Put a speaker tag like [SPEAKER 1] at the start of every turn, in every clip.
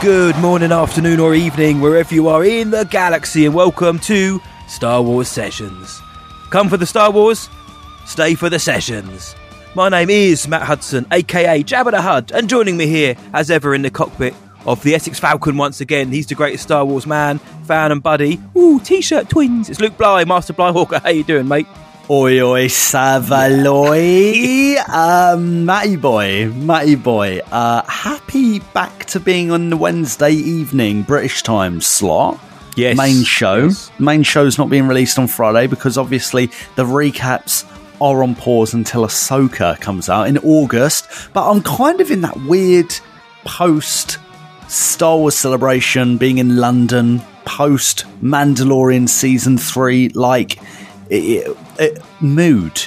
[SPEAKER 1] Good morning, afternoon, or evening, wherever you are in the galaxy, and welcome to Star Wars Sessions. Come for the Star Wars, stay for the sessions. My name is Matt Hudson, aka Jabba the Hutt, and joining me here, as ever, in the cockpit of the Essex Falcon once again, he's the greatest Star Wars man, fan, and buddy. Ooh, t-shirt twins. It's Luke Bly, Master Blyhawker. How you doing, mate?
[SPEAKER 2] Oi, oi, Savaloy. um, Matty boy, Matty boy. Uh, happy back to being on the Wednesday evening British time slot.
[SPEAKER 1] Yes.
[SPEAKER 2] Main show.
[SPEAKER 1] Yes.
[SPEAKER 2] Main show's not being released on Friday because obviously the recaps are on pause until Ahsoka comes out in August. But I'm kind of in that weird post Star Wars celebration, being in London, post Mandalorian season three, like it, it, mood.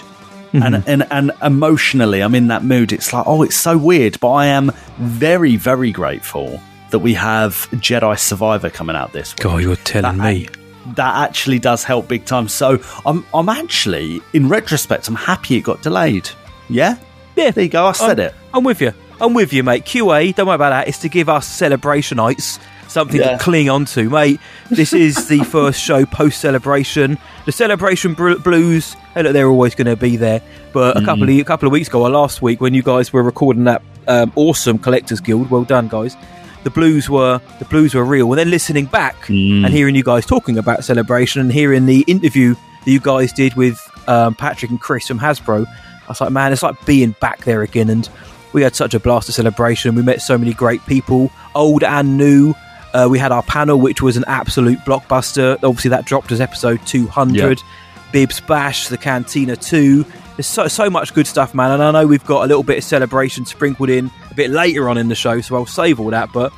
[SPEAKER 2] And, mm-hmm. and and emotionally, I'm in that mood. It's like, oh, it's so weird, but I am very, very grateful that we have Jedi Survivor coming out this week.
[SPEAKER 1] God, you're telling
[SPEAKER 2] That-
[SPEAKER 1] me.
[SPEAKER 2] That actually does help big time. So I'm I'm actually, in retrospect, I'm happy it got delayed. Yeah,
[SPEAKER 1] Yeah,
[SPEAKER 2] there you go. I said
[SPEAKER 1] I'm,
[SPEAKER 2] it.
[SPEAKER 1] I'm with you. I'm with you, mate. QA, don't worry about that. It's to give us celebrationites something
[SPEAKER 2] Yeah.
[SPEAKER 1] to cling on to, mate. This is the first show post celebration. The celebration blues, look, they're always going to be there. But a couple of a couple of weeks ago, or last week, when you guys were recording that um, awesome Collectors Guild, well done, guys. The blues were the blues were real. And then listening back and hearing you guys talking about celebration and hearing the interview that you guys did with um, Patrick and Chris from Hasbro, I was like, man, it's like being back there again. And we had such a blast of celebration. We met so many great people, old and new. Uh, we had our panel, which was an absolute blockbuster. Obviously, that dropped as episode 200. Bibs Bash, the Cantina 2. There's so, so much good stuff, man. And I know we've got a little bit of celebration sprinkled in a bit later on in the show, so I'll save all that. But,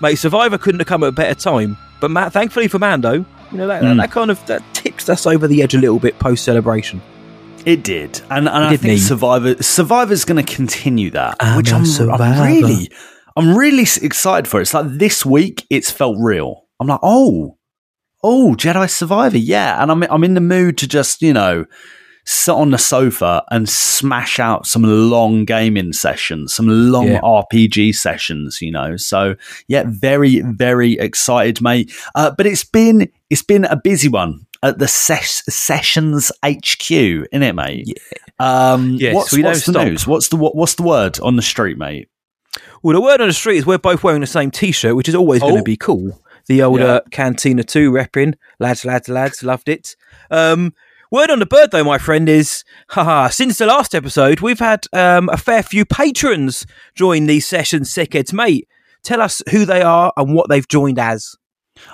[SPEAKER 1] mate, Survivor couldn't have come at a better time. But, Matt, thankfully for Mando, you know, that, that, that kind of that tips us over the edge a little bit post celebration.
[SPEAKER 2] It did, and, and I
[SPEAKER 1] did
[SPEAKER 2] think
[SPEAKER 1] need-
[SPEAKER 2] Survivor Survivor's going to continue that,
[SPEAKER 1] I'm
[SPEAKER 2] which
[SPEAKER 1] a
[SPEAKER 2] I'm, I'm really, I'm really excited for. It. It's like this week, it's felt real. I'm like, oh, oh, Jedi Survivor, yeah, and I'm I'm in the mood to just you know sit on the sofa and smash out some long gaming sessions, some long
[SPEAKER 1] Yeah.
[SPEAKER 2] RPG sessions, you know. So yeah, very very excited, mate. Uh, but it's been it's been a busy one at the ses- sessions HQ, isn't it, mate? Yeah. Um,
[SPEAKER 1] Yes,
[SPEAKER 2] what's, what's the
[SPEAKER 1] stop.
[SPEAKER 2] news? What's the what, what's the word on the street, mate?
[SPEAKER 1] Well, the word on the street is we're both wearing the same T-shirt, which is always going
[SPEAKER 2] Oh.
[SPEAKER 1] to be cool. The older
[SPEAKER 2] Yeah.
[SPEAKER 1] Cantina Two repping, lads, lads, lads, loved it. Um, word on the bird, though, my friend, is haha. Since the last episode, we've had um, a fair few patrons join these sessions. Sickheads, mate, tell us who they are and what they've joined as.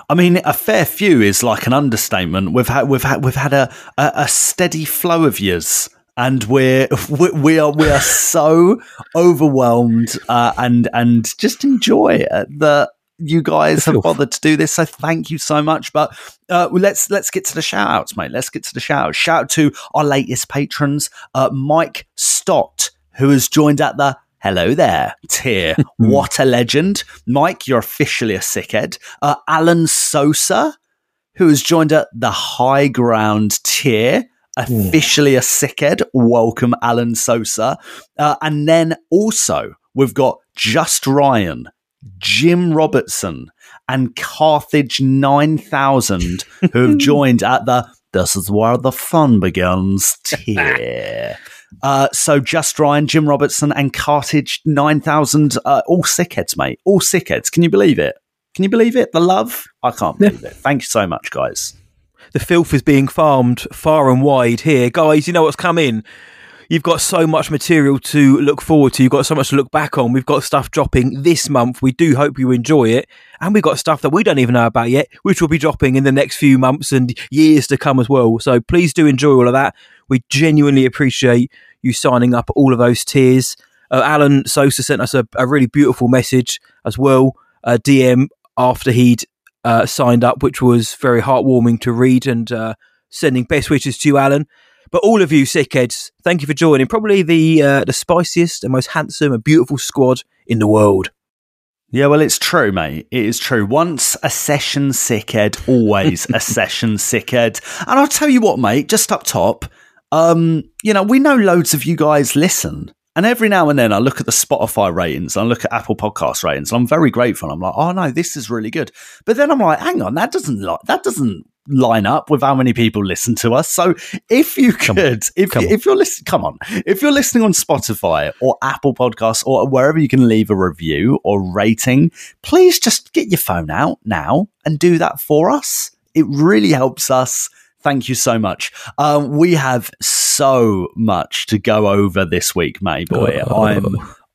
[SPEAKER 2] I mean, a fair few is like an understatement. We've had we've had we've had a a, a steady flow of years, and we're we, we are we are so overwhelmed uh, and and just enjoy that you guys have bothered to do this. So thank you so much. But uh, let's let's get to the shout outs, mate. Let's get to the shout outs. Shout out to our latest patrons, uh, Mike Stott, who has joined at the Hello there, tier. what a legend. Mike, you're officially a sickhead. Uh, Alan Sosa, who has joined at the high ground tier. Officially a sickhead. Welcome, Alan Sosa. Uh, and then also, we've got Just Ryan, Jim Robertson, and Carthage 9000 who have joined at the This is where the fun begins tier. Uh, so just Ryan, Jim Robertson, and Carthage 9000, uh, all sickheads, mate. All sickheads. Can you believe it? Can you believe it? The love? I can't believe it. Thank you so much, guys.
[SPEAKER 1] The filth is being farmed far and wide here, guys. You know what's coming. You've got so much material to look forward to. You've got so much to look back on. We've got stuff dropping this month. We do hope you enjoy it. And we've got stuff that we don't even know about yet, which will be dropping in the next few months and years to come as well. So please do enjoy all of that. We genuinely appreciate you signing up all of those tiers. Uh, Alan Sosa sent us a, a really beautiful message as well. Uh, DM after he'd uh, signed up, which was very heartwarming to read and uh, sending best wishes to you, Alan. But all of you sickheads, thank you for joining. Probably the uh, the spiciest and most handsome and beautiful squad in the world.
[SPEAKER 2] Yeah, well, it's true, mate. It is true. Once a session sickhead, always a session sickhead. And I'll tell you what, mate, just up top, um, you know, we know loads of you guys listen. And every now and then I look at the Spotify ratings, I look at Apple Podcast ratings, and I'm very grateful. I'm like, oh no, this is really good. But then I'm like, hang on, that doesn't like that doesn't line up with how many people listen to us. So if you could, if if you're listening, come on, if you're listening on Spotify or Apple Podcasts or wherever you can leave a review or rating, please just get your phone out now and do that for us. It really helps us. Thank you so much. Um, we have so much to go over this week, mate boy.
[SPEAKER 1] Oh.
[SPEAKER 2] I'm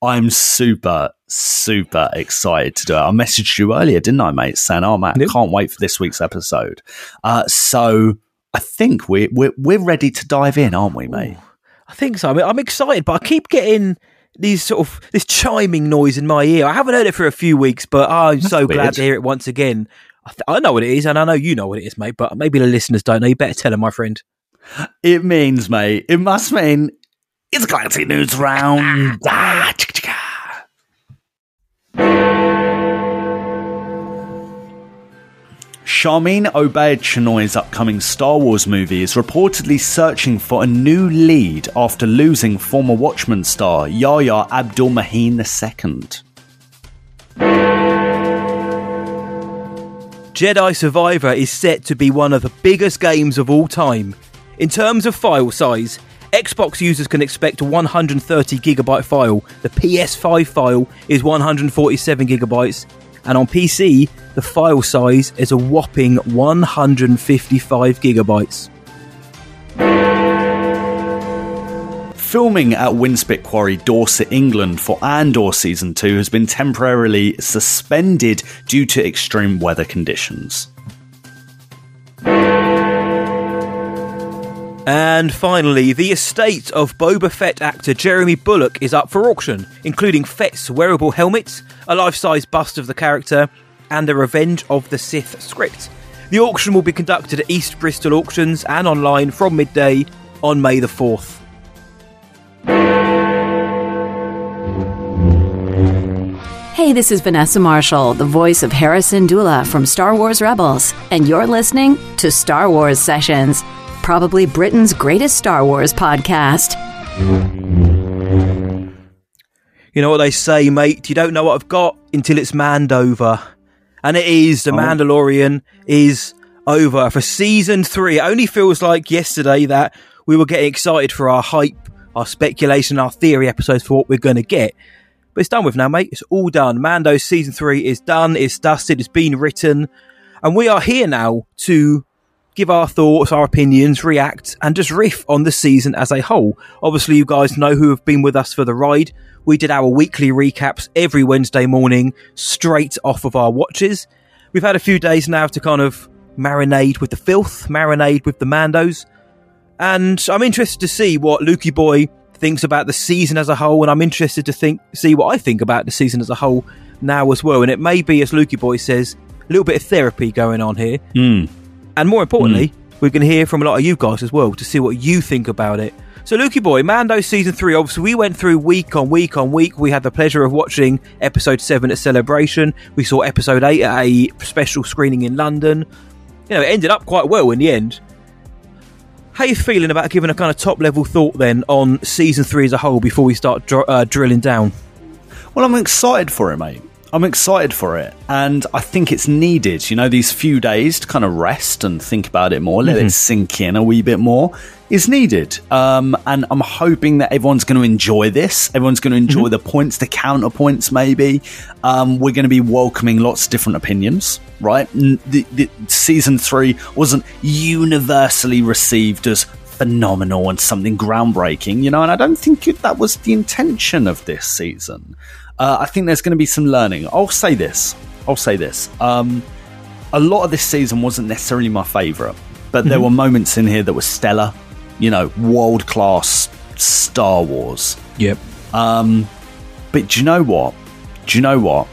[SPEAKER 2] I'm super super excited to do it. I messaged you earlier, didn't I, mate? Saying, "Oh, Matt,
[SPEAKER 1] Yep.
[SPEAKER 2] can't wait for this week's episode." Uh, so I think we're we're we're ready to dive in, aren't we, mate?
[SPEAKER 1] I think so. I mean, I'm excited, but I keep getting these sort of this chiming noise in my ear. I haven't heard it for a few weeks, but I'm so glad to hear it once again. I, th- I know what it is, and I know you know what it is, mate. But maybe the listeners don't know. You better tell them, my friend.
[SPEAKER 2] It means, mate. It must mean it's a Galactic News Round. Ah, chicka, chicka. Sharmeen Obaid Chinoy's upcoming Star Wars movie is reportedly searching for a new lead after losing former Watchmen star Yahya Abdul Mateen II.
[SPEAKER 1] Jedi Survivor is set to be one of the biggest games of all time. In terms of file size, Xbox users can expect a 130 gigabyte file. The PS5 file is 147 gigabytes, and on PC, the file size is a whopping 155 gigabytes.
[SPEAKER 2] Filming at Winspit Quarry, Dorset, England for Andor Season 2 has been temporarily suspended due to extreme weather conditions.
[SPEAKER 1] And finally, the estate of Boba Fett actor Jeremy Bulloch is up for auction, including Fett's wearable helmet, a life size bust of the character, and a Revenge of the Sith script. The auction will be conducted at East Bristol Auctions and online from midday on May the 4th.
[SPEAKER 3] Hey, this is Vanessa Marshall, the voice of Hera Syndulla from Star Wars Rebels, and you're listening to Star Wars Sessions, probably Britain's greatest Star Wars podcast.
[SPEAKER 1] You know what they say, mate? You don't know what I've got until it's manned over. And it is. The oh. Mandalorian is over for season three. It only feels like yesterday that we were getting excited for our hype, our speculation, our theory episodes for what we're going to get. But it's done with now, mate. It's all done. Mando season three is done. It's dusted. It's been written. And we are here now to give our thoughts, our opinions, react, and just riff on the season as a whole. Obviously, you guys know who have been with us for the ride. We did our weekly recaps every Wednesday morning, straight off of our watches. We've had a few days now to kind of marinade with the filth, marinade with the Mandos. And I'm interested to see what Lukey Boy thinks about the season as a whole, and I'm interested to think see what I think about the season as a whole now as well. And it may be, as Lukey Boy says, a little bit of therapy going on here. Hmm. And more importantly, hmm. we're going to hear from a lot of you guys as well to see what you think about it. So, Lukey Boy, Mando season three. Obviously, we went through week on week on week. We had the pleasure of watching episode seven at Celebration. We saw episode eight at a special screening in London. You know, it ended up quite well in the end. How you feeling about giving a kind of top level thought then on season three as a whole before we start dr- uh, drilling down?
[SPEAKER 2] Well, I'm excited for it, mate. I'm excited for it. And I think it's needed, you know, these few days to kind of rest and think about it more, let it sink in a wee bit more is needed. Um, and I'm hoping that everyone's going to enjoy this. Everyone's going to enjoy the points, the counterpoints, maybe. Um, we're going to be welcoming lots of different opinions, right? The, the, season three wasn't universally received as phenomenal and something groundbreaking, you know, and I don't think it, that was the intention of this season. Uh, I think there's going to be some learning. I'll say this. I'll say this. Um, a lot of this season wasn't necessarily my favourite, but there were moments in here that were stellar. You know, world class Star Wars.
[SPEAKER 1] Yep.
[SPEAKER 2] But do you know what? Do you know what?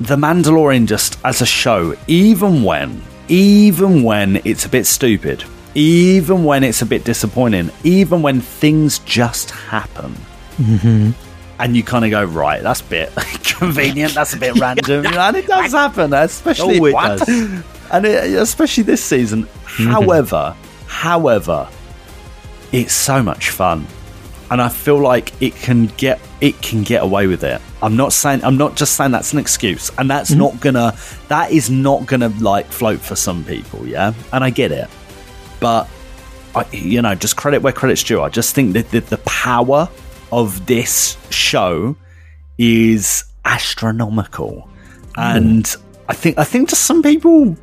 [SPEAKER 2] The Mandalorian just as a show, even when, even when it's a bit stupid, even when it's a bit disappointing, even when things just happen. And you kind of go, right, that's a bit convenient, that's a bit random. you know, and it does happen, especially
[SPEAKER 1] Oh, it
[SPEAKER 2] what?
[SPEAKER 1] does.
[SPEAKER 2] And it, especially this season. However, however, it's so much fun and I feel like it can get it can get away with it. I'm not saying I'm not just saying that's an excuse, and that's mm-hmm. not gonna that is not gonna like float for some people, yeah. And I get it, but I, you know, just credit where credit's due. I just think that the, the power of this show is astronomical, and I think I think just some people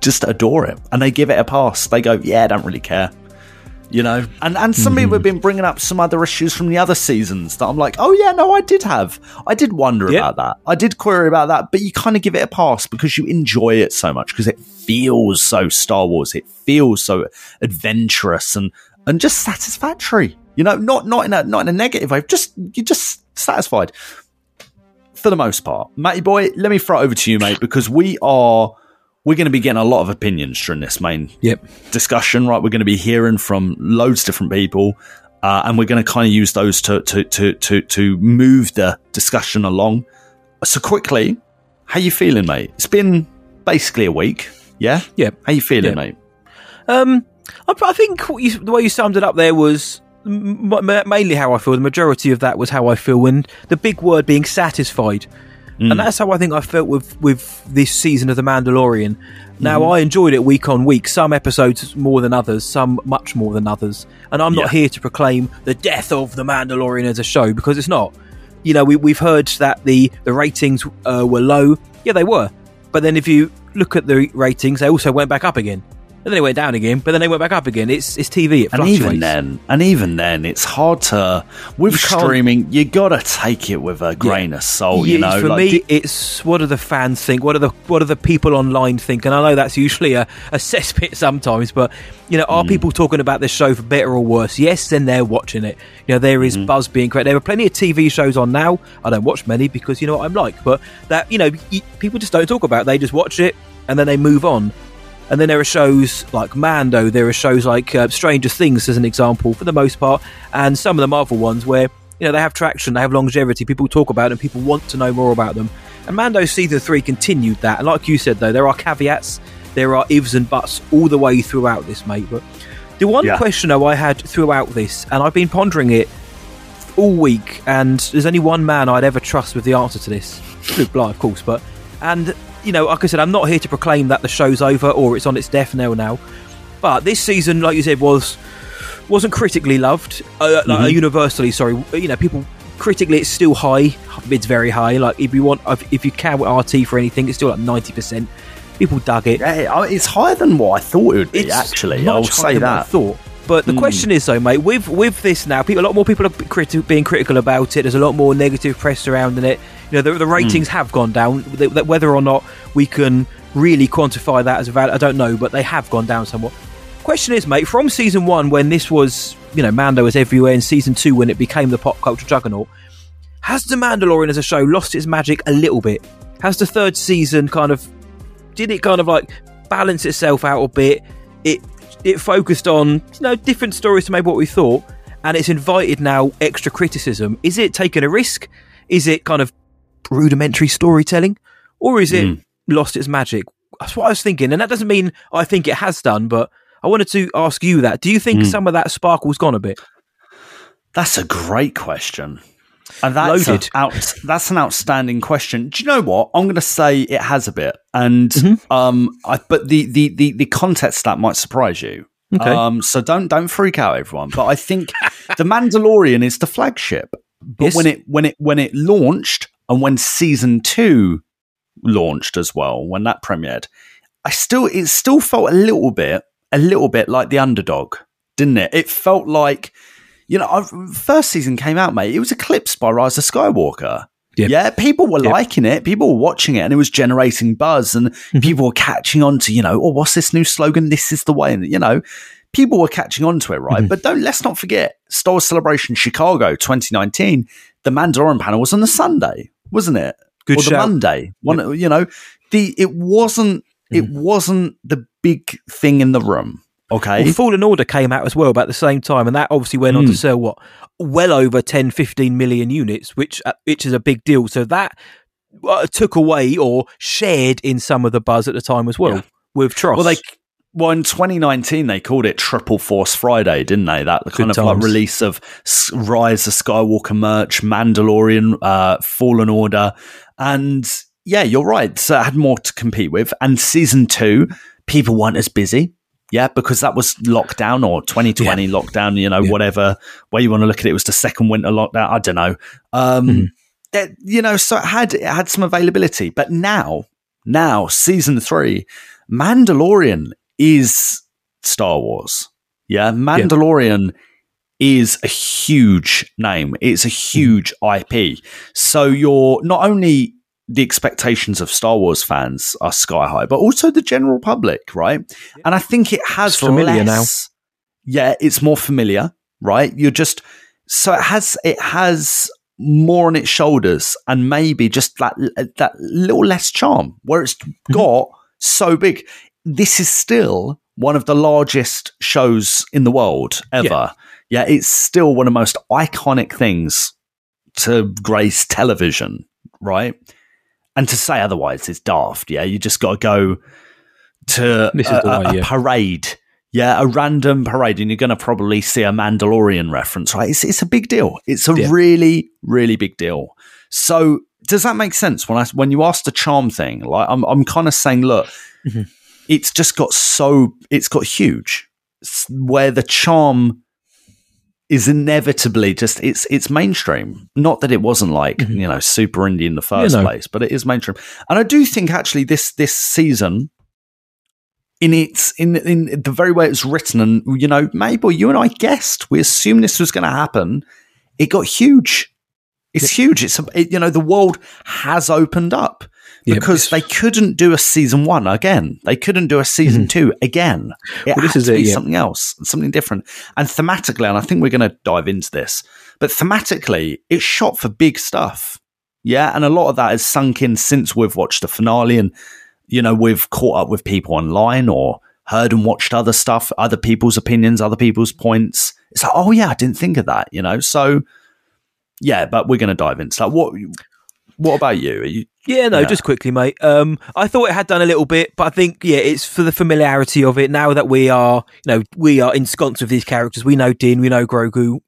[SPEAKER 2] just adore it and they give it a pass. They go, yeah, I don't really care. You know? And and some people mm-hmm. have been bringing up some other issues from the other seasons that i'm like oh yeah no i did have. I did wonder
[SPEAKER 1] Yep.
[SPEAKER 2] about that. I did query about that. But you kind of give it a pass because you enjoy it so much because it feels so star wars. It feels so adventurous and and just satisfactory you know not not in a not in a negative way just you're just satisfied for the most part matty boy let me throw it over to you mate because we are we're going to be getting a lot of opinions during this main
[SPEAKER 1] Yep.
[SPEAKER 2] discussion, right? We're going to be hearing from loads of different people, uh, and we're going to kind of use those to, to to to to move the discussion along. So quickly, how you feeling, mate? It's been basically a week, yeah.
[SPEAKER 1] Yeah.
[SPEAKER 2] How you feeling,
[SPEAKER 1] Yeah.
[SPEAKER 2] mate?
[SPEAKER 1] Um, I, I think what you, the way you summed it up there was mainly how I feel. The majority of that was how I feel, and the big word being satisfied. And that's how I think I felt with with this season of The Mandalorian. Now I enjoyed it week on week. Some episodes more than others, some much more than others. And I'm not
[SPEAKER 2] Yeah.
[SPEAKER 1] here to proclaim the death of The Mandalorian as a show because it's not. You know, we, we've heard that the the ratings uh, were low. Yeah, they were. But then if you look at the ratings, they also went back up again. And then they went down again, but then they went back up again. It's it's TV. It
[SPEAKER 2] And even then, and even then, it's hard to with
[SPEAKER 1] You
[SPEAKER 2] streaming. You got to take it with a grain of salt, you
[SPEAKER 1] Yeah,
[SPEAKER 2] know.
[SPEAKER 1] for
[SPEAKER 2] like,
[SPEAKER 1] me,
[SPEAKER 2] di-
[SPEAKER 1] it's what do the fans think? What do the what do the people online think? And I know that's usually a, a cesspit sometimes, but you know, are
[SPEAKER 2] Mm.
[SPEAKER 1] people talking about this show for better or worse? Yes, then they're watching it. You know, there is
[SPEAKER 2] Mm-hmm.
[SPEAKER 1] buzz being created. There are plenty of TV shows on now. I don't watch many because you know what I'm like, but that you know, people just don't talk about. it. They just watch it and then they move on. And then there are shows like Mando. There are shows like uh, Stranger Things, as an example, for the most part, and some of the Marvel ones where you know they have traction, they have longevity. People talk about them, people want to know more about them. And Mando season three continued that. And like you said, though, there are caveats, there are ifs and buts all the way throughout this, mate. But the one
[SPEAKER 2] Yeah.
[SPEAKER 1] question though I had throughout this, and I've been pondering it all week, and there's only one man I'd ever trust with the answer to this. Luke Bly, of course, but and you know, like I said, I'm not here to proclaim that the show's over or it's on its death knell now. But this season, like you said, was wasn't critically loved, uh, like, uh, universally. Sorry, you know, people critically it's still high. It's very high. Like if you want, if you care count RT for anything, it's still like ninety percent. People dug it.
[SPEAKER 2] yeah, it's higher than what I thought it would be. actually,
[SPEAKER 1] much
[SPEAKER 2] I'll say
[SPEAKER 1] than what I
[SPEAKER 2] that.
[SPEAKER 1] thought. But the question is, though, mate, with with this now, people, a lot more people are criti- being critical about it. There's a lot more negative press surrounding it. You know, the, the ratings hmm. have gone down. Th- th- Whether or not we can really quantify that as a value, I don't know, but they have gone down somewhat. Question is, mate, from season one when this was, you know, Mando was everywhere, and season two when it became the pop culture juggernaut, has the Mandalorian as a show lost its magic a little bit? Has the third season kind of did it kind of like balance itself out a bit? It it focused on you know different stories to maybe what we thought, and it's invited now extra criticism. Is it taking a risk? Is it kind of rudimentary storytelling, or is it lost its magic? That's what I was thinking, and that doesn't mean I think it has done, but I wanted to ask you that. Do you think some of that sparkle's gone a bit?
[SPEAKER 2] That's a great question. And that's,
[SPEAKER 1] Loaded.
[SPEAKER 2] out, that's an outstanding question. Do you know what? I'm going to say it has a bit, and
[SPEAKER 1] Mm-hmm.
[SPEAKER 2] um, I, but the, the the the context that might surprise you.
[SPEAKER 1] Okay.
[SPEAKER 2] Um, so don't don't freak out, everyone. But I think the Mandalorian is the flagship. But
[SPEAKER 1] Yes.
[SPEAKER 2] when it when it when it launched and when season two launched as well, when that premiered, I still it still felt a little bit a little bit like the underdog, didn't it? It felt like you know, I've, first season came out, mate. It was eclipsed by Rise of Skywalker.
[SPEAKER 1] Yep.
[SPEAKER 2] Yeah, people were
[SPEAKER 1] Yep.
[SPEAKER 2] liking it. People were watching it, and it was generating buzz. And
[SPEAKER 1] Mm-hmm.
[SPEAKER 2] people were catching on to, you know, oh, what's this new slogan? This is the way. And you know, people were catching on to it, right?
[SPEAKER 1] Mm-hmm.
[SPEAKER 2] But don't let's not forget Star Wars Celebration Chicago 2019. The Mandalorian panel was on the Sunday, wasn't it?
[SPEAKER 1] Good
[SPEAKER 2] or the
[SPEAKER 1] shout.
[SPEAKER 2] Monday. One, you know, the it wasn't it
[SPEAKER 1] Mm-hmm.
[SPEAKER 2] wasn't the big thing in the room. Okay,
[SPEAKER 1] Well, Fallen Order came out as well about the same time, and that obviously went on to
[SPEAKER 2] Mm.
[SPEAKER 1] sell what well over 10, 15 million units, which uh, which is a big deal. So that uh, took away or shared in some of the buzz at the time as well
[SPEAKER 2] Yeah.
[SPEAKER 1] with Tross.
[SPEAKER 2] Well, they well in 2019 they called it Triple Force Friday, didn't they? That kind of like release of Rise of Skywalker merch, Mandalorian, uh, Fallen Order, and yeah, you're right. So it had more to compete with. And season two, people weren't as busy. Yeah, because that was lockdown or 2020 lockdown, you know,
[SPEAKER 1] Yeah.
[SPEAKER 2] whatever way you want to look at it, it was the second winter lockdown. I don't know. Um, that- you know, so it had it had some availability, but now, now season three, Mandalorian is Star Wars. Yeah, Mandalorian is a huge name. It's a huge IP. So you're not only the expectations of Star Wars fans are sky high, but also the general public, right? And I think it has
[SPEAKER 1] It's familiar now.
[SPEAKER 2] less- Yeah, it's more familiar, right? You're just so it has it has more on its shoulders and maybe just that that little less charm where it's
[SPEAKER 1] Mm-hmm.
[SPEAKER 2] got so big. This is still one of the largest shows in the world ever. Yeah, it's still one of the most iconic things to grace television, right? And to say otherwise is daft. Yeah, you just got to go to a, a- a
[SPEAKER 1] yeah.
[SPEAKER 2] parade. Yeah, a random parade, and you're going to probably see a Mandalorian reference, right? It's, it's a big deal. It's a
[SPEAKER 1] Yeah.
[SPEAKER 2] really, really big deal. So, does that make sense when I when you ask the charm thing? Like, I'm I'm kind of saying, look,
[SPEAKER 1] Mhm.
[SPEAKER 2] It's just got so it's got huge, where the charm is inevitably just it's it's mainstream. Not that it wasn't like mm-hmm. you know super indie in the first place, but it is mainstream. And I do think actually this this season, in its in in the very way it's written, and you know, Mabel, you and I guessed we assumed this was going to happen. It got huge. It's huge. It's a, it, you know the world has opened up Because they couldn't do a season one again. They couldn't do a season two again. It
[SPEAKER 1] Mm-hmm. Well, this is
[SPEAKER 2] to
[SPEAKER 1] it,
[SPEAKER 2] be
[SPEAKER 1] yeah.
[SPEAKER 2] something else, something different. And thematically, and I think we're going to dive into this, but thematically, it's shot for big stuff. Yeah, and a lot of that has sunk in since we've watched the finale, and you know we've caught up with people online or heard and watched other stuff, other people's opinions, other people's points. It's like, oh yeah, I didn't think of that. You know, so yeah, but we're going to dive into that. What What about you? Are you
[SPEAKER 1] Yeah, no,
[SPEAKER 2] Yeah.
[SPEAKER 1] just quickly, mate. Um, I thought it had done a little bit, but I think yeah, it's for the familiarity of it. Now that we are, you know, we are ensconced with these characters. We know Din, we know Grogu.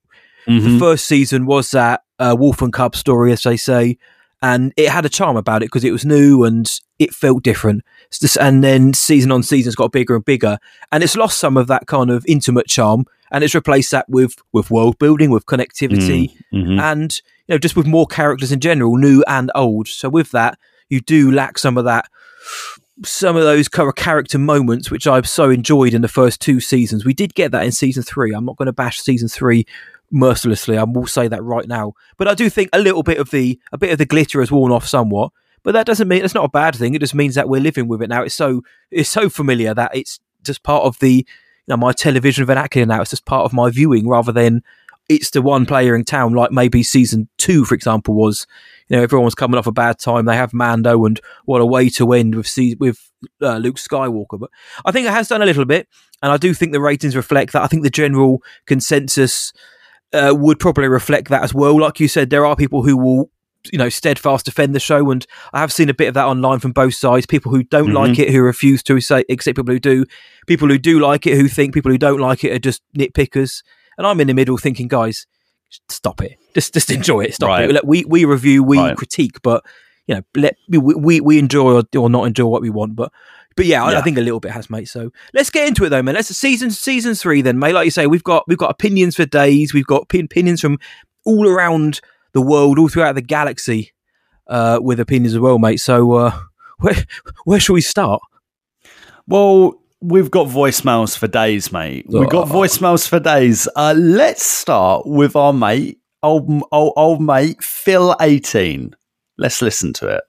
[SPEAKER 2] Mm-hmm.
[SPEAKER 1] The first season was that uh, Wolf and Cub story, as they say, and it had a charm about it because it was new and it felt different. Just- and then season on season, it's got bigger and bigger, and it's lost some of that kind of intimate charm, and it's replaced that with with world building, with connectivity,
[SPEAKER 2] Mhm.
[SPEAKER 1] and you know just with more characters in general, new and old. So with that, you do lack some of that, some of those character moments which I've so enjoyed in the first two seasons. We did get that in season three. I'm not going to bash season three mercilessly. I will say that right now, but I do think a little bit of the a bit of the glitter has worn off somewhat. But that doesn't mean it's not a bad thing. It just means that we're living with it now. It's so it's so familiar that it's just part of the you know my television vernacular now. It's just part of my viewing rather than it's the one player in town, like maybe season two, for example, was. You know, everyone's coming off a bad time. They have Mando, and what a way to end with with uh, Luke Skywalker. But I think it has done a little bit, and I do think the ratings reflect that. I think the general consensus uh, would probably reflect that as well. Like you said, there are people who will, you know, steadfast defend the show, and I have seen a bit of that online from both sides. People who don't like it, who refuse to say, accept people who do. People who do like it, who think people who don't like it are just nitpickers. And I'm in the middle, thinking, guys, stop it. Just just enjoy it. Stop
[SPEAKER 2] Right.
[SPEAKER 1] it. We we review, we
[SPEAKER 2] Right.
[SPEAKER 1] critique, but you know, let we we, enjoy or, not enjoy what we want. But but yeah, I, I think a little bit has, mate. So let's get into it though, man. Let's season season three then, mate. Like you say, we've got we've got opinions for days. We've got opinions from all around the world, all throughout the galaxy, uh, with opinions as well, mate. So uh, where where shall we start?
[SPEAKER 2] Well, we've got voicemails for days, mate. We've got voicemails for days. Uh, let's start with our mate, old, old, old mate, Phil eighteen. Let's listen to it.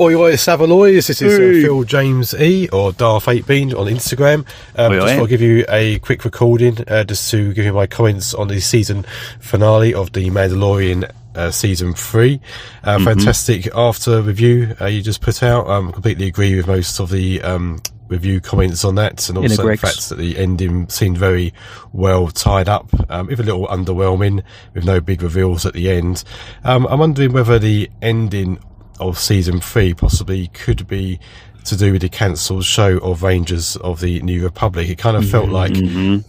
[SPEAKER 4] Oi, oi, Savaloys. This is uh, Phil James E or Darth 8 Bean on Instagram. Um,
[SPEAKER 2] Oi,
[SPEAKER 4] just want to give you a quick recording uh, just to give you my comments on the season finale of The Mandalorian uh, season three. Uh,
[SPEAKER 2] Mm-hmm.
[SPEAKER 4] Fantastic after review uh, you just put out. Um, completely agree with most of the um, review comments on that, and also the fact that the ending seemed very well tied up, um, if a little underwhelming, with no big reveals at the end. Um, I'm wondering whether the ending of season three possibly could be to do with the cancelled show of Rangers of the New Republic. It kind of felt like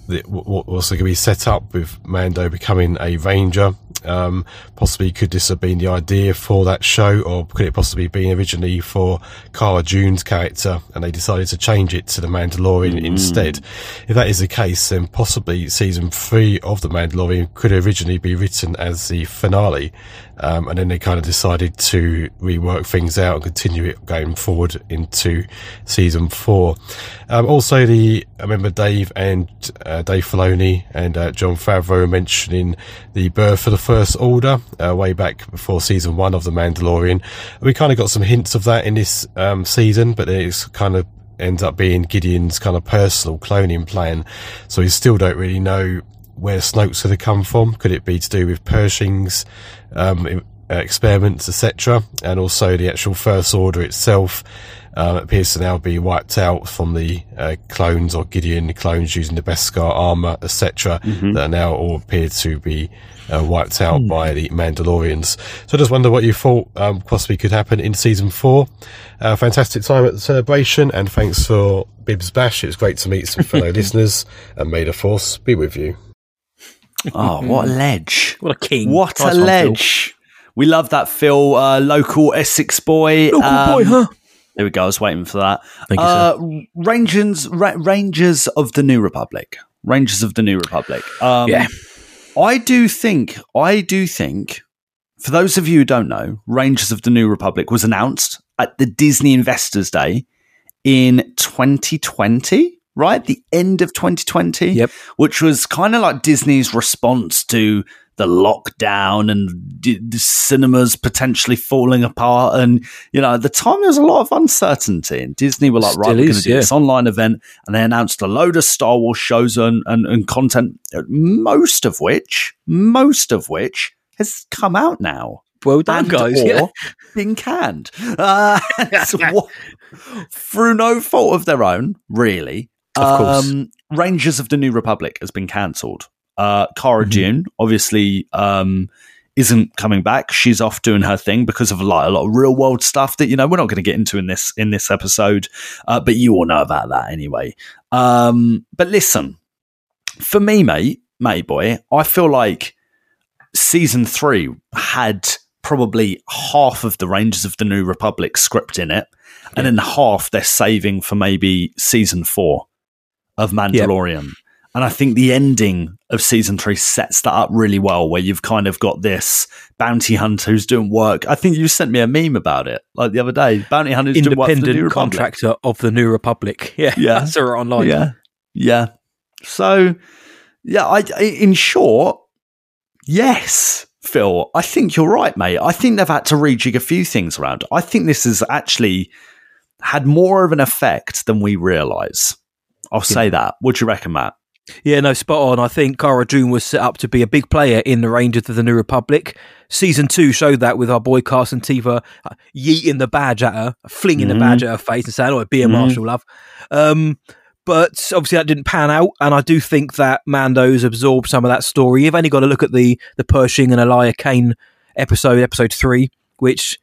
[SPEAKER 4] that what what was going to be set up with Mando becoming a Ranger. Um, possibly could this have been the idea for that show, or could it possibly been originally for Cara Dune's character, and they decided to change it to the Mandalorian instead? If that is the case, then possibly season three of the Mandalorian could originally be written as the finale, um, and then they kind of decided to rework things out and continue it going forward into season four. Um, also, the I remember Dave and uh, Dave Filoni and uh, Jon Favreau mentioning the birth of the First Order uh, way back before season one of the Mandalorian. We kind of got some hints of that in this um, season, but it's kind of ends up being Gideon's kind of personal cloning plan. So we still don't really know where Snoke's going to come from. Could it be to do with Pershing's um, uh, experiments, etc., and also the actual First Order itself? Um, appears to now be wiped out from the uh, clones or Gideon clones using the Beskar armor, etc., that are now all appear to be uh, wiped out by the Mandalorians. So I just wonder what you thought um, possibly could happen in season four. Uh, fantastic time at the celebration, and thanks for Bibs Bash. It was great to meet some fellow listeners, and may the force be with you.
[SPEAKER 2] Oh, what a ledge.
[SPEAKER 1] What a king.
[SPEAKER 2] What
[SPEAKER 1] Nice
[SPEAKER 2] a
[SPEAKER 1] one, Phil.
[SPEAKER 2] ledge. We love that, Phil. Uh, local Essex boy.
[SPEAKER 1] Local boy,
[SPEAKER 2] Um,
[SPEAKER 1] huh?
[SPEAKER 2] There we go. I was waiting for that.
[SPEAKER 1] Thank you,
[SPEAKER 2] uh, Rangers, Ra- Rangers of the New Republic. Rangers of the New Republic. Um,
[SPEAKER 1] Yeah.
[SPEAKER 2] I do think, I do think, for those of you who don't know, Rangers of the New Republic was announced at the Disney Investors Day in 2020, right? The end of 2020.
[SPEAKER 1] Yep.
[SPEAKER 2] Which was kind of like Disney's response to the lockdown and the cinemas potentially falling apart. And, you know, at the time there was a lot of uncertainty. And Disney were like, right,
[SPEAKER 1] Still
[SPEAKER 2] we're going to do
[SPEAKER 1] yeah.
[SPEAKER 2] this online event. And they announced a load of Star Wars shows and, and, and content, most of which, most of which has come out now
[SPEAKER 1] Well done,
[SPEAKER 2] and
[SPEAKER 1] guys.
[SPEAKER 2] or
[SPEAKER 1] Yeah.
[SPEAKER 2] been canned uh, so what- through no fault of their own, really.
[SPEAKER 1] Of course.
[SPEAKER 2] Um, Rangers of the New Republic has been cancelled. Uh, Cara
[SPEAKER 1] Mm-hmm.
[SPEAKER 2] Dune obviously um, isn't coming back. She's off doing her thing because of like a lot of real world stuff that you know we're not going to get into in this in this episode. Uh, but you all know about that anyway. Um, but listen, for me, mate, mate boy, I feel like season three had probably half of the Rangers of the New Republic script in it, and then half they're saving for maybe season four of Mandalorian. And I think the ending of season three sets that up really well, where you've kind of got this bounty hunter who's doing work. I think you sent me a meme about it like the other day. Bounty hunter who's doing work for the New
[SPEAKER 1] Independent
[SPEAKER 2] Republic.
[SPEAKER 1] contractor of the New Republic. Yeah.
[SPEAKER 2] Yeah.
[SPEAKER 1] That's right online.
[SPEAKER 2] Yeah, yeah. So, yeah, I, I in short, yes, Phil. I think you're right, mate. I think they've had to rejig a few things around. I think this has actually had more of an effect than we realise. I'll say that. What do you reckon, Matt?
[SPEAKER 1] Yeah, no, spot on. I think Cara Dune was set up to be a big player in the Rangers of the New Republic. Season two showed that with our boy Carson Teva uh, yeeting the badge at her, flinging the badge at her face and saying, "Oh, be a marshal, love." Um, but obviously that didn't pan out, and I do think that Mando's absorbed some of that story. You've only got to look at the the Pershing and Elia Kane episode, episode three, which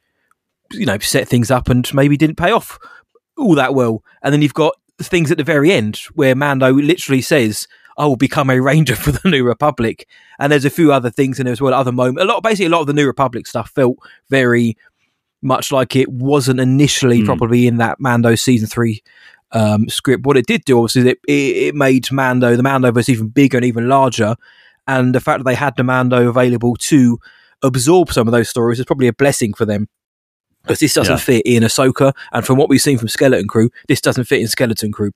[SPEAKER 1] you know set things up and maybe didn't pay off all that well. And then you've got things at the very end where Mando literally says, "I will become a ranger for the New Republic." And there's a few other things in there as well. Other moment, a lot, basically, a lot of the New Republic stuff felt very much like it wasn't initially
[SPEAKER 2] Hmm.
[SPEAKER 1] probably in that Mando season three um, script. What it did do, obviously, is it, it, it made Mando the Mandoverse even bigger and even larger. And the fact that they had the Mando available to absorb some of those stories is probably a blessing for them because this doesn't
[SPEAKER 2] Yeah.
[SPEAKER 1] fit in Ahsoka, and from what we've seen from Skeleton Crew, this doesn't fit in Skeleton Crew.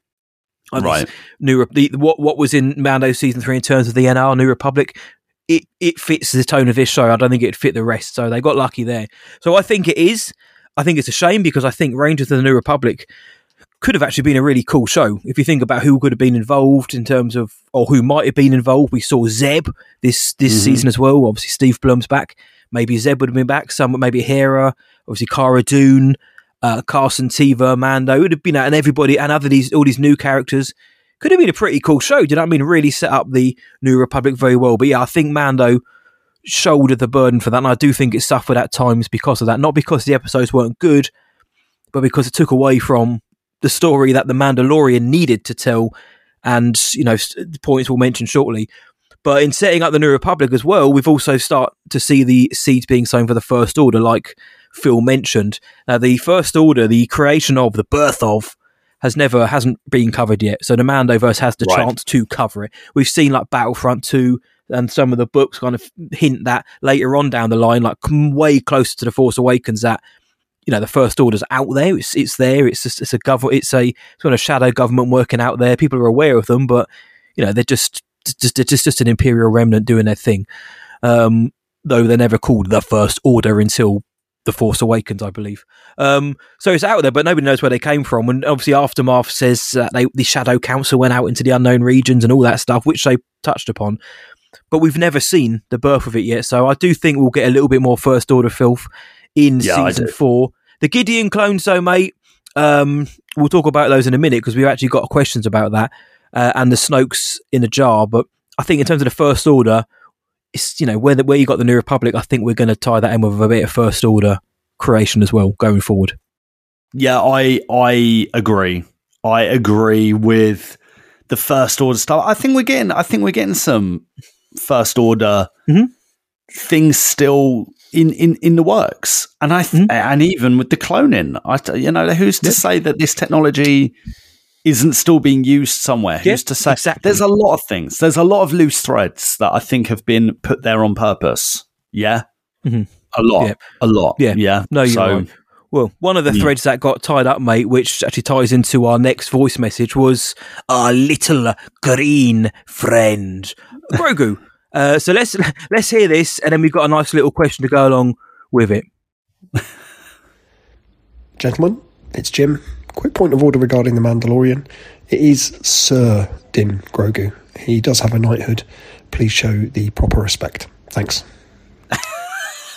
[SPEAKER 1] This
[SPEAKER 2] Right.
[SPEAKER 1] New the, what what was in Mando season three in terms of the NR New Republic, it it fits the tone of this show. I don't think it'd fit the rest, so they got lucky there. So I think it is. I think it's a shame because I think Rangers of the New Republic could have actually been a really cool show if you think about who could have been involved in terms of or who might have been involved. We saw Zeb this this
[SPEAKER 2] Mhm.
[SPEAKER 1] season as well. Obviously, Steve Blum's back. maybe Zeb would have been back. Some maybe Hera, obviously Cara Dune, uh, Carson Teva, Mando. It would have been out and everybody and other these all these new characters. Could have been a pretty cool show. Do you know what I mean? Really set up the New Republic very well. But yeah, I think Mando shouldered the burden for that, and I do think it suffered at times because of that. Not because the episodes weren't good, but because it took away from the story that the Mandalorian needed to tell. And you know, the points we'll mention shortly. But in setting up the New Republic as well, we've also start to see the seeds being sown for the First Order, like Phil mentioned. Now, the First Order, the creation of, the birth of, has never hasn't been covered yet. So the Mandoverse has the
[SPEAKER 2] Right.
[SPEAKER 1] chance to cover it. We've seen like Battlefront two and some of the books kind of hint that later on down the line, like way closer to the Force Awakens, that you know the First Order's out there. It's it's there. It's just it's a government. It's a sort of shadow government working out there. People are aware of them, but you know they're just just just, just, an imperial remnant doing their thing. Um, though they're never called the First Order until the Force Awakens, I believe. Um, so it's out there, but nobody knows where they came from. And obviously, Aftermath says that they, the Shadow Council went out into the unknown regions and all that stuff, which they touched upon. But we've never seen the birth of it yet. So I do think we'll get a little bit more First Order filth in
[SPEAKER 2] Yeah,
[SPEAKER 1] season four. The Gideon clones, though, mate, um, we'll talk about those in a minute because we've actually got questions about that uh, and the Snokes in a jar. But I think in terms of the First Order, it's you know where the, where you got the New Republic. I think we're going to tie that in with a bit of First Order creation as well going forward.
[SPEAKER 2] Yeah, I I agree. I agree with the first order stuff. I think we're getting I think we're getting some first order
[SPEAKER 1] Mhm.
[SPEAKER 2] things still in, in, in the works. And I th- and even with the cloning, I you know, who's to say that this technology isn't still being used somewhere?
[SPEAKER 1] Yeah,
[SPEAKER 2] who's to say
[SPEAKER 1] exactly.
[SPEAKER 2] there's a lot of things. There's a lot of loose threads that I think have been put there on purpose. Yeah.
[SPEAKER 1] Mhm.
[SPEAKER 2] A lot.
[SPEAKER 1] Yeah.
[SPEAKER 2] A lot.
[SPEAKER 1] Yeah.
[SPEAKER 2] Yeah.
[SPEAKER 1] No, you're
[SPEAKER 2] so,
[SPEAKER 1] right. Well, one of the
[SPEAKER 2] Mm.
[SPEAKER 1] threads that got tied up, mate, which actually ties into our next voice message, was our little green friend, Grogu. Uh, so let's let's hear this, and then we've got a nice little question to go along with it.
[SPEAKER 5] Gentlemen, it's Jim. Quick point of order regarding the Mandalorian. It is Sir Din Grogu. He does have a knighthood. Please show the proper respect. Thanks.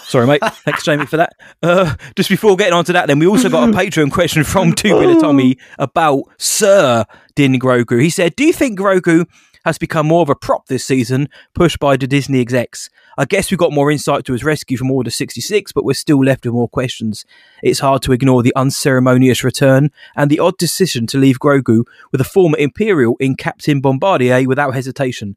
[SPEAKER 1] Sorry, mate. Thanks, Jamie, for that. Uh, just before getting on to that, then we also got a Patreon question from Two Bit Tommy about Sir Din Grogu. He said, "Do you think Grogu has become more of a prop this season, pushed by the Disney execs? I guess we got more insight to his rescue from Order 66, but we're still left with more questions. It's hard to ignore the unceremonious return and the odd decision to leave Grogu with a former Imperial in Captain Bombardier without hesitation."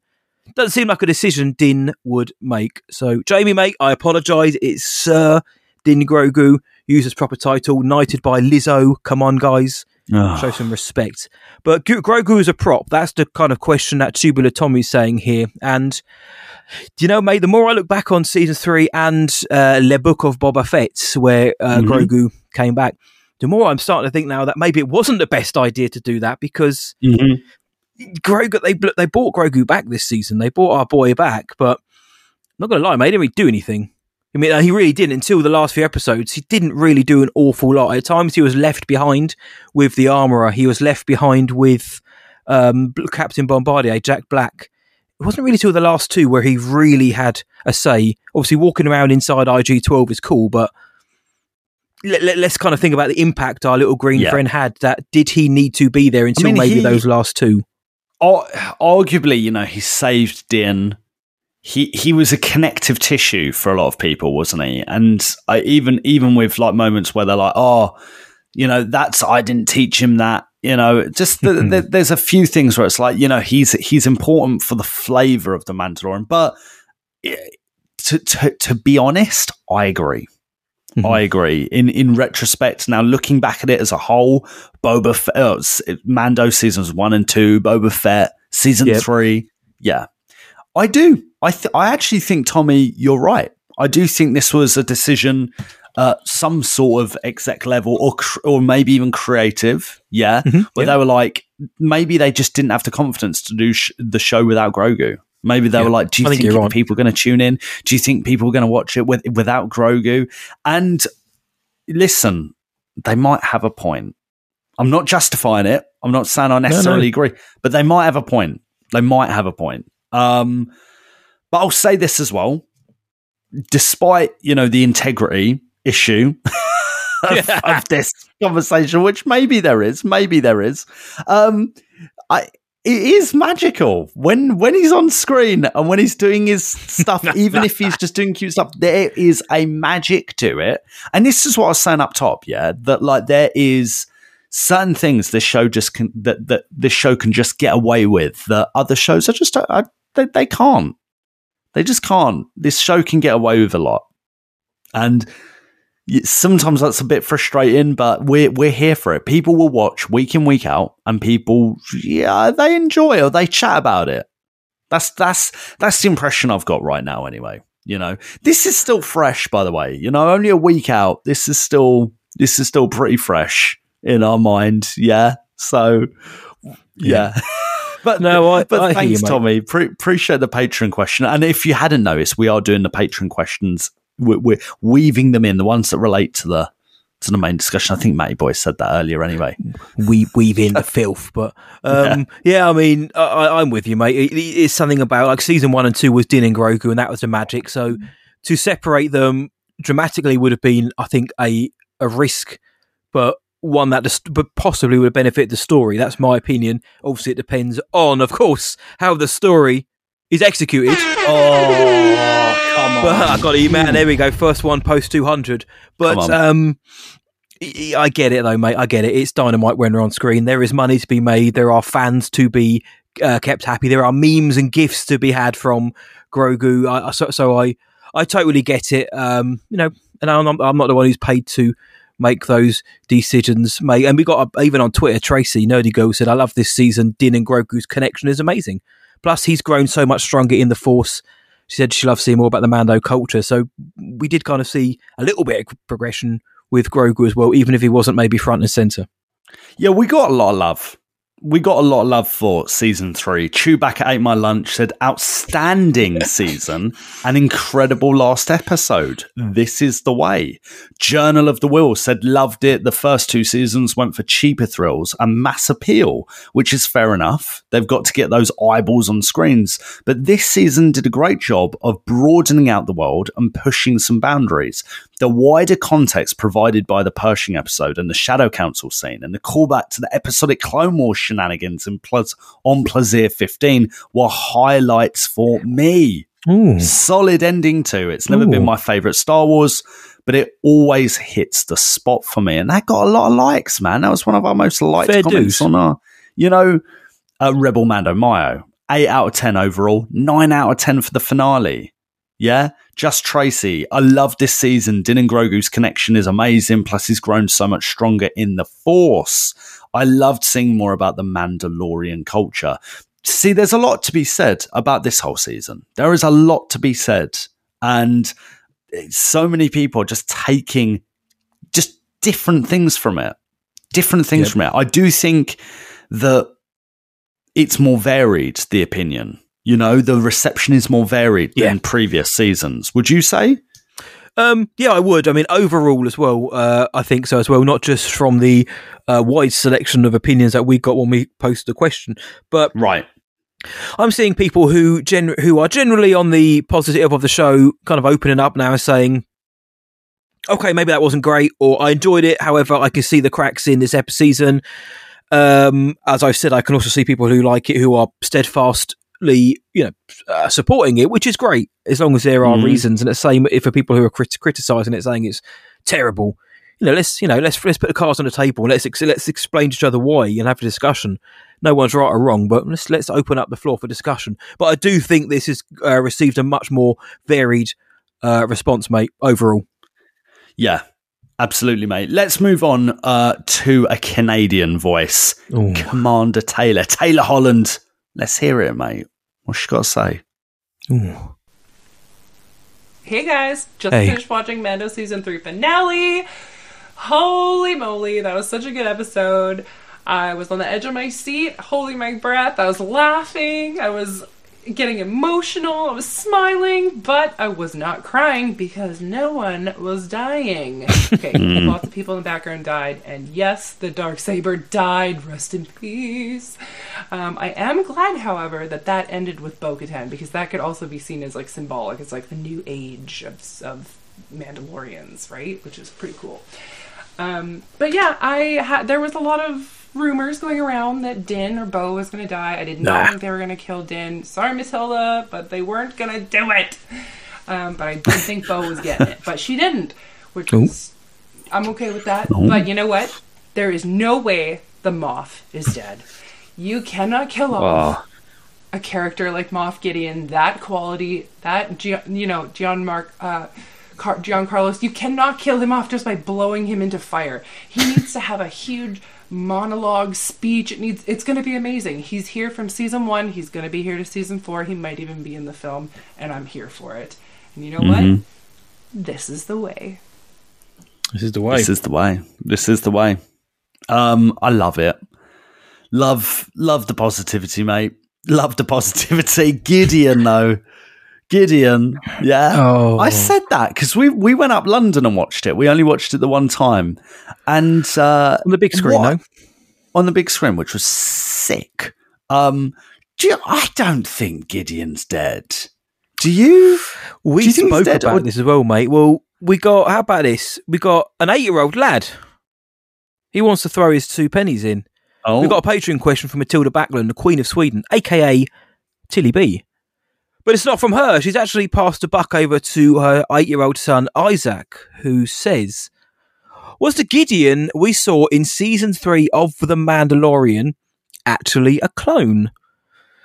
[SPEAKER 1] Doesn't seem like a decision Din would make. So, Jamie, mate, I apologise. It's Sir Din Grogu. Use his proper title. Knighted by Lizzo. Come on, guys. Show some respect. But Grogu is a prop. That's the kind of question that Tubular Tommy's saying here. And, you know, mate, the more I look back on season three and uh, Le Book of Boba Fett, where uh,
[SPEAKER 2] Mhm.
[SPEAKER 1] Grogu came back, the more I'm starting to think now that maybe it wasn't the best idea to do that because
[SPEAKER 2] Mhm.
[SPEAKER 1] Grogu they they bought Grogu back this season. They bought our boy back, but I'm not gonna lie, mate, he didn't really do anything. I mean, uh, he really didn't until the last few episodes. He didn't really do an awful lot. At times, he was left behind with the armorer. He was left behind with um, Captain Bombardier, Jack Black. It wasn't really till the last two where he really had a say. Obviously, walking around inside IG twelve is cool, but let, let, us kind of think about the impact our little green
[SPEAKER 2] Yeah.
[SPEAKER 1] friend had. That did he need to be there until
[SPEAKER 2] mean,
[SPEAKER 1] maybe
[SPEAKER 2] he-
[SPEAKER 1] those last two?
[SPEAKER 2] Arguably, you know, he saved Din. He he was a connective tissue for a lot of people, wasn't he? And I, even even with like moments where they're like, oh, you know, that's I didn't teach him that. You know, just the, the, there's a few things where it's like, you know, he's he's important for the flavor of the Mandalorian, but eh, to to to be honest, I agree. I agree. In in retrospect, now looking back at it as a whole, Boba Fett, uh, Mando seasons one and two, Boba Fett season
[SPEAKER 1] Yep.
[SPEAKER 2] three, yeah, I do. I th- I actually think Tommy, you're right. I do think this was a decision, uh, some sort of exec level, or cr- or maybe even creative, yeah,
[SPEAKER 1] Mm-hmm.
[SPEAKER 2] where they were like, maybe they just didn't have the confidence to do sh- the show without Grogu. Maybe they
[SPEAKER 1] Yeah,
[SPEAKER 2] were like, "Do you
[SPEAKER 1] I think
[SPEAKER 2] think,
[SPEAKER 1] right.
[SPEAKER 2] people are going to tune in? Do you think people are going to watch it with, without Grogu?" And listen, they might have a point. I'm not justifying it. I'm not saying I necessarily agree, but they might have a point. They might have a point. Um, but I'll say this as well. despite you know the integrity issue of, of this conversation, which maybe there is, maybe there is. Um, I it is magical when when he's on screen and when he's doing his stuff, even if he's just doing cute stuff. There is a magic to it, and this is what I was saying up top. Yeah, that like there is certain things this show just can that that this show can just get away with that other shows are just I, they, they can't. They just can't. This show can get away with a lot, and sometimes that's a bit frustrating. But we're we're here for it. People will watch week in week out, and people yeah they enjoy or they chat about it. That's that's that's the impression I've got right now. Anyway, you know, this is still fresh. By the way, you know, only a week out. This is still this is still pretty fresh in our mind. Yeah. So yeah. but
[SPEAKER 1] No, I-
[SPEAKER 2] but
[SPEAKER 1] I
[SPEAKER 2] thanks,
[SPEAKER 1] you.
[SPEAKER 2] Tommy. Pre- appreciate the patron question. And if you hadn't noticed, we are doing the patron questions. We're, we're weaving them in the ones that relate to the to the main discussion. I think Matty Boy said that earlier. Anyway,
[SPEAKER 1] we weave in the filth. But um, yeah. I mean, I, I- I'm with you, mate. It, it's something about like season one and two was Din and Grogu, and that was the magic. So to separate them dramatically would have been, I think, a a risk, but one that just, but possibly would benefit the story. That's my opinion. Obviously, it depends on, of course, how the story is executed.
[SPEAKER 2] oh come on!
[SPEAKER 1] But I got to man. There we go. First one post two hundred. But um, I I get it though, mate. I get it. It's dynamite when we're on screen. There is money to be made. There are fans to be uh, kept happy. There are memes and gifts to be had from Grogu. I, I- so, so I I totally get it. Um, you know, and I'm, I'm not the one who's paid to make those decisions, mate. And we got a, even on Twitter, Tracy Nerdy Girl said, "I love this season. Din and Grogu's connection is amazing. Plus, he's grown so much stronger in the Force." She said she loves seeing more about the Mando culture. So we did kind of see a little bit of progression with Grogu as well, even if he wasn't maybe front and center.
[SPEAKER 2] Yeah, we got a lot of love. We got a lot of love for season three. Chewbacca ate my lunch said outstanding season, an incredible last episode. This is the way. Journal of the Whills said loved it. The first two seasons went for cheaper thrills and mass appeal, which is fair enough. They've got to get those eyeballs on screens. But this season did a great job of broadening out the world and pushing some boundaries the wider context provided by the Pershing episode and the Shadow Council scene, and the callback to the episodic Clone Wars shenanigans in Plaz- on Plazir 15 were highlights for me. Solid ending to it's never been my favorite Star Wars, but it always hits the spot for me, and that got a lot of likes. Man, that was one of our most liked
[SPEAKER 1] Fair
[SPEAKER 2] comments
[SPEAKER 1] dues.
[SPEAKER 2] on our, you know, uh, Rebel Mando Mayo. Eight out of ten overall, nine out of ten for the finale. Yeah, just Tracy. I love this season. Din and Grogu's connection is amazing. Plus, he's grown so much stronger in the Force. I loved seeing more about the Mandalorian culture. See, there's a lot to be said about this whole season. There is a lot to be said, and so many people are just taking just different things from it. Different things
[SPEAKER 1] Yep.
[SPEAKER 2] from it. I do think that it's more varied. The opinion, you know, the reception is more varied
[SPEAKER 1] Yeah.
[SPEAKER 2] than previous seasons. Would you say?
[SPEAKER 1] Um, yeah, I would. I mean, overall as well, uh, I think so as well. Not just from the uh, wide selection of opinions that we got when we posted the question, but
[SPEAKER 2] Right.
[SPEAKER 1] I'm seeing people who gen- who are generally on the positive of the show, kind of opening up now and saying, "Okay, maybe that wasn't great," or "I enjoyed it." However, I can see the cracks in this episode season. Um, as I've said, I can also see people who like it who are steadfastly, you know, uh, supporting it, which is great as long as there are
[SPEAKER 2] Mhm.
[SPEAKER 1] reasons. And the same if for people who are crit- criticizing it, saying it's terrible. You know, let's you know let's let's put the cards on the table and let's ex- let's explain to each other why and have a discussion. No one's right or wrong, but let's let's open up the floor for discussion. But I do think this has uh, received a much more varied uh, response, mate. Overall,
[SPEAKER 2] Yeah. Absolutely, mate. Let's move on uh, to a Canadian voice,
[SPEAKER 1] Ooh.
[SPEAKER 2] Commander Taylor, Taylor Holland. Let's hear it, mate. What's she got to say?
[SPEAKER 1] Ooh.
[SPEAKER 6] Hey guys, just
[SPEAKER 1] Hey.
[SPEAKER 6] finished watching Mando season three finale. Holy moly, that was such a good episode. I was on the edge of my seat, holding my breath. I was laughing. I was getting emotional. I was smiling, but I was not crying because no one was dying. Okay, lots of people in the background died, and yes, the dark saber died. Rest in peace. Um, I am glad, however, that that ended with Bo-Katan because that could also be seen as like symbolic. It's like the new age of of Mandalorians, right? Which is pretty cool. Um, but yeah, I had there was a lot of rumors going around that Din or Bo was going to die. I did not
[SPEAKER 1] Nah.
[SPEAKER 6] think they were going to kill Din. Sorry, Miss Hilda, but they weren't going to do it. Um, but I did think Bo was getting it, but she didn't, which
[SPEAKER 1] Ooh.
[SPEAKER 6] was I'm okay with that. But you know what? There is no way the Moff is dead. You cannot kill off a character like Moff Gideon, that quality, that you know Gian Mark, uh, Car- Giancarlos, you cannot kill him off just by blowing him into fire. He needs to have a huge monologue speech. It needs. It's going to be amazing. He's here from season one. He's going to be here to season four. He might even be in the film, and I'm here for it. And you know what? This is the way.
[SPEAKER 1] This is the way.
[SPEAKER 2] This is the way. This is the way. Um, I love it. Love, love the positivity, mate. Love the positivity. Gideon, though. Gideon, yeah.
[SPEAKER 1] Oh.
[SPEAKER 2] I said that because we we went up London and watched it. We only watched it the one time, and uh,
[SPEAKER 1] on the big screen,
[SPEAKER 2] what-
[SPEAKER 1] though.
[SPEAKER 2] on the big screen, which was sick. Um, do you, I don't think Gideon's dead. Do you? Do
[SPEAKER 1] We
[SPEAKER 2] you think he's
[SPEAKER 1] spoke about
[SPEAKER 2] or-
[SPEAKER 1] this as well, mate. Well, we got how about this? We got an eight-year-old lad. He wants to throw his two pennies in.
[SPEAKER 2] Oh,
[SPEAKER 1] We got a Patreon question from Matilda Backlund, the Queen of Sweden, aka Tilly B. But it's not from her. She's actually passed a buck over to her eight-year-old son Isaac, who says, "Was the Gideon we saw in season three of The Mandalorian actually a clone?"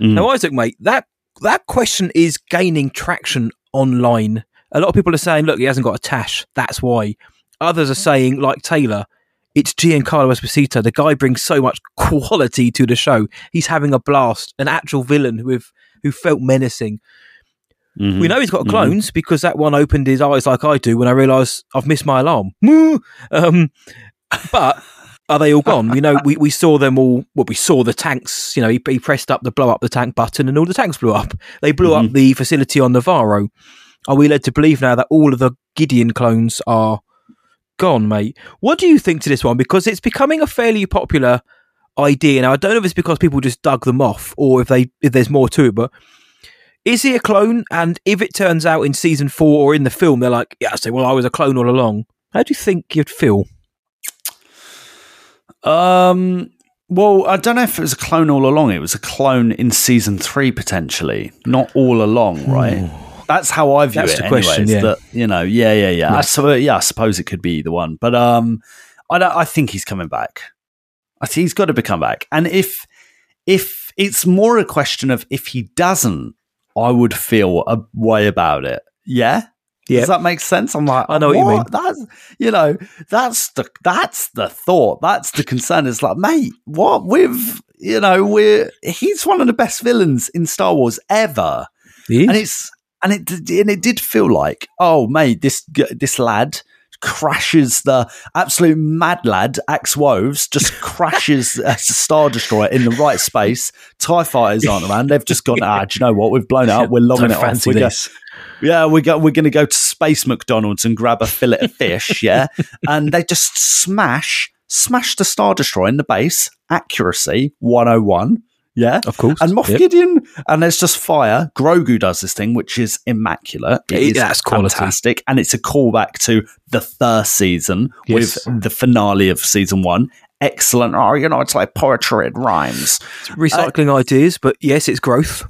[SPEAKER 2] Mm.
[SPEAKER 1] Now, Isaac, mate, that that question is gaining traction online. A lot of people are saying, "Look, he hasn't got a tash. That's why." Others are saying, like Taylor, it's Giancarlo Esposito. The guy brings so much quality to the show. He's having a blast. An actual villain have, who felt menacing.
[SPEAKER 2] Mhm.
[SPEAKER 1] We know he's got
[SPEAKER 2] Mhm.
[SPEAKER 1] clones because that one opened his eyes like I do when I realise I've missed my alarm. Um, but are they all gone? We know we, we saw them all. Well, we saw the tanks. You know, he, he pressed up the blow up the tank button, and all the tanks blew up. They blew up the facility on Navarro. Are we led to believe now that all of the Gideon clones are gone, mate? What do you think to this one? Because it's becoming a fairly popular idea now. I don't know if it's because people just dug them off or if they if there's more to it, but is he a clone? And if it turns out in season four or in the film, they're like, yeah, I say, well, I was a clone all along. How do you think you'd feel?
[SPEAKER 2] Um. Well, I don't know if it was a clone all along. It was a clone in season three, potentially, not all along, right? That's how I view
[SPEAKER 1] That's
[SPEAKER 2] it.
[SPEAKER 1] the
[SPEAKER 2] anyways,
[SPEAKER 1] question, yeah.
[SPEAKER 2] That you know, yeah, yeah, yeah. I so, yeah, I suppose it could be the one, but um, I don't. I think he's coming back. I think he's got to be come back, and if if it's more a question of if he doesn't, I would feel a way about it. Yeah.
[SPEAKER 1] Yeah.
[SPEAKER 2] Does that make sense? I'm like,
[SPEAKER 1] I know what you mean.
[SPEAKER 2] That's you know, that's the that's the thought. That's the concern. It's like, mate, what with you know, we're he's one of the best villains in Star Wars ever, and it's and it and it did feel like, oh, mate, this this lad crashes the absolute mad lad Axe Woves just crashes a star destroyer in the right space. Tie fighters aren't around. They've just gone. Ah, do you know what? We've blown it up. We're logging it off. We're go- yeah, we go, we're going to go to Space McDonald's and grab a fillet of fish. Yeah, and they just smash smash the Star Destroyer in the base. Accuracy one hundred one. Yeah,
[SPEAKER 1] Of course.
[SPEAKER 2] and Moff
[SPEAKER 1] Yep.
[SPEAKER 2] Gideon, and there's just fire. Grogu does this thing, which is immaculate. It
[SPEAKER 1] Yeah,
[SPEAKER 2] is
[SPEAKER 1] that's quality.
[SPEAKER 2] fantastic, and it's a callback to the first season
[SPEAKER 1] Yes.
[SPEAKER 2] with the finale of season one. Excellent. Oh, you know, it's like poetry. It rhymes.
[SPEAKER 1] Recycling ideas, but yes, it's growth.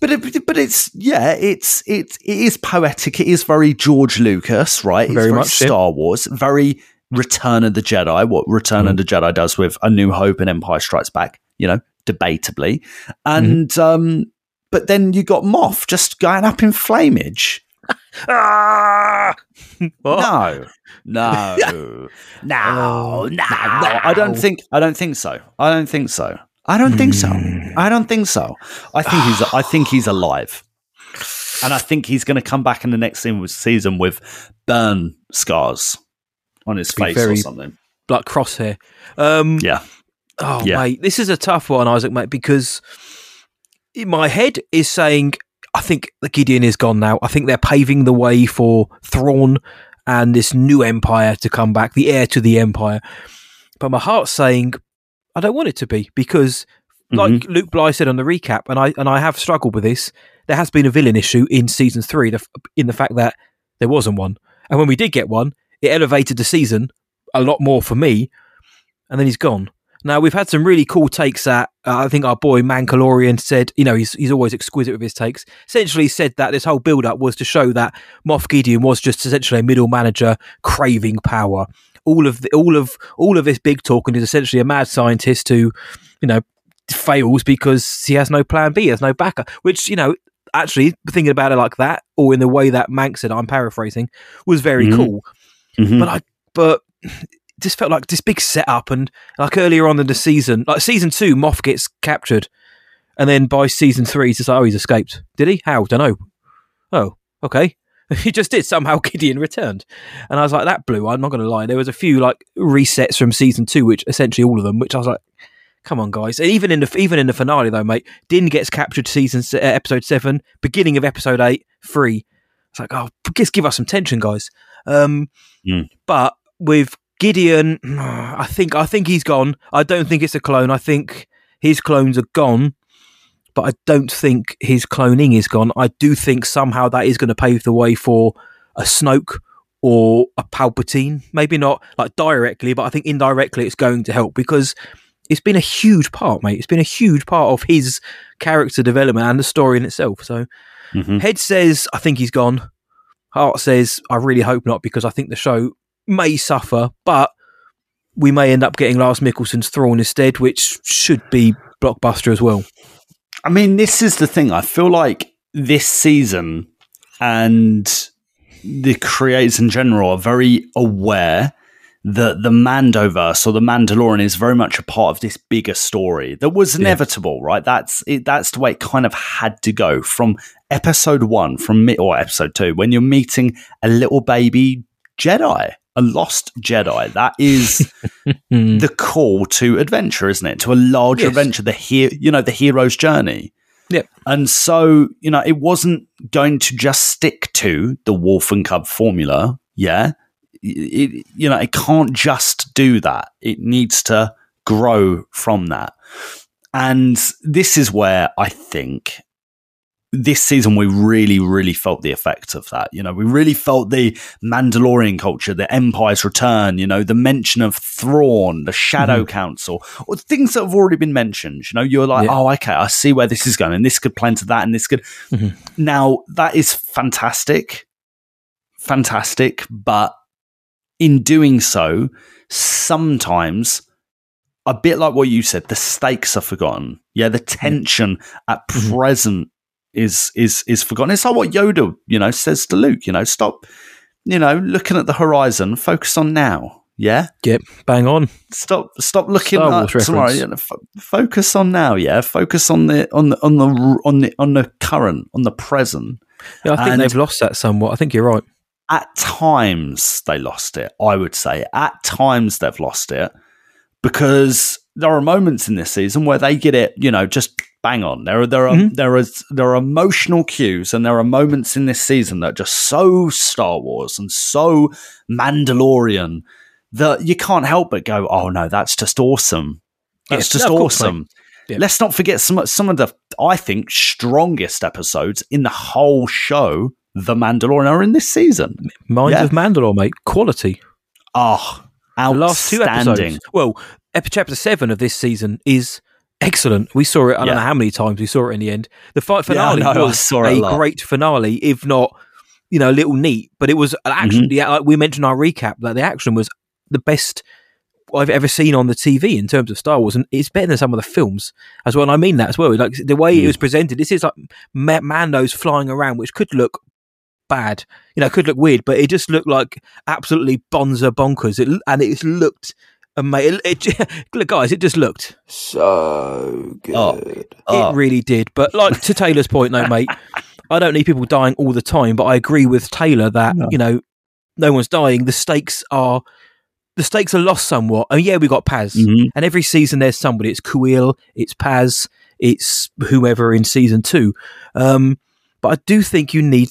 [SPEAKER 2] But it, but it's yeah, it's it it is poetic. It is very George Lucas, right? It's
[SPEAKER 1] Very much, yeah.
[SPEAKER 2] Star Wars, very Return of the Jedi. What Return
[SPEAKER 1] Mm.
[SPEAKER 2] of the Jedi does with A New Hope and Empire Strikes Back, you know, debatably. And
[SPEAKER 1] Mm-hmm.
[SPEAKER 2] um, but then you got Moff just going up in flamage.
[SPEAKER 1] Ah!
[SPEAKER 2] No, no, no, no, no. I don't think. I don't think so. I don't think so. I don't think so. I don't think so. I think he's. I think he's alive, and I think he's going to come back in the next se- season with burn scars on his face or something.
[SPEAKER 1] Like crosshair. Um,
[SPEAKER 2] Yeah,
[SPEAKER 1] Oh,
[SPEAKER 2] Yeah.
[SPEAKER 1] mate, this is a tough one, Isaac, mate, because my head is saying I think the Gideon is gone now. I think they're paving the way for Thrawn and this new empire to come back, the heir to the empire. But my heart's saying I don't want it to be because, like mm-hmm. Luke Bly said on the recap, and I and I have struggled with this. There has been a villain issue in season three, the, in the fact that there wasn't one, and when we did get one, it elevated the season a lot more for me. And then he's gone. Now we've had some really cool takes that uh, I think our boy Mancalorian said. You know, he's he's always exquisite with his takes. Essentially, said that this whole build up was to show that Moff Gideon was just essentially a middle manager craving power. All of the, all of all of this big talking is essentially a mad scientist who, you know, fails because he has no plan B, has no backup. Which you know, actually thinking about it like that, or in the way that Mank said, I'm paraphrasing, was very
[SPEAKER 2] Mhm.
[SPEAKER 1] cool.
[SPEAKER 2] Mhm.
[SPEAKER 1] But I but just felt like this big setup and like earlier on in the season, like season two, Moff gets captured, and then by season three, it's just like, oh, he's escaped. Did he? How? Don't know. Oh, okay. He just did. Somehow Gideon returned, and I was like, that blew. I'm not going to lie. There was a few like resets from season two, which essentially all of them, which I was like, come on, guys. And even in the even in the finale though, mate, Din gets captured season uh, episode seven, beginning of episode eight, free. It's like, oh, just give us some tension, guys. Um,
[SPEAKER 2] Mm.
[SPEAKER 1] but with Gideon, I think I think he's gone. I don't think it's a clone. I think his clones are gone, but I don't think his cloning is gone. I do think somehow that is going to pave the way for a Snoke or a Palpatine. Maybe not like directly, but I think indirectly it's going to help because it's been a huge part, mate. It's been a huge part of his character development and the story in itself. So
[SPEAKER 2] Mhm.
[SPEAKER 1] Head says I think he's gone. Heart says I really hope not because I think the show may suffer, but we may end up getting Lars Mikkelsen's Thrawn instead, which should be blockbuster as well.
[SPEAKER 2] I mean, this is the thing. I feel like this season and the creators in general are very aware that the Mandoverse or the Mandalorian is very much a part of this bigger story that was inevitable, right? That's it, that's the way it kind of had to go from episode one, from or episode two, when you're meeting a little baby Jedi, a lost Jedi. That is the call to adventure, isn't it? To a larger
[SPEAKER 1] Yes.
[SPEAKER 2] adventure, the he- you know, the hero's journey.
[SPEAKER 1] Yep.
[SPEAKER 2] And so, you know, it wasn't going to just stick to the wolf and cub formula. Yeah. It, it- you know, it can't just do that. It needs to grow from that. And this is where I think this season we really, really felt the effect of that. You know, we really felt the Mandalorian culture, the Empire's return, you know, the mention of Thrawn, the Shadow mm-hmm. Council, or things that have already been mentioned. You know, you're like,
[SPEAKER 1] Yeah.
[SPEAKER 2] oh, okay, I see where this is going, and this could play into that, and this could. Mm-hmm. Now, that is fantastic. Fantastic. But in doing so, sometimes a bit like what you said, the stakes are forgotten. Yeah, the tension at mm-hmm. present is is is forgotten. It's like what Yoda, you know, says to Luke. You know, stop, you know, looking at the horizon. Focus on now. Yeah,
[SPEAKER 1] Yep, bang on.
[SPEAKER 2] stop stop looking at tomorrow. You know, f- focus on now. Yeah, focus on the on the on the on the on the current on the present.
[SPEAKER 1] Yeah, I think
[SPEAKER 2] And-
[SPEAKER 1] they've lost that somewhat. I think you're right.
[SPEAKER 2] At times they lost it. I would say at times they've lost it because there are moments in this season where they get it. You know, just bang on. There are there are
[SPEAKER 1] Mhm.
[SPEAKER 2] there is there are emotional cues and there are moments in this season that are just so Star Wars and so Mandalorian that you can't help but go, oh no, that's just awesome. That's
[SPEAKER 1] Yes,
[SPEAKER 2] just
[SPEAKER 1] course,
[SPEAKER 2] awesome.
[SPEAKER 1] Yeah.
[SPEAKER 2] Let's not forget some some of the I think strongest episodes in the whole show. The Mandalorian are in this season.
[SPEAKER 1] Mines
[SPEAKER 2] Yeah.
[SPEAKER 1] of Mandalore, mate. Quality.
[SPEAKER 2] Oh,
[SPEAKER 1] The last two
[SPEAKER 2] outstanding.
[SPEAKER 1] episodes. Well, chapter seven of this season is excellent. We saw it. I don't
[SPEAKER 2] Yeah.
[SPEAKER 1] know how many times we saw it in the end. The fight
[SPEAKER 2] Yeah,
[SPEAKER 1] finale
[SPEAKER 2] know, I
[SPEAKER 1] was
[SPEAKER 2] a
[SPEAKER 1] a great finale, if not, you know, a little neat. But it was an action.
[SPEAKER 2] Mm-hmm.
[SPEAKER 1] Yeah, like we mentioned in our recap that the action was the best I've ever seen on the TV in terms of Star Wars, and it's better than some of the films as well. And I mean that as well. Like the way
[SPEAKER 2] Mm.
[SPEAKER 1] it was presented, this is like Ma- Mando's flying around, which could look bad, you know, could look weird, but it just looked like absolutely bonza bonkers. It, and it looked amazing. It, it, guys, it just looked so good.
[SPEAKER 2] Oh. Oh.
[SPEAKER 1] It really did. But like to Taylor's point, though, mate, I don't need people dying all the time. But I agree with Taylor that
[SPEAKER 2] No.
[SPEAKER 1] you know no one's dying. The stakes are the stakes are lost somewhat. And yeah, we got Paz,
[SPEAKER 2] Mhm.
[SPEAKER 1] and every season there's somebody. It's Kuil, it's Paz, it's whoever in season two. Um, but I do think you need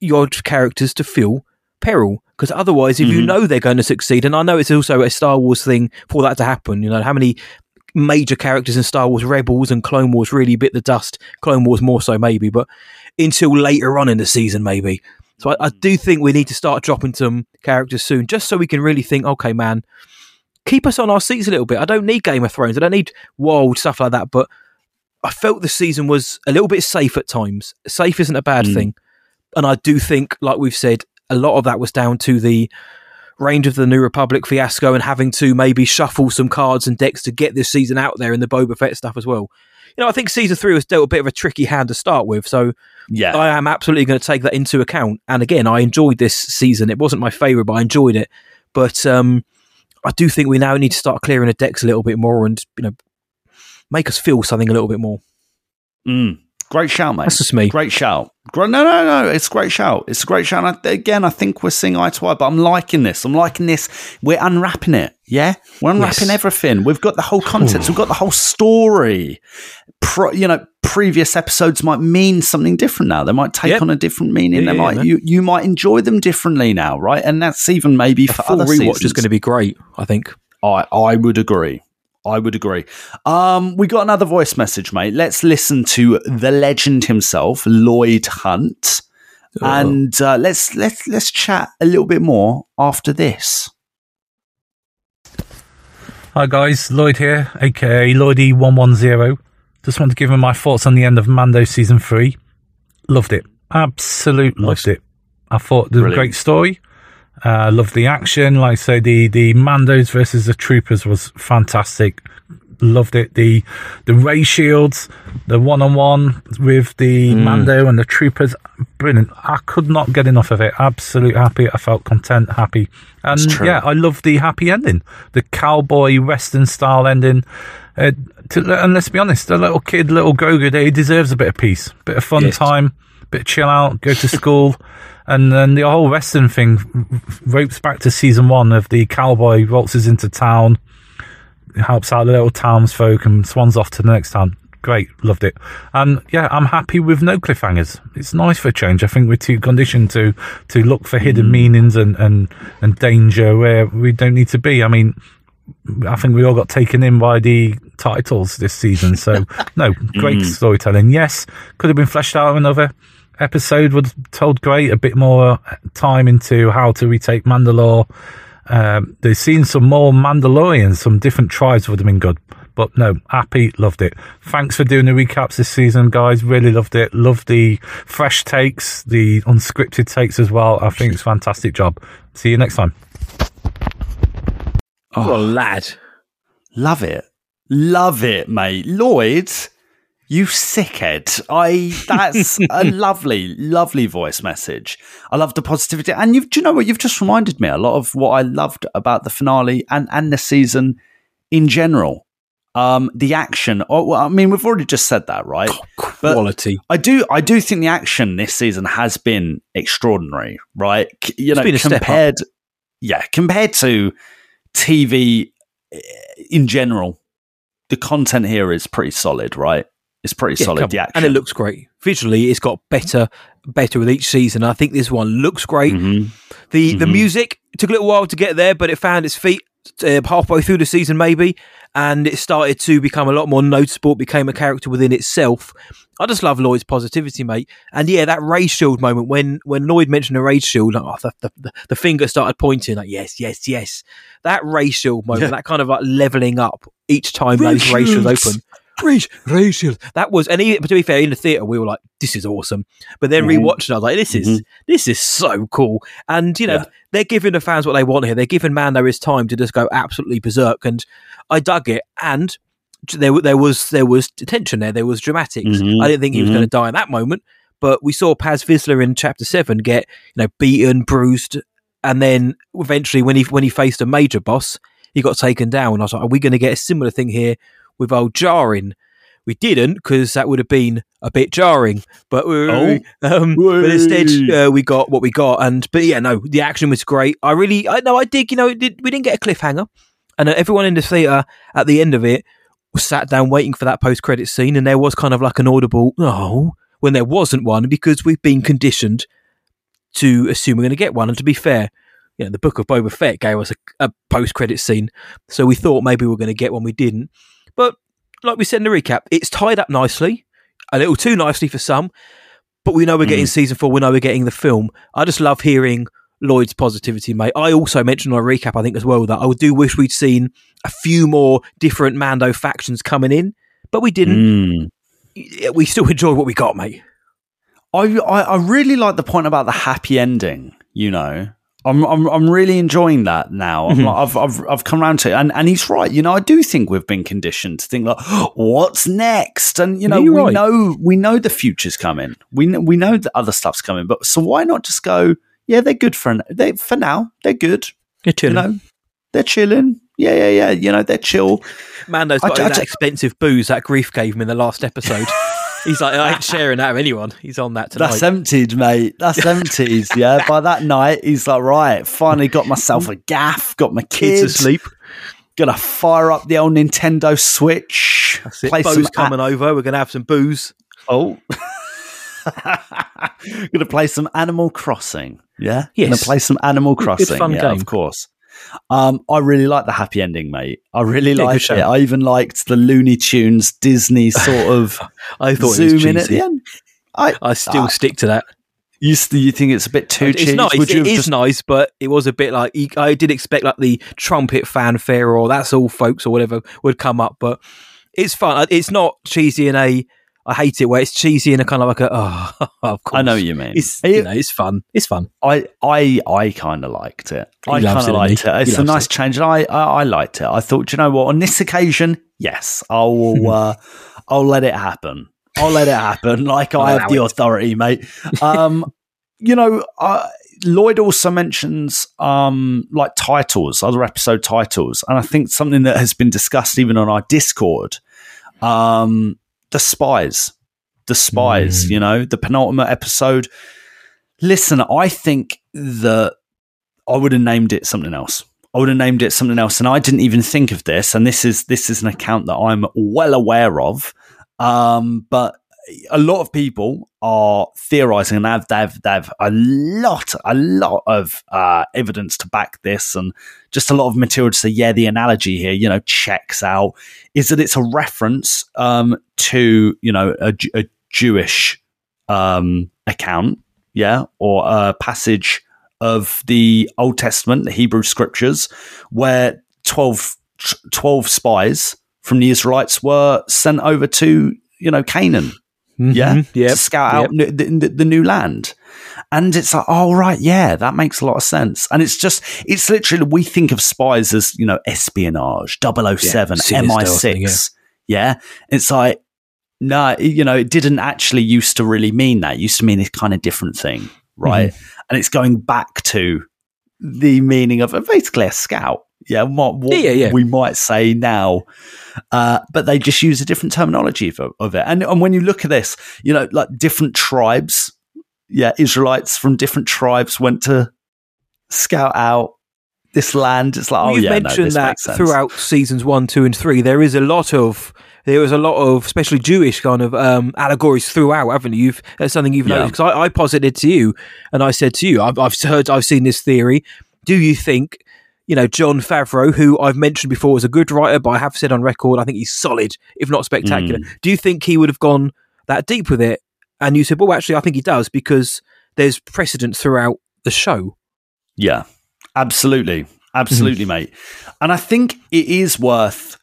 [SPEAKER 1] your characters to feel peril because otherwise, if you
[SPEAKER 2] Mhm.
[SPEAKER 1] know they're going to succeed, and I know it's also a Star Wars thing for that to happen. You know how many major characters in Star Wars Rebels and Clone Wars really bit the dust. Clone Wars more so, maybe, but until later on in the season, maybe. So I, I do think we need to start dropping some characters soon, just so we can really think, okay, man, keep us on our seats a little bit. I don't need Game of Thrones. I don't need wild stuff like that, but I felt the season was a little bit safe at times. Safe isn't a bad
[SPEAKER 2] Mm.
[SPEAKER 1] thing. And I do think, like we've said, a lot of that was down to the range of the New Republic fiasco and having to maybe shuffle some cards and decks to get this season out there and the Boba Fett stuff as well. You know, I think season three was dealt a bit of a tricky hand to start with. So
[SPEAKER 2] Yeah.
[SPEAKER 1] I am absolutely going to take that into account. And again, I enjoyed this season. It wasn't my favourite, but I enjoyed it. But um, I do think we now need to start clearing the decks a little bit more and, you know, make us feel something a little bit more.
[SPEAKER 2] Mm. Great shout, mate.
[SPEAKER 1] That's just me.
[SPEAKER 2] Great shout. No, no, no. It's a great shout. It's a great shout. And I, again, I think we're seeing eye to eye, but I'm liking this. I'm liking this. We're unwrapping it. Yeah? We're unwrapping
[SPEAKER 1] Yes.
[SPEAKER 2] everything. We've got the whole context. We've got the whole story. Pro, you know, previous episodes might mean something different now. They might take
[SPEAKER 1] Yep.
[SPEAKER 2] on a different meaning.
[SPEAKER 1] Yeah,
[SPEAKER 2] they might you you might enjoy them differently now, right? And that's even maybe
[SPEAKER 1] A
[SPEAKER 2] for
[SPEAKER 1] full
[SPEAKER 2] other
[SPEAKER 1] rewatch is going to be great, I think.
[SPEAKER 2] I I would agree. I would agree. Um, we got another voice message, mate. Let's listen to the legend himself, Lloyd Hunt, and uh, let's let's let's chat a little bit more after this.
[SPEAKER 7] Hi guys, Lloyd here, aka Lloydie110. Just want to give him my thoughts on the end of Mando season three. Loved it. Absolute loved it. I thought it was a great story. Uh, loved the action. Like I say, the, the Mandos versus the Troopers was fantastic. Loved it. The the ray shields, the one on one with the
[SPEAKER 2] Mm.
[SPEAKER 7] Mando and the Troopers, brilliant. I could not get enough of it. Absolute happy. I felt content, happy, and yeah, I love the happy ending, the cowboy western style ending. Uh, to, and let's be honest, the little kid, little Grogu, he deserves a bit of peace, a bit of fun
[SPEAKER 1] Yes.
[SPEAKER 7] time, bit of chill out, go to school, and then the whole western thing ropes back to season one of the cowboy waltzes into town, helps out the little townsfolk, and swans off to the next town. Great, loved it, and yeah, I'm happy with no cliffhangers. It's nice for a change. I think we're too conditioned to to look for hidden meanings and and and danger where we don't need to be. I mean, I think we all got taken in by the titles this season. So, no, great
[SPEAKER 2] Mm.
[SPEAKER 7] storytelling. Yes, could have been fleshed out another episode, would have told great, a bit more time into how to retake Mandalore. Um, they've seen some more Mandalorians, some different tribes would have been good. But no, happy, loved it. Thanks for doing the recaps this season, guys. Really loved it. Loved the fresh takes, the unscripted takes as well. I think it's a fantastic job. See you next time.
[SPEAKER 1] Oh, lad.
[SPEAKER 2] Love it, love it, mate. Lloyd, you sickhead. I that's a lovely, lovely voice message. I love the positivity, and you've do you know what? You've just reminded me a lot of what I loved about the finale and and the season in general. Um, the action. Oh, well, I mean, we've already just said that, right? But
[SPEAKER 1] Quality.
[SPEAKER 2] I do, I do think the action this season has been extraordinary, right? C- You know,
[SPEAKER 1] step up.
[SPEAKER 2] compared, yeah, compared to TV eh, in general, the content here is pretty solid, right? It's pretty
[SPEAKER 1] Yeah,
[SPEAKER 2] solid. action
[SPEAKER 1] And it looks great. Visually, it's got better, better with each season. I think this one looks great.
[SPEAKER 2] Mm-hmm.
[SPEAKER 1] The the music took a little while to get there, but it found its feet uh, halfway through the season, maybe, and it started to become a lot more noticeable. It became a character within itself. I just love Lloyd's positivity, mate. And yeah, that ray shield moment when when Lloyd mentioned the ray shield, like, oh, the, the, the, finger started pointing, like yes, yes, yes. That ray shield moment,
[SPEAKER 2] Yeah.
[SPEAKER 1] that kind of like leveling up each time
[SPEAKER 2] Ray
[SPEAKER 1] those shields
[SPEAKER 2] shields.
[SPEAKER 1] open. Shield. That was, and even, to be fair, in the theater we were like, "This is awesome." But then
[SPEAKER 2] Mhm.
[SPEAKER 1] rewatching, I was like, "This is this is so cool." And you know,
[SPEAKER 2] Yeah.
[SPEAKER 1] they're giving the fans what they want here. They're giving Mando his time to just go absolutely berserk, and I dug it. And there, there was there was tension there. There was dramatics.
[SPEAKER 2] Mhm.
[SPEAKER 1] I didn't think he was going to die in that moment, but we saw Paz Vizsla in chapter seven get you know beaten, bruised, and then eventually when he when he faced a major boss, he got taken down. And I was like, "Are we going to get a similar thing here with old jarring. We didn't because that would have been a bit jarring. But
[SPEAKER 2] Oh.
[SPEAKER 1] um, but instead uh, we got what we got. And but yeah, no, the action was great. I really, I know, I did. You know, it did, we didn't get a cliffhanger, and uh, everyone in the theater at the end of it sat down waiting for that post credit scene, and there was kind of like an audible "oh" when there wasn't one because we've been conditioned to assume we're going to get one. And to be fair, you know, the Book of Boba Fett gave us a, a post credit scene, so we thought maybe we are going to get one. We didn't, but like we said in the recap, it's tied up nicely, a little too nicely for some. But we know we're getting
[SPEAKER 2] Mm.
[SPEAKER 1] season four. We know we're getting the film. I just love hearing Lloyd's positivity, mate. I also mentioned on a recap, I think as well, that I do wish we'd seen a few more different Mando factions coming in, but we didn't.
[SPEAKER 2] Mm.
[SPEAKER 1] We still enjoy what we got, mate.
[SPEAKER 2] I, I I really like the point about the happy ending. You know, I'm I'm I'm really enjoying that now. I'm
[SPEAKER 1] Mhm.
[SPEAKER 2] like, I've I've I've come around to it, and and he's right. You know, I do think we've been conditioned to think like, what's next? And you know, we
[SPEAKER 1] right.
[SPEAKER 2] know we know the future's coming. We know, we know that other stuff's coming. But so why not just go? Yeah, they're good for they for now. They're good.
[SPEAKER 1] They're chilling.
[SPEAKER 2] You know, they're chilling. Yeah, yeah, yeah. You know, they're chill.
[SPEAKER 1] Mando's
[SPEAKER 2] I
[SPEAKER 1] got
[SPEAKER 2] ju- I
[SPEAKER 1] that
[SPEAKER 2] ju-
[SPEAKER 1] expensive booze that Greef gave him in the last episode. He's like, I ain't sharing that with anyone. He's on that tonight.
[SPEAKER 2] That's emptied, mate. That's emptied. Yeah. By that night, he's like, right, finally got myself a gaff, got my
[SPEAKER 1] Kids
[SPEAKER 2] kids,
[SPEAKER 1] asleep.
[SPEAKER 2] Gonna fire up the old Nintendo Switch.
[SPEAKER 1] That's it.
[SPEAKER 2] Play
[SPEAKER 1] Bo's coming over. We're to have some booze.
[SPEAKER 2] Oh. gonna play some Animal Crossing. Yeah.
[SPEAKER 1] Yes.
[SPEAKER 2] Gonna play some Animal
[SPEAKER 1] Good
[SPEAKER 2] Crossing.
[SPEAKER 1] fun
[SPEAKER 2] yeah,
[SPEAKER 1] game.
[SPEAKER 2] of course. Um, I really like the happy ending, mate. I really
[SPEAKER 1] Yeah,
[SPEAKER 2] liked it. I even liked the Looney Tunes Disney sort of
[SPEAKER 1] I thought
[SPEAKER 2] zoom in at the end. I,
[SPEAKER 1] I still stick to that.
[SPEAKER 2] you, st- you think it's a bit too
[SPEAKER 1] it's
[SPEAKER 2] cheesy?
[SPEAKER 1] nice.
[SPEAKER 2] Would you
[SPEAKER 1] It is
[SPEAKER 2] just-
[SPEAKER 1] nice, but it was a bit like I did expect like the trumpet fanfare or that's all folks or whatever would come up, but it's fun. It's not cheesy in a. I hate it where it's cheesy and a kind of like a. Oh, of course.
[SPEAKER 2] I know what you mean.
[SPEAKER 1] It's
[SPEAKER 2] It-
[SPEAKER 1] you know it's fun. It's fun.
[SPEAKER 2] I I I kind of liked it.
[SPEAKER 1] He
[SPEAKER 2] I kind
[SPEAKER 1] it,
[SPEAKER 2] of liked it. It's a nice
[SPEAKER 1] it.
[SPEAKER 2] change, I, I I liked it. I thought, "Do you know what? On this occasion, yes, I will. uh, I'll let it happen. I'll let it happen. Like I have the
[SPEAKER 1] it.
[SPEAKER 2] authority, mate. Um, you know, uh, Lloyd also mentions um like titles, other episode titles, and I think something that has been discussed even on our Discord. Um, the spies, the spies.
[SPEAKER 1] Mm.
[SPEAKER 2] You know, the penultimate episode. Listen, I think that I would have named it something else. I would have named it something else, and I didn't even think of this. And this is this is an account that I'm well aware of. Um, but a lot of people are theorizing, and they've they've they've a lot a lot of uh, evidence to back this, and just a lot of material to say, yeah, the analogy here, you know, checks out. Is that it's a reference um, to you know a, a Jewish um, account, yeah, or a passage of the Old Testament, the Hebrew scriptures, where 12, 12 spies from the Israelites were sent over to, you know, Canaan. Yeah.
[SPEAKER 1] Mhm. Yep.
[SPEAKER 2] To scout out
[SPEAKER 1] Yep.
[SPEAKER 2] the, the, the new land. And it's like, oh, right. Yeah. That makes a lot of sense. And it's just, it's literally, we think of spies as, you know, espionage, 007,
[SPEAKER 1] Yeah, sinister or something,
[SPEAKER 2] MI6. Yeah. It's like, no, you know, it didn't actually used to really mean that. It used to mean a kind of different thing, right? And it's going back to the meaning of basically a scout. Yeah, what, what
[SPEAKER 1] Yeah, yeah.
[SPEAKER 2] we might say now, uh, but they just use a different terminology for, of it. And and when you look at this, you know, like different tribes, yeah, Israelites from different tribes went to scout out this land. It's like, oh
[SPEAKER 1] We've
[SPEAKER 2] yeah, no,
[SPEAKER 1] mentioned
[SPEAKER 2] this
[SPEAKER 1] that throughout seasons one, two, and three. There is a lot of there was a lot of, especially Jewish kind of um, allegories throughout, haven't you? You've, that's something you've
[SPEAKER 2] Yeah.
[SPEAKER 1] noticed. Because I, I posited to you, and I said to you, I've, I've heard, I've seen this theory. Do you think, you know, Jon Favreau, who I've mentioned before is a good writer, but I have said on record, I think he's solid, if not spectacular.
[SPEAKER 2] Mm.
[SPEAKER 1] Do you think he would have gone that deep with it? And you said, well, actually, I think he does because there's precedent throughout the show.
[SPEAKER 2] Yeah, absolutely. Absolutely, mate. And I think it is worth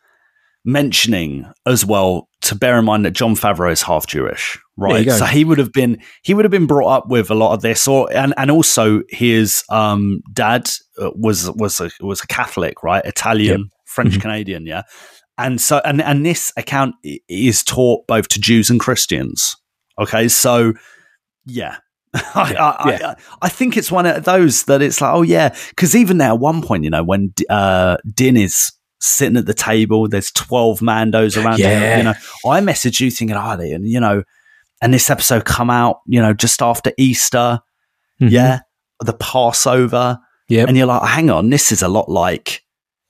[SPEAKER 2] mentioning as well to bear in mind that Jon Favreau is half Jewish, right? So he would have been he would have been brought up with a lot of this, or and and also his um, dad uh, was was a was a Catholic, right? Italian, French Canadian, yeah. And so and and this account is taught both to Jews and Christians. Okay, so yeah. I, I,
[SPEAKER 1] Yeah.
[SPEAKER 2] I, I think it's one of those that it's like, oh yeah, because even there at one point, you know, when uh, Din is sitting at the table, there's twelve Mandos around.
[SPEAKER 1] Yeah.
[SPEAKER 2] you know, I messaged you thinking, are they? And you know, and this episode come out, you know, just after Easter,
[SPEAKER 1] Mhm.
[SPEAKER 2] yeah, the Passover,
[SPEAKER 1] Yeah.
[SPEAKER 2] and you're like, hang on, this is a lot like,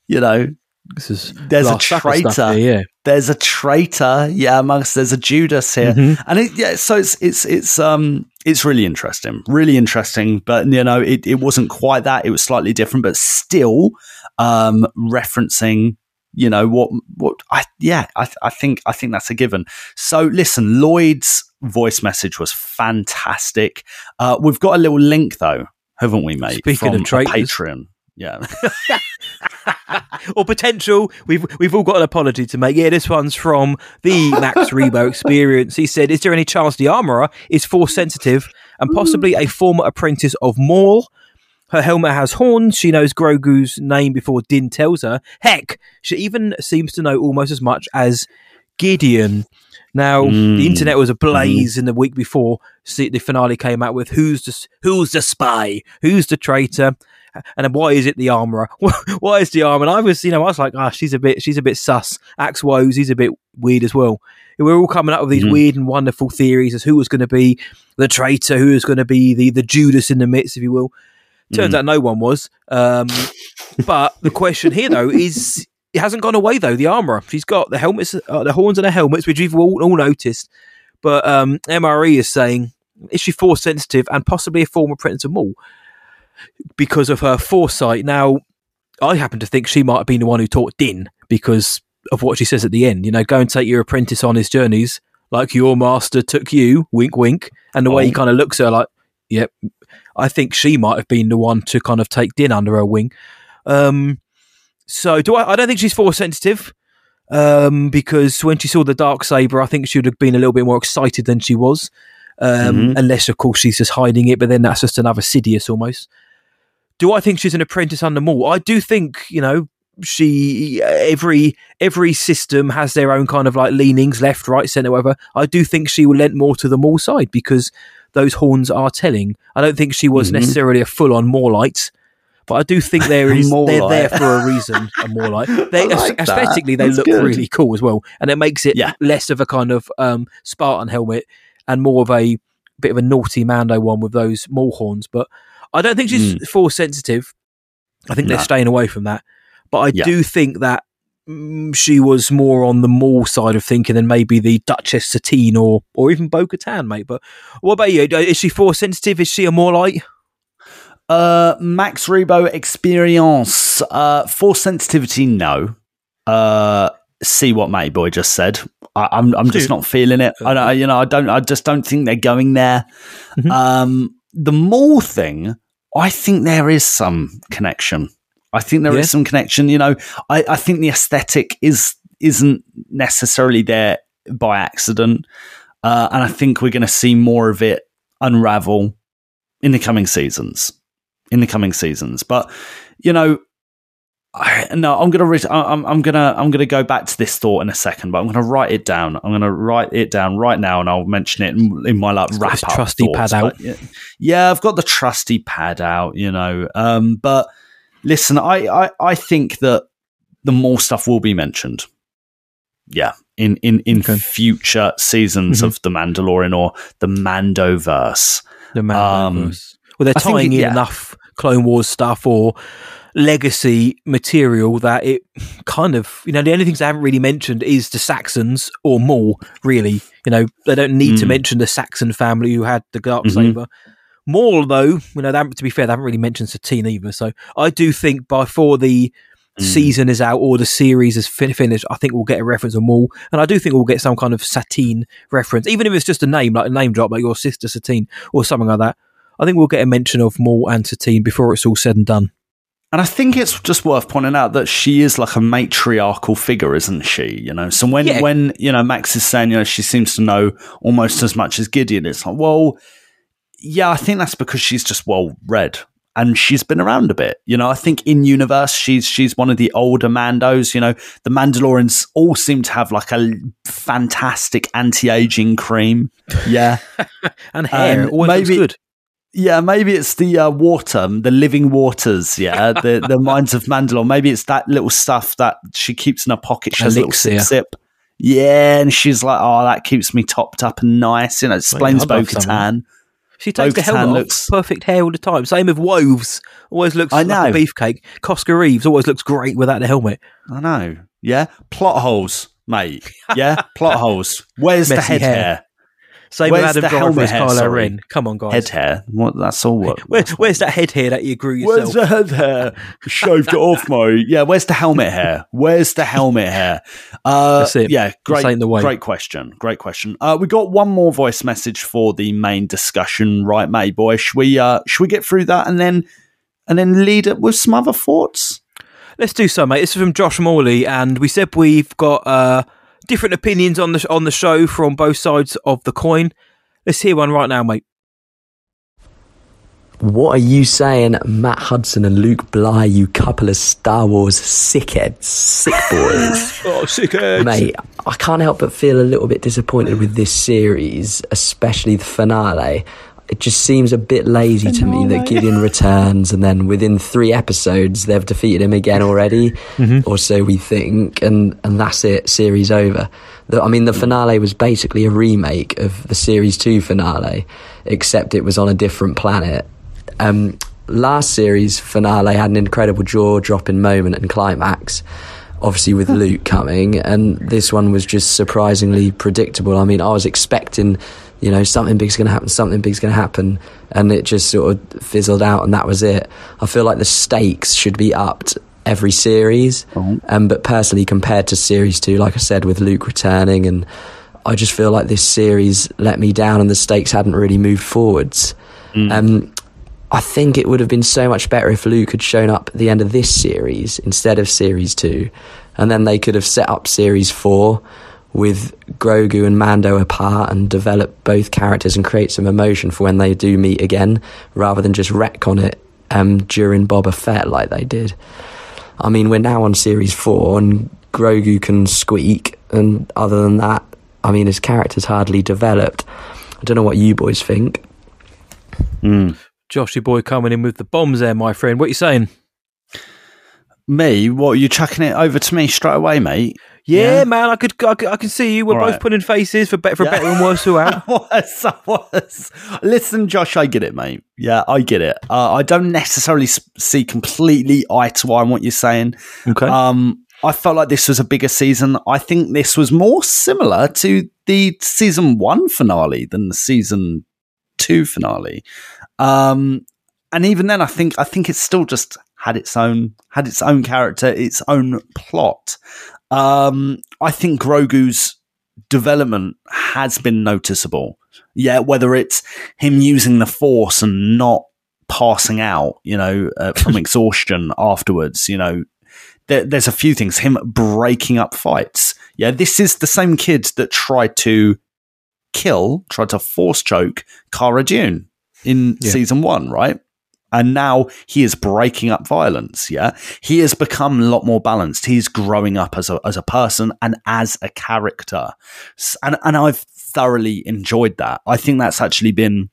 [SPEAKER 2] you know,
[SPEAKER 1] This is
[SPEAKER 2] there's a
[SPEAKER 1] Last Supper stuff
[SPEAKER 2] traitor.
[SPEAKER 1] here, yeah.
[SPEAKER 2] There's a traitor, yeah, amongst there's a Judas here,
[SPEAKER 1] Mhm.
[SPEAKER 2] and it, yeah, so it's it's it's um it's really interesting, really interesting. But you know, it, it wasn't quite that; it was slightly different, but still um referencing you know what what I yeah I I think I think that's a given. So listen, Lloyd's voice message was fantastic. Uh, we've got a little link though, haven't we, mate?
[SPEAKER 1] Speaking of traitors.
[SPEAKER 2] Patreon. Yeah.
[SPEAKER 1] or potential. We've we've all got an apology to make. Yeah, this one's from the Max Rebo experience. He said, "Is there any chance the armorer is force sensitive and possibly a former apprentice of Maul?" Her helmet has horns. She knows Grogu's name before Din tells her. Heck, she even seems to know almost as much as Gideon. Now, the hmm. internet was ablaze hmm. in the week before see, the finale came out with who's the who's the spy, who's the traitor, and why is it the armorer? why is the armorer? And I was, you know, I was like, ah, she's a bit, she's a bit sus. Axe Woves, he's a bit weird as well. We're all coming up with these
[SPEAKER 2] Mhm.
[SPEAKER 1] weird and wonderful theories as who was going to be the traitor, who was going to be the the Judas in the midst, if you will. Turns
[SPEAKER 2] Mhm.
[SPEAKER 1] out no one was. Um, but the question here, though, is it hasn't gone away though. The armorer, she's got the helmets, uh, the horns, and the helmets, which we've all, all noticed. But um, MRE is saying is she force sensitive and possibly a former apprentice of Maul because of her foresight. Now, I happen to think she might have been the one who taught Din because of what she says at the end. You know, go and take your apprentice on his journeys like your master took you. Wink, wink. And the way he
[SPEAKER 2] Oh.
[SPEAKER 1] kind of looks at her, like, yep. I think she might have been the one to kind of take Din under her wing. Um, so do I? I don't think she's force sensitive. Um, because when she saw the dark saber, I think she would have been a little bit more excited than she was. Um,
[SPEAKER 2] Mhm.
[SPEAKER 1] unless of course she's just hiding it, but then that's just another Sidious almost. Do I think she's an apprentice under Maul? I do think you know she every every system has their own kind of like leanings, left, right, centre, whatever. I do think she will lent more to the Maul side because those horns are telling. I don't think she was
[SPEAKER 2] Mhm.
[SPEAKER 1] necessarily a full on Maulite, but I do think there is they're
[SPEAKER 2] Maulite.
[SPEAKER 1] there for a reason. A Maulite. They
[SPEAKER 2] like that.
[SPEAKER 1] aesthetically they
[SPEAKER 2] That's
[SPEAKER 1] look
[SPEAKER 2] good.
[SPEAKER 1] really cool as well, and it makes it
[SPEAKER 2] Yeah.
[SPEAKER 1] less of a kind of um, Spartan helmet and more of a bit of a naughty Mando one with those Maul horns. But I don't think she's force sensitive. I think
[SPEAKER 2] No.
[SPEAKER 1] they're staying away from that. But I
[SPEAKER 2] Yeah.
[SPEAKER 1] do think that mm, she was more on the Maul side of thinking than maybe the Duchess Satine or or even Bo Katan, mate. But what about you? Is she force sensitive? Is she a more like?
[SPEAKER 2] Uh, Max Rebo experience. Uh, force sensitivity, no. Uh, see what Matty Boy just said. I, I'm I'm just not feeling it. I don't, you know, I don't. I just don't think they're going there.
[SPEAKER 1] Mhm.
[SPEAKER 2] Um, the Maul thing, I think there is some connection. I think there is
[SPEAKER 1] Yeah.
[SPEAKER 2] some connection. You know, I, I think the aesthetic is isn't necessarily there by accident, uh, and I think we're going to see more of it unravel in the coming seasons. In the coming seasons, but you know, I, no, I'm gonna re- I'm, I'm gonna I'm gonna go back to this thought in a second, but I'm gonna write it down. I'm gonna write it down right now, and I'll mention it in, in my like wrap up
[SPEAKER 1] trusty
[SPEAKER 2] thoughts,
[SPEAKER 1] pad out.
[SPEAKER 2] Yeah, yeah, I've got the trusty pad out, you know. Um, but listen, I, I I think that the more stuff will be mentioned. Yeah, in in in future seasons
[SPEAKER 1] Mhm.
[SPEAKER 2] of the Mandalorian or the Mandoverse.
[SPEAKER 1] The
[SPEAKER 2] Um,
[SPEAKER 1] Mandoverse. well, they're tying
[SPEAKER 2] it-
[SPEAKER 1] in
[SPEAKER 2] yeah.
[SPEAKER 1] enough Clone Wars stuff or legacy material that it kind of, you know, the only things they haven't really mentioned is the Saxons or Maul, really. You know, they don't need to
[SPEAKER 2] Mm.
[SPEAKER 1] mention the Saxon family who had the dark saber. Maul, though, you know, to be fair, they haven't really mentioned Satine either. So I do think by before the
[SPEAKER 2] Mm.
[SPEAKER 1] season is out or the series is fin- finished, I think we'll get a reference to Maul. And I do think we'll get some kind of Satine reference, even if it's just a name, like a name drop, like your sister Satine or something like that. I think we'll get a mention of Maul and Satine before it's all said and done.
[SPEAKER 2] And I think it's just worth pointing out that she is like a matriarchal figure, isn't she? You know, so when
[SPEAKER 1] Yeah.
[SPEAKER 2] when you know Max is saying, you know, she seems to know almost as much as Gideon, it's like, well, yeah, I think that's because she's just well read and she's been around a bit. You know, I think in universe she's she's one of the older Mandos. You know, the Mandalorians all seem to have like a fantastic anti aging cream. Yeah.
[SPEAKER 1] And hair
[SPEAKER 2] Um, maybe-
[SPEAKER 1] good.
[SPEAKER 2] Yeah, maybe it's the uh, water, the living waters. Yeah, the the mines of Mandalore. Maybe it's that little stuff that she keeps in her pocket. She has a little sip, sip. Yeah, and she's like, "Oh, that keeps me topped up and nice." You know, it explains Bo
[SPEAKER 1] love some of
[SPEAKER 2] Katan.
[SPEAKER 1] She takes the
[SPEAKER 2] Bo-Katan
[SPEAKER 1] helmet
[SPEAKER 2] looks-
[SPEAKER 1] off, perfect hair all the time. Same with Woves, always looks
[SPEAKER 2] I
[SPEAKER 1] like
[SPEAKER 2] know.
[SPEAKER 1] a beefcake. Koska Reeves always looks great without the helmet.
[SPEAKER 2] I know. Yeah, plot holes. mate. Yeah, plot holes. Where's the head
[SPEAKER 1] hair.
[SPEAKER 2] hair?
[SPEAKER 1] Same with
[SPEAKER 2] Where's
[SPEAKER 1] Adam
[SPEAKER 2] the
[SPEAKER 1] Driver
[SPEAKER 2] helmet
[SPEAKER 1] as
[SPEAKER 2] hair,
[SPEAKER 1] Kylo
[SPEAKER 2] sorry.
[SPEAKER 1] Ren. Come on, guys.
[SPEAKER 2] Head hair. What? That's all. What?
[SPEAKER 1] Where, where's that head hair that you grew yourself?
[SPEAKER 2] Where's the head hair? Shaved it off, mate. Yeah, where's the helmet hair? Where's the helmet hair? Uh,
[SPEAKER 1] That's it.
[SPEAKER 2] Yeah, great.
[SPEAKER 1] This ain't the way.
[SPEAKER 2] Great question. Great question. Uh, we got one more voice message for the main discussion, right, mate, boy? Should we? Uh, should we get through that and then and then lead it with some other thoughts?
[SPEAKER 1] Let's do so, mate. This is from Josh Morley, and we said we've got uh, different opinions on the on the show from both sides of the coin. Let's hear one right now, mate.
[SPEAKER 8] What are you saying, Matt Hudson and Luke Bly, you couple of Star Wars sickheads, sick boys?
[SPEAKER 1] oh, sickheads.
[SPEAKER 8] Mate, I can't help but feel a little bit disappointed with this series, especially the finale. It just seems a bit lazy to me that Gideon returns and then within three episodes they've defeated him again already, or so we think, and, and that's it, series over. The, I mean, the finale was basically a remake of the series two finale, except it was on a different planet. Um, last series finale had an incredible jaw dropping moment and climax, obviously with Luke coming, and this one was just surprisingly predictable. I mean, I was expecting, you know, something big's going to happen, something big's going to happen, and it just sort of fizzled out, and that was it. I feel like the stakes should be upped every series, um, but personally, compared to series two, like I said, with Luke returning, and I just feel like this series let me down, and the stakes hadn't really moved forwards. Um, I think it would have been so much better if Luke had shown up at the end of this series instead of series two, and then they could have set up series four with Grogu and Mando apart and develop both characters and create some emotion for when they do meet again, rather than just retcon it um, during Boba Fett like they did. I mean, we're now on series four, and Grogu can squeak, and other than that, I mean, his character's hardly developed. I don't know what you boys think.
[SPEAKER 1] Joshy boy coming in with the bombs there, my friend. What are you saying?
[SPEAKER 2] Me? What? are You chucking it over to me straight away, mate?
[SPEAKER 1] Yeah, man, I could, I could, I can see you. We're
[SPEAKER 2] All
[SPEAKER 1] both
[SPEAKER 2] right.
[SPEAKER 1] putting faces for, be- for
[SPEAKER 2] Yeah.
[SPEAKER 1] better and worse throughout.
[SPEAKER 2] was, I was. Listen, Josh, I get it, mate. Yeah, I get it. Uh, I don't necessarily see completely eye to eye on what you're saying.
[SPEAKER 1] Okay.
[SPEAKER 2] Um, I felt like this was a bigger season. I think this was more similar to the season one finale than the season two finale. Um, and even then, I think I think it's still just had its own had its own character, its own plot. Um, I think Grogu's development has been noticeable. Yeah, whether it's him using the Force and not passing out, you know, uh, from exhaustion afterwards, you know, there, there's a few things. Him breaking up fights. Yeah, this is the same kid that tried to kill, tried to force choke Cara Dune in
[SPEAKER 1] Yeah.
[SPEAKER 2] season one, right? And now he is breaking up violence. Yeah, he has become a lot more balanced. He's growing up as a as a person and as a character, and and I've thoroughly enjoyed that. I think that's actually been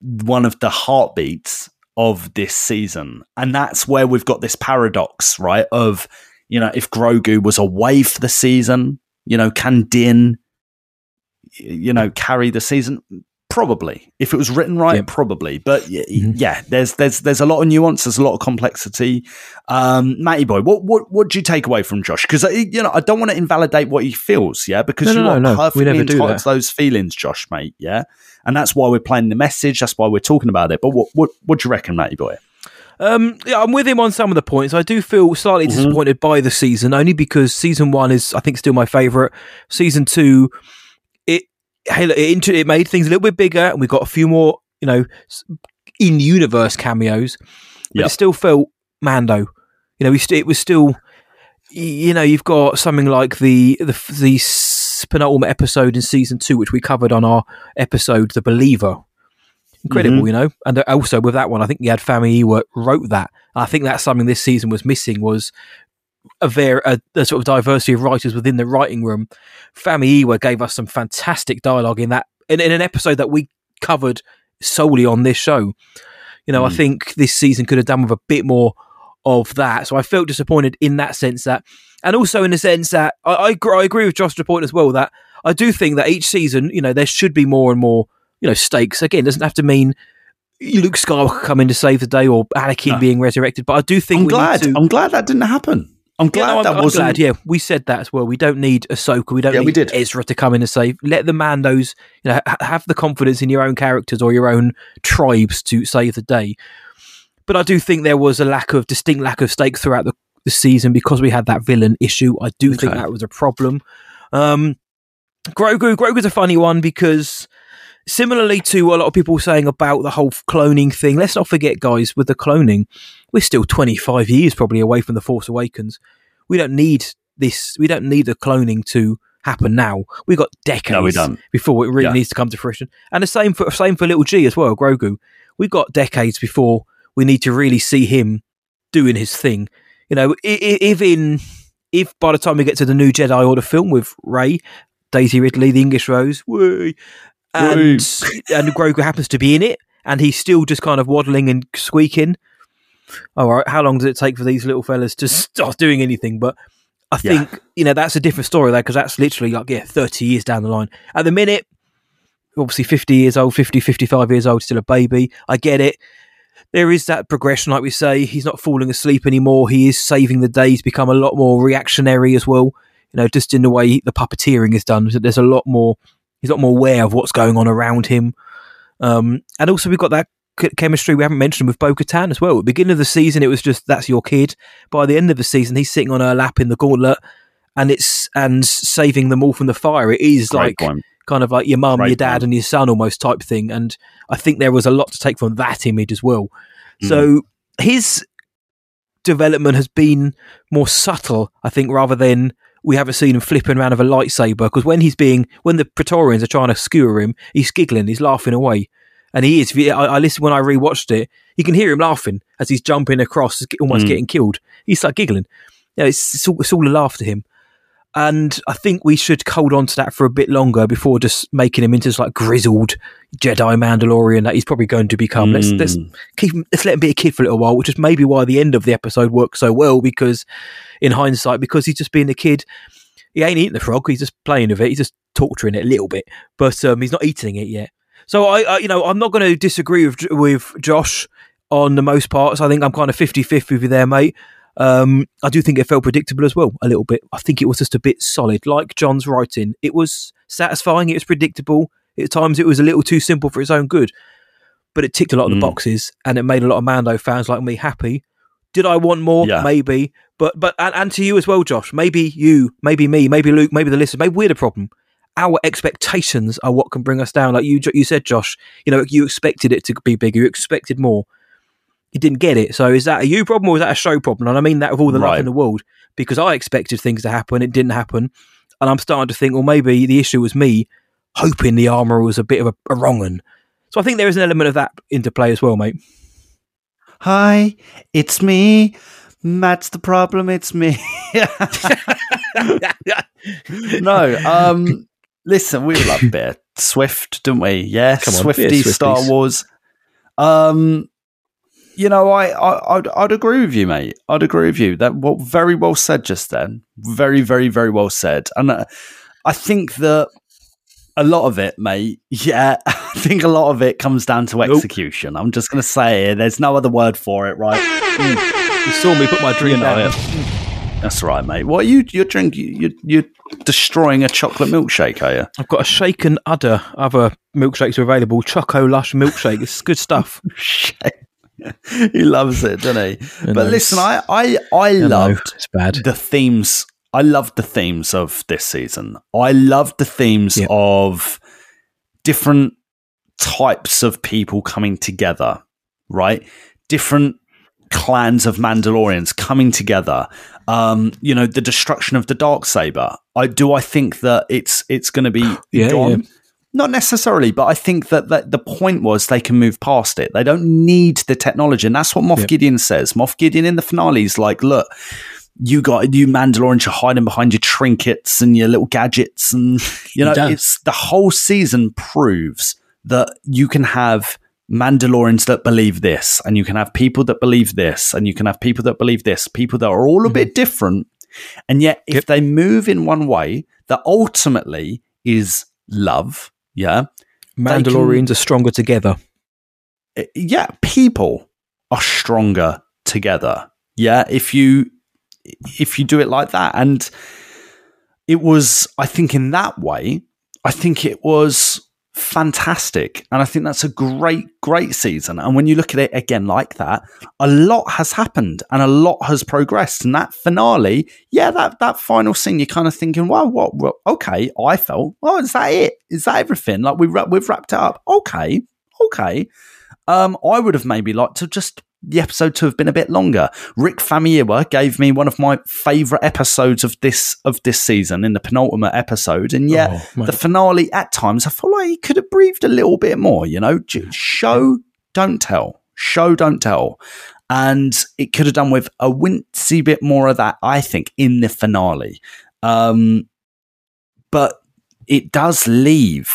[SPEAKER 2] one of the heartbeats of this season. And that's where we've got this paradox, right? Of, you know, if Grogu was away for the season, you know, can Din, you know, carry the season? Probably. If it was written right, probably. But y- y- yeah, there's there's there's a lot of nuance, there's a lot of complexity. Um, Matty boy, what what what do you take away from Josh? Because you know, I don't want to invalidate what he feels, yeah, because
[SPEAKER 1] No,
[SPEAKER 2] you
[SPEAKER 1] no,
[SPEAKER 2] are
[SPEAKER 1] no.
[SPEAKER 2] Perfectly entitled to those feelings, Josh, mate. Yeah, and that's why we're playing the message. That's why we're talking about it. But what what what do you reckon, Matty boy?
[SPEAKER 1] Um, yeah, I'm with him on some of the points. I do feel slightly
[SPEAKER 2] Mm-hmm.
[SPEAKER 1] disappointed by the season, only because season one is, I think, still my favourite. Season two, hey, look, it, into- it made things a little bit bigger, and we got a few more, you know, in universe cameos. But
[SPEAKER 2] Yep.
[SPEAKER 1] it still felt Mando. You know, we st- it was still, you know, you've got something like the the the penultimate episode in season two, which we covered on our episode, The Believer incredible,
[SPEAKER 2] Mhm.
[SPEAKER 1] you know. And also with that one, I think you had Fami wrote that. I think that's something this season was missing was a very a, a sort of diversity of writers within the writing room. Famuyiwa gave us some fantastic dialogue in that in, in an episode that we covered solely on this show. You know, I
[SPEAKER 2] Mm.
[SPEAKER 1] think this season could have done with a bit more of that. So I felt disappointed in that sense that, and also in the sense that I, I, agree, I agree with Josh's point as well that I do think that each season, you know, there should be more and more, you know, stakes. Again, it doesn't have to mean Luke Skywalker coming to save the day or Anakin
[SPEAKER 2] No.
[SPEAKER 1] being resurrected, but I do think
[SPEAKER 2] I'm glad.
[SPEAKER 1] to.
[SPEAKER 2] I'm glad that didn't happen. I'm glad
[SPEAKER 1] yeah, no, I'm,
[SPEAKER 2] that
[SPEAKER 1] I'm
[SPEAKER 2] wasn't.
[SPEAKER 1] glad, yeah, we said that as well. We don't need Ahsoka. We don't
[SPEAKER 2] Yeah,
[SPEAKER 1] need
[SPEAKER 2] we did.
[SPEAKER 1] Ezra to come in and say, Let the Mandos, you know, ha- have the confidence in your own characters or your own tribes to save the day. But I do think there was a lack of distinct lack of stakes throughout the, the season because we had that villain issue. I do think that was a problem. Um, Grogu, Grogu's a funny one because similarly to a lot of people saying about the whole cloning thing, let's not forget, guys, with the cloning, we're still 25 years probably away from the Force Awakens. We don't need this. We don't need the cloning to happen now. We've got decades
[SPEAKER 2] No, we don't.
[SPEAKER 1] before it really
[SPEAKER 2] Yeah.
[SPEAKER 1] needs to come to fruition. And the same for same for little G as well, Grogu. We've got decades before we need to really see him doing his thing. You know, if in if by the time we get to the new Jedi Order film with Rey, Daisy Ridley, the English Rose, and and Grogu happens to be in it, and he's still just kind of waddling and squeaking. All right, how long does it take for these little fellas to start doing anything? But I
[SPEAKER 2] Yeah.
[SPEAKER 1] think you know that's a different story there because that's literally like yeah, thirty years down the line. At the minute, obviously 50 years old, 50, 55 years old, still a baby. I get it. There is that progression, like we say. He's not falling asleep anymore. He is saving the day. He's become a lot more reactionary as well. You know, just in the way the puppeteering is done. There's a lot more. He's a lot more aware of what's going on around him. Um, and also, we've got that chemistry we haven't mentioned with Bo Katan as well. At the beginning of the season, it was just that's your kid. By the end of the season, he's sitting on her lap in the gauntlet, and it's and saving them all from the fire. It is
[SPEAKER 2] Great
[SPEAKER 1] like
[SPEAKER 2] point.
[SPEAKER 1] kind of like your mum,
[SPEAKER 2] Great
[SPEAKER 1] your dad,
[SPEAKER 2] point.
[SPEAKER 1] and your son almost type thing. And I think there was a lot to take from that image as well.
[SPEAKER 2] Mm.
[SPEAKER 1] So his development has been more subtle, I think, rather than we haven't seen him flipping around with a lightsaber. Because when he's being, when the Praetorians are trying to skewer him, he's giggling, he's laughing away. And he is. I, I listened when I rewatched it. You can hear him laughing as he's jumping across, almost
[SPEAKER 2] Mm.
[SPEAKER 1] getting killed. He's like giggling. Yeah, it's, it's, all, it's all a laugh to him. And I think we should hold on to that for a bit longer before just making him into this like grizzled Jedi Mandalorian that he's probably going to become. Let's let's
[SPEAKER 2] Mm.
[SPEAKER 1] keep him, let's let him be a kid for a little while, which is maybe why the end of the episode works so well because, in hindsight, because he's just being a kid. He ain't eating the frog. He's just playing with it. He's just torturing it a little bit, but um, he's not eating it yet. So I, I you know, I'm not going to disagree with with Josh on the most parts. I think I'm kind of 50-50 with you there, mate. Um, I do think it felt predictable as well, a little bit. I think it was just a bit solid, like Jon's writing. It was satisfying. It was predictable. At times, it was a little too simple for its own good, but it ticked a lot of the
[SPEAKER 2] Mm.
[SPEAKER 1] boxes, and it made a lot of Mando fans like me happy. Did I want more?
[SPEAKER 2] Yeah.
[SPEAKER 1] Maybe, but but and, and to you as well, Josh. Maybe you, maybe me, maybe Luke, maybe the listeners. Maybe we're the problem. Our expectations are what can bring us down. Like you, you said, Josh. You know, you expected it to be bigger. You expected more you didn't get it. So is that a you problem or is that a show problem? And I mean that with all the love in the world because I expected things to happen, it didn't happen, and I'm starting to think, well, maybe the issue was me hoping the armor was a bit of a, a wrong one. So I think there is an element of that into play as well, mate.
[SPEAKER 2] Hi, it's me. That's the problem. It's me. no, um, listen, we love a bit Swift, don't we? Yeah,
[SPEAKER 1] Come on,
[SPEAKER 2] Swifty Star Wars. Um, you know, I, I I'd, I'd agree with you, mate. I'd agree with you. That well, very well said just then. Very, very, very well said. And uh, I think that a lot of it, mate. Yeah, I think a lot of it comes down to execution. I'm just going to say it. There's no other word for it, right?
[SPEAKER 1] You saw me put my drink
[SPEAKER 2] You know
[SPEAKER 1] down.
[SPEAKER 2] it. That's right, mate. What are you? You're drinking. You're, you're destroying a chocolate milkshake, are you?
[SPEAKER 1] I've got a shaken udder. Other milkshakes are available. Choco Lush milkshake. It's good stuff.
[SPEAKER 2] he loves it, doesn't he? But
[SPEAKER 1] know,
[SPEAKER 2] listen, I I I loved
[SPEAKER 1] it's bad.
[SPEAKER 2] the themes. I loved the themes of this season. I loved the themes of different types of people coming together, right? Different clans of Mandalorians coming together. Um, you know, the destruction of the dark saber. I do. I think that it's it's going to be
[SPEAKER 1] Yeah,
[SPEAKER 2] gone.
[SPEAKER 1] yeah.
[SPEAKER 2] Not necessarily, but I think that, that the point was they can move past it. They don't need the technology, and that's what Moff
[SPEAKER 1] Yep.
[SPEAKER 2] Gideon says. Moff Gideon in the finale is like, "Look, you got you Mandalorians are hiding behind your trinkets and your little gadgets, and you know, it's the whole season proves that you can have Mandalorians that believe this, and you can have people that believe this, and you can have people that believe this, people that are all a bit different, and yet if they move in one way that ultimately is love, yeah, they can-
[SPEAKER 1] Mandalorians are stronger together.
[SPEAKER 2] uh, yeah, people are stronger together. Yeah, if you if you do it like that. And it was, I think, in that way, I think it was fantastic. And I think that's a great, great season. And when you look at it again like that, a lot has happened and a lot has progressed. And that finale, yeah, that, that final scene, you're kind of thinking, well, what, what okay, I felt, oh, is that it? Is that everything? Like we've, we've wrapped it up. Okay, okay. Um, I would have maybe liked to just the episode to have been a bit longer. Rick Famuyiwa gave me one of my favourite episodes of this of this season in the penultimate episode, and yet
[SPEAKER 1] Oh,
[SPEAKER 2] the finale at times I feel like he could have breathed a little bit more. You know, show don't tell, show don't tell, and it could have done with a wincy bit more of that. I think in the finale, um, but it does leave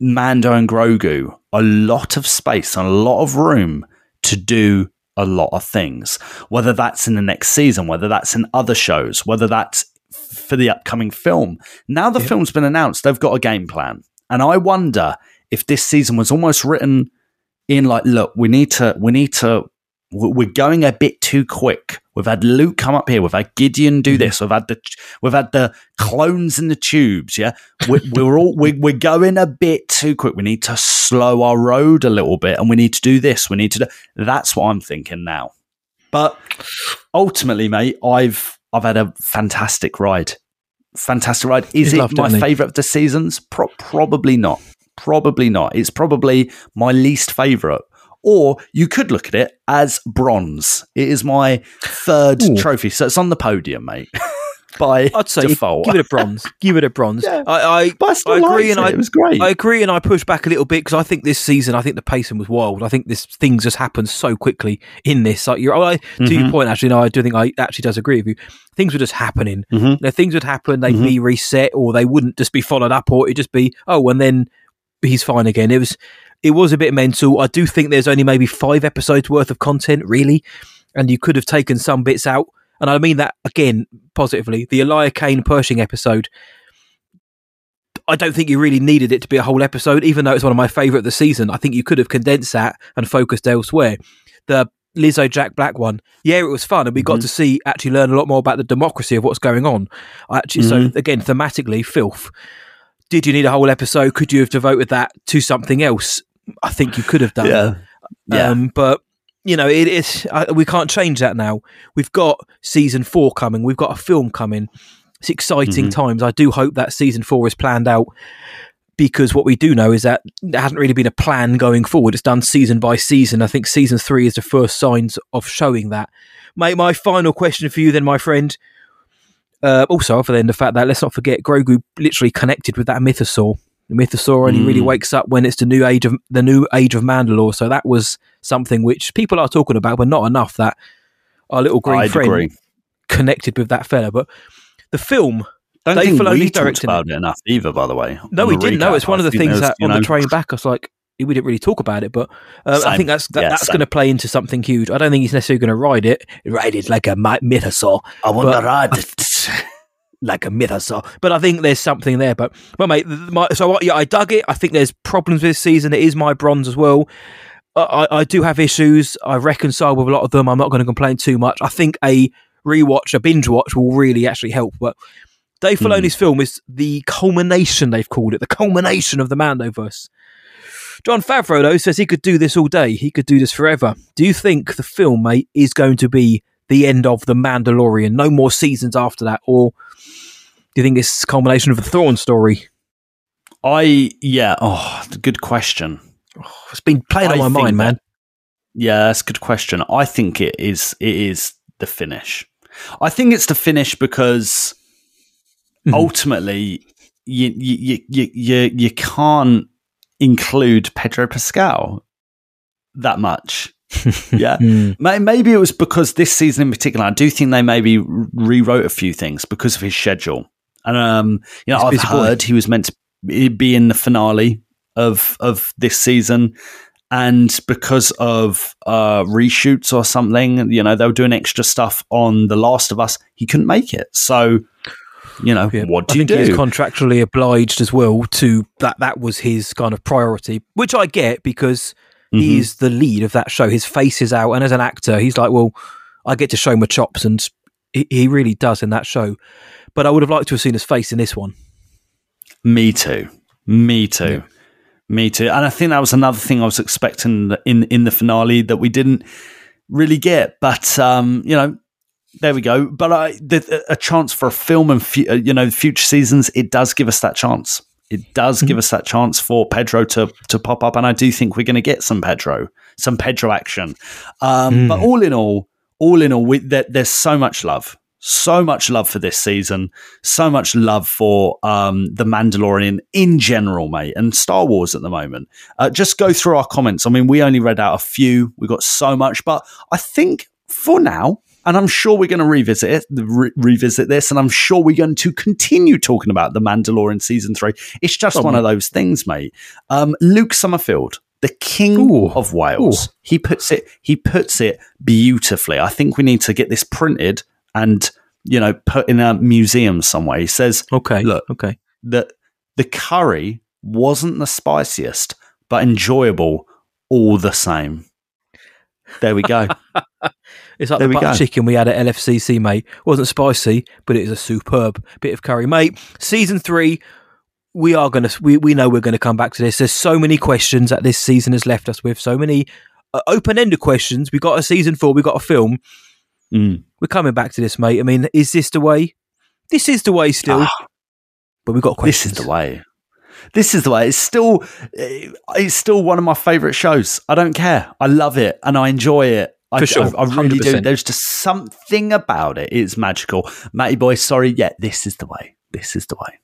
[SPEAKER 2] Mando and Grogu a lot of space and a lot of room to do a lot of things, whether that's in the next season, whether that's in other shows, whether that's for the upcoming film. Now the film's been announced, they've got a game plan. And I wonder if this season was almost written in like, look, we need to, we need to, we're going a bit too quick. We've had Luke come up here. We've had Gideon do this. We've had the, we've had the clones in the tubes. Yeah, we, we're all we, we're going a bit too quick. We need to slow our road a little bit, and we need to do this. We need to do. That's what I'm thinking now. But ultimately, mate, I've I've had a fantastic ride. Fantastic ride. Is
[SPEAKER 1] He's
[SPEAKER 2] it my favourite of the seasons? Pro- probably not. Probably not. It's probably my least favourite. Or you could look at it as bronze. It is my third
[SPEAKER 1] Ooh.
[SPEAKER 2] trophy, so it's on the podium, mate. By
[SPEAKER 1] I'd say
[SPEAKER 2] default.
[SPEAKER 1] give it a bronze. Give it a bronze.
[SPEAKER 2] Yeah.
[SPEAKER 1] I, I,
[SPEAKER 2] I
[SPEAKER 1] I agree, and
[SPEAKER 2] it.
[SPEAKER 1] I
[SPEAKER 2] It was great.
[SPEAKER 1] I agree, and I push back a little bit because I think this season, I think the pacing was wild. I think this things just happened so quickly in this. Like you're, I, to your
[SPEAKER 2] Mhm.
[SPEAKER 1] point, actually, no, I do think I actually does agree with you. Things were just happening.
[SPEAKER 2] Mhm.
[SPEAKER 1] You know, things would happen, they'd
[SPEAKER 2] Mhm.
[SPEAKER 1] be reset, or they wouldn't just be followed up, or it'd just be oh, and then he's fine again. It was, it was a bit mental. I do think there's only maybe five episodes worth of content, really, and you could have taken some bits out. And I mean that again positively. The Elia Kane Pershing episode, I don't think you really needed it to be a whole episode, even though it's one of my favourite of the season. I think you could have condensed that and focused elsewhere. The Lizzo Jack Black one, yeah, it was fun, and we got to see actually learn a lot more about the democracy of what's going on. I Actually, so
[SPEAKER 2] Mhm.
[SPEAKER 1] again, thematically, filth. Did you need a whole episode? Could you have devoted that to something else? I think you could have done.
[SPEAKER 2] Yeah. Yeah.
[SPEAKER 1] Um, but you know, it is. Uh, we can't change that now. We've got season four coming. We've got a film coming. It's exciting
[SPEAKER 2] Mhm.
[SPEAKER 1] times. I do hope that season four is planned out because what we do know is that there hasn't really been a plan going forward. It's done season by season. I think season three is the first signs of showing that. My my final question for you, then, my friend. Uh, also, other than the fact that let's not forget, Grogu literally connected with that mythosaur. The mythosaur only really
[SPEAKER 2] Mm.
[SPEAKER 1] wakes up when it's the new age of the new age of Mandalore. So that was something which people are talking about, but not enough. That our little green
[SPEAKER 2] I'd
[SPEAKER 1] friend
[SPEAKER 2] agree.
[SPEAKER 1] connected with that fella. But the film,
[SPEAKER 2] Don't
[SPEAKER 1] Dave
[SPEAKER 2] think
[SPEAKER 1] Filoni's
[SPEAKER 2] we talked about it enough either. By the way,
[SPEAKER 1] No, we didn't. No, it's one of the things that on the train back, I was like, we didn't really talk about it, but uh, I think that's that,
[SPEAKER 2] Yeah,
[SPEAKER 1] that's going to play into something huge. I don't think he's necessarily going to ride it. Ride it like a mythosaur.
[SPEAKER 2] I want to ride it.
[SPEAKER 1] like a mythosaur. But I think there's something there. But well, mate, my, so yeah, I dug it. I think there's problems with this season. It is my bronze as well. I, I, I do have issues. I reconcile with a lot of them. I'm not going to complain too much. I think a rewatch, a binge watch, will really actually help. But Dave
[SPEAKER 2] Hmm.
[SPEAKER 1] Filoni's film is the culmination. They've called it the culmination of the Mandoverse. Jon Favreau though says he could do this all day. He could do this forever. Do you think the film, mate, is going to be the end of the Mandalorian? No more seasons after that, or do you think it's a culmination of the Thrawn story?
[SPEAKER 2] I yeah. Oh, good question.
[SPEAKER 1] It's been playing on my mind, man.
[SPEAKER 2] Yeah, that's a good question. I think it is. It is the finish. I think it's the finish because
[SPEAKER 1] Mm-hmm.
[SPEAKER 2] ultimately you you, you you you you can't include Pedro Pascal that much. yeah. May- maybe it was because this season in particular. I do think they maybe rewrote a few things because of his schedule. And um, you know,
[SPEAKER 1] He's
[SPEAKER 2] I've
[SPEAKER 1] boy.
[SPEAKER 2] heard he was meant to be- in the finale of of this season, and because of uh, reshoots or something, you know, they were doing extra stuff on The Last of Us. He couldn't make it, so you know, what do
[SPEAKER 1] I
[SPEAKER 2] you
[SPEAKER 1] think he is
[SPEAKER 2] do?
[SPEAKER 1] contractually obliged as well to that. That was his kind of priority, which I get because
[SPEAKER 2] Mm-hmm.
[SPEAKER 1] he's the lead of that show. His face is out, and as an actor, he's like, well, I get to show my chops, and He, he really does in that show. But I would have liked to have seen his face in this one.
[SPEAKER 2] Me too. Me too. Me too. And I think that was another thing I was expecting in in the finale that we didn't really get. But um, you know, there we go. But I, the, a chance for a film and fu- uh, you know future seasons, it does give us that chance. It does give us that chance for Pedro to to pop up, and I do think we're going to get some Pedro, some Pedro action. Um, But all in all, all in all, we, there, there's so much love, so much love for this season, so much love for um, the Mandalorian in general, mate, and Star Wars at the moment. Uh, just go through our comments. I mean, we only read out a few. We got so much, but I think for now, and I'm sure we're going to revisit it, re- revisit this, and I'm sure we're going to continue talking about the Mandalorian season three. It's just
[SPEAKER 1] Oh,
[SPEAKER 2] one of those things, mate. Um, Luke Summerfield, the king of Wales, he puts it he puts it beautifully. I think we need to get this printed and you know put in a museum somewhere. He says,
[SPEAKER 1] "Okay,
[SPEAKER 2] look,
[SPEAKER 1] okay,
[SPEAKER 2] that the curry wasn't the spiciest, but enjoyable all the same." There we go.
[SPEAKER 1] It's like
[SPEAKER 2] There
[SPEAKER 1] the butter
[SPEAKER 2] go.
[SPEAKER 1] chicken we had at LFCC, mate. wasn't spicy, but it is a superb bit of curry, mate. Season three, we are gonna we, we know we're gonna come back to this. There's so many questions that this season has left us with. So many uh, open-ended questions. We got a season four. We got a film.
[SPEAKER 2] Mm.
[SPEAKER 1] We're coming back to this, mate. I mean, is this the way? This is the way still. but we've got questions.
[SPEAKER 2] Ah. This is the way. This is the way. It's still, eh, it's still one of my favorite shows. I don't care. I love it and I enjoy it. I,
[SPEAKER 1] For sure,
[SPEAKER 2] I, I really do.
[SPEAKER 1] 100%.
[SPEAKER 2] There's just something about it. It's magical. Matty boy, sorry. Yeah, this is the way. This is the way.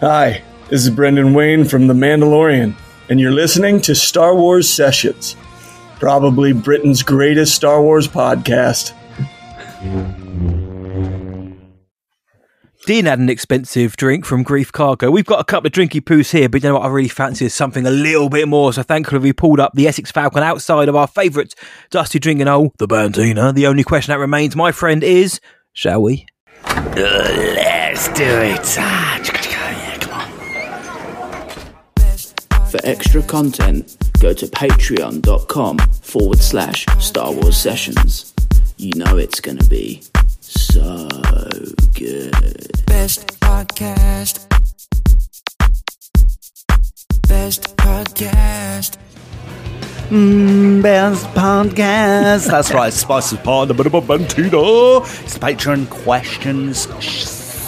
[SPEAKER 9] Hi, this is Brendan Wayne from The Mandalorian, and you're listening to Star Wars Sessions, probably Britain's greatest Star Wars podcast.
[SPEAKER 1] Dean had an expensive drink from Greef Karga. We've got a couple of drinky poos here, but you know what I really fancy is something a little bit more. So thankfully we pulled up the Essex Falcon outside of our favourite dusty drinking hole, the Bantina. The only question that remains, my friend, is shall we?
[SPEAKER 10] Let's do it. Ah,
[SPEAKER 11] For extra content, go to patreon.com forward slash Star Wars Sessions. You know it's going to be so good.
[SPEAKER 12] Best podcast. Best podcast.
[SPEAKER 2] Mm, best podcast. That's right. Spices Pod, a bit of a Bantina. It's the Patreon questions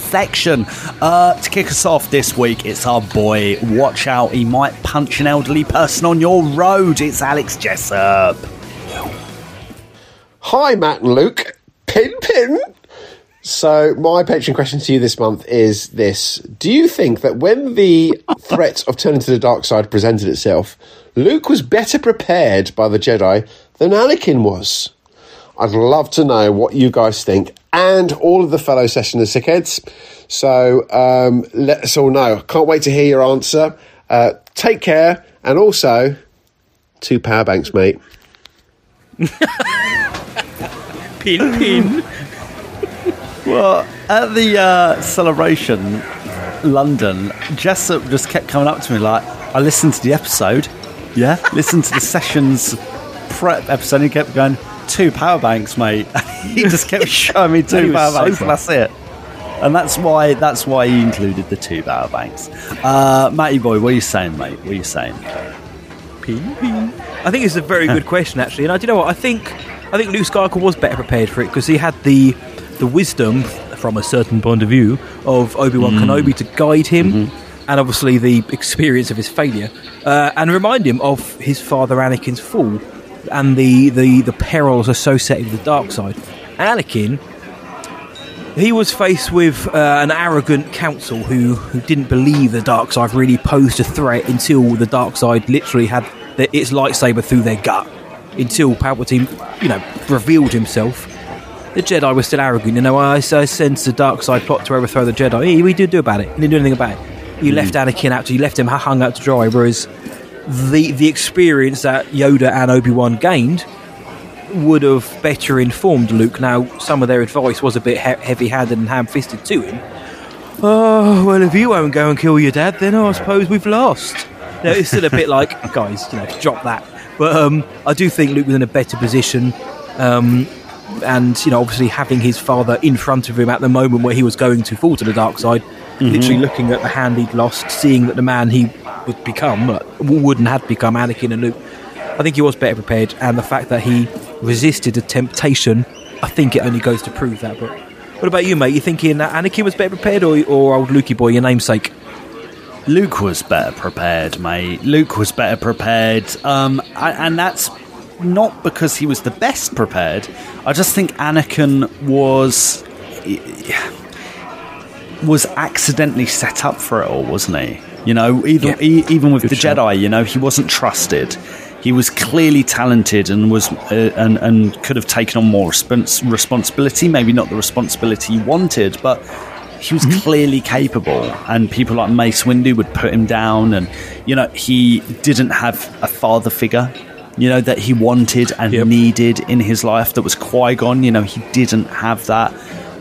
[SPEAKER 2] section. Uh, to kick us off this week, it's our boy. Watch out, he might punch an elderly person on your road. It's Alex Jessup.
[SPEAKER 13] Hi, Matt and Luke. Pin, pin. So, my Patreon question to you this month is this Do you think that when the threat of turning to the dark side presented itself, Luke was better prepared by the Jedi than Anakin was? I'd love to know what you guys think and all of the fellow sessioners, sickheads. So, um, let us all know. Can't wait to hear your answer. Uh, take care, and also, two power banks, mate.
[SPEAKER 1] Pin, pin.
[SPEAKER 2] Well, at the uh, celebration, London, Jessup just kept coming up to me like, I listened to the episode. Yeah, listened to the sessions prep episode. He kept going, two power banks, mate. he just kept showing me two power banks, and that's it. And that's why that's why he included the two power banks. Uh, Matty boy, what are you saying, mate? What are you saying?
[SPEAKER 1] I think it's a very good question, actually. And I, do you know what? I think I think Luke Skywalker was better prepared for it because he had the the wisdom from a certain point of view of Obi Wan
[SPEAKER 2] Mm.
[SPEAKER 1] Kenobi to guide him,
[SPEAKER 2] Mm-hmm.
[SPEAKER 1] and obviously the experience of his failure, uh, and remind him of his father Anakin's fall and the the the perils associated with the dark side. Anakin. He was faced with uh, an arrogant council who, who didn't believe the dark side really posed a threat until the dark side literally had the, its lightsaber through their gut. Until Palpatine, you know, revealed himself. The Jedi were still arrogant. You know, I, I sense the dark side plot to overthrow the Jedi. Hey, we did do about it. You didn't do anything about it. You left Anakin out. You left him hung out to dry. Whereas the the experience that Yoda and Obi Wan gained would have better informed Luke. Now, some of their advice was a bit he- heavy-handed and ham-fisted to him. Oh well, if you won't go and kill your dad, then I suppose we've lost. Know, it's still a bit like, guys, you know, drop that. But um, I do think Luke was in a better position. Um, and, you know, obviously having his father in front of him at the moment where he was going to fall to the dark side,
[SPEAKER 2] Mhm.
[SPEAKER 1] literally looking at the hand he'd lost, seeing that the man he would become, uh, would and had become Anakin and Luke, I think he was better prepared. And the fact that he resisted the temptation, I think it only goes to prove that. But what about you, mate? You thinking that Anakin was better prepared or, or old Lukey boy, your namesake?
[SPEAKER 2] Luke was better prepared, mate. Luke was better prepared, um, a- and that's not because he was the best prepared. I just think Anakin was was accidentally set up for it all, wasn't he? You know, either, e- even with the Jedi, you know, he wasn't trusted. He was clearly talented and was uh, and and could have taken on more respons- responsibility. Maybe not the responsibility he wanted, but he was clearly capable. And people like Mace Windu would put him down, and you know he didn't have a father figure. You know that he wanted and needed in his life. That was Qui Gon. You know he didn't have that.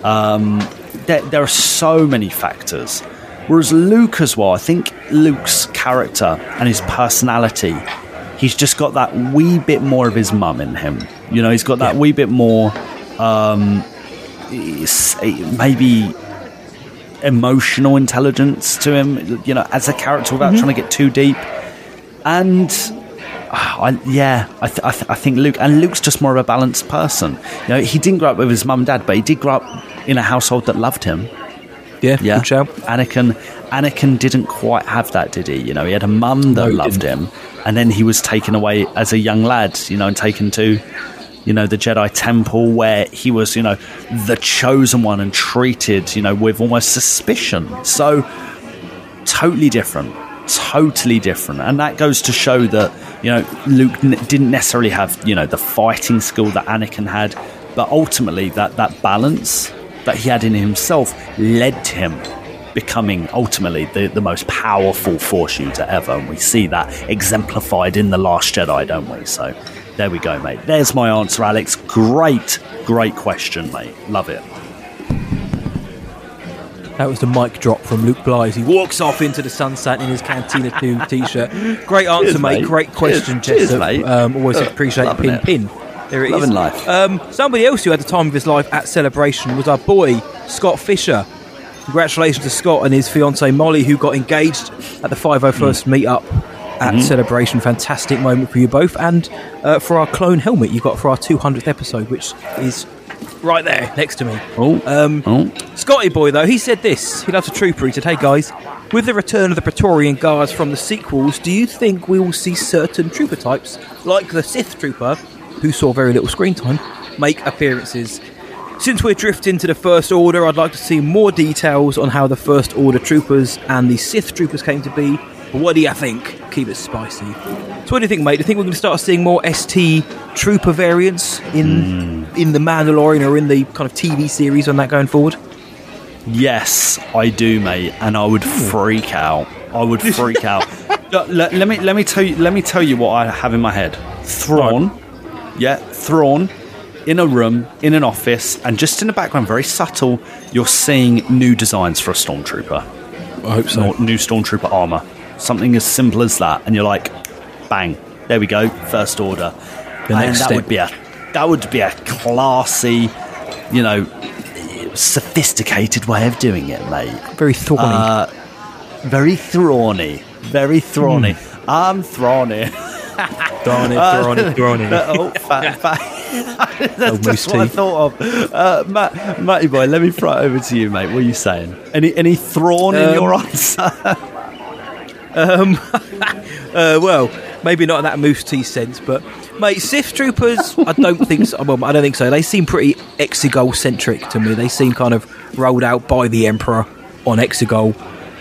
[SPEAKER 2] Um, there, there are so many factors. Whereas Luke as well, I think Luke's character and his personality, he's just got that wee bit more of his mum in him. You know, he's got that wee bit more, um, maybe emotional intelligence to him. You know, as a character, without trying to get too deep. And Ah, I, yeah, I, th- I, th- I think Luke and Luke's just more of a balanced person. You know, he didn't grow up with his mum and dad, but he did grow up in a household that loved him.
[SPEAKER 1] Yeah,
[SPEAKER 2] yeah.
[SPEAKER 1] good shout.
[SPEAKER 2] Anakin, Anakin didn't quite have that, did he? You know, he had a mum that
[SPEAKER 1] No,
[SPEAKER 2] loved him, and then he was taken away as a young lad. You know, and taken to, you know, the Jedi Temple where he was, you know, the chosen one and treated, you know, with almost suspicion. So totally different totally different and that goes to show that you know luke didn't necessarily have you know the fighting skill that anakin had but ultimately that that balance that he had in himself led to him becoming ultimately the, the most powerful force user ever. And we see that exemplified in the last jedi don't we? So there we go mate. There's my answer alex. Great great question mate. Love it
[SPEAKER 1] That was the mic drop from Luke Bly as he walks off into the sunset in his Cantina 2 t shirt. Great answer,
[SPEAKER 2] Cheers,
[SPEAKER 1] mate.
[SPEAKER 2] mate.
[SPEAKER 1] Great question,
[SPEAKER 2] Cheers,
[SPEAKER 1] Jessup. Um, always appreciate pin
[SPEAKER 2] it.
[SPEAKER 1] pin. There it is.
[SPEAKER 2] Loving life.
[SPEAKER 1] Um, somebody else who had the time of his life at Celebration was our boy, Scott Fisher. Congratulations to Scott and his fiancee Molly, who got engaged at the 501st meet-up at
[SPEAKER 2] Mhm.
[SPEAKER 1] Celebration. Fantastic moment for you both. And uh, for our clone helmet you got for our 200th episode, which is right there next to me.
[SPEAKER 2] Oh,
[SPEAKER 1] um, Scotty boy though, he said this. He loves a trooper. He said, "Hey guys, with the return of the Praetorian Guards from the sequels, do you think we will see certain trooper types, like the Sith trooper, who saw very little screen time, make appearances?" Since we're drifting to the First Order, I'd like to see more details on how the First Order troopers and the Sith troopers came to be. What do you think? Keep it spicy. So, what do you think, mate? Do you think we're going to start seeing more ST trooper variants in hmm. in the Mandalorian or in the kind of TV series on that going forward?
[SPEAKER 2] Yes, I do, mate, and I would hmm. freak out. I would freak out. Look, let, let me let me tell you let me tell you what I have in my head. Thrawn, yeah, Thrawn, in a room, in an office, and just in the background, very subtle. You're seeing new designs for a stormtrooper.
[SPEAKER 1] I hope so.
[SPEAKER 2] New stormtrooper armor, something as simple as that, and you're like, bang, there we go, first order.
[SPEAKER 1] The
[SPEAKER 2] and
[SPEAKER 1] next
[SPEAKER 2] that
[SPEAKER 1] step.
[SPEAKER 2] would be a that would be a classy, you know, sophisticated way of doing it, mate.
[SPEAKER 1] Very thorny.
[SPEAKER 2] Uh, very thorny. Very thrawny. I'm thrawny.
[SPEAKER 1] Thrawny,
[SPEAKER 2] Uh,
[SPEAKER 1] thrawny, thrawny.
[SPEAKER 2] oh, fat, fat. That's
[SPEAKER 1] Oh, moose
[SPEAKER 2] just what I thought of. Uh, Matt, Matty boy, let me throw it over to you, mate. What are you saying? Any any thrawn in
[SPEAKER 1] Um,
[SPEAKER 2] your answer?
[SPEAKER 1] Um, uh, well, maybe not in that moose tea sense, but mate, Sith troopers, I don't think so. Well, I don't think so. They seem pretty Exegol centric to me. They seem kind of rolled out by the Emperor on Exegol.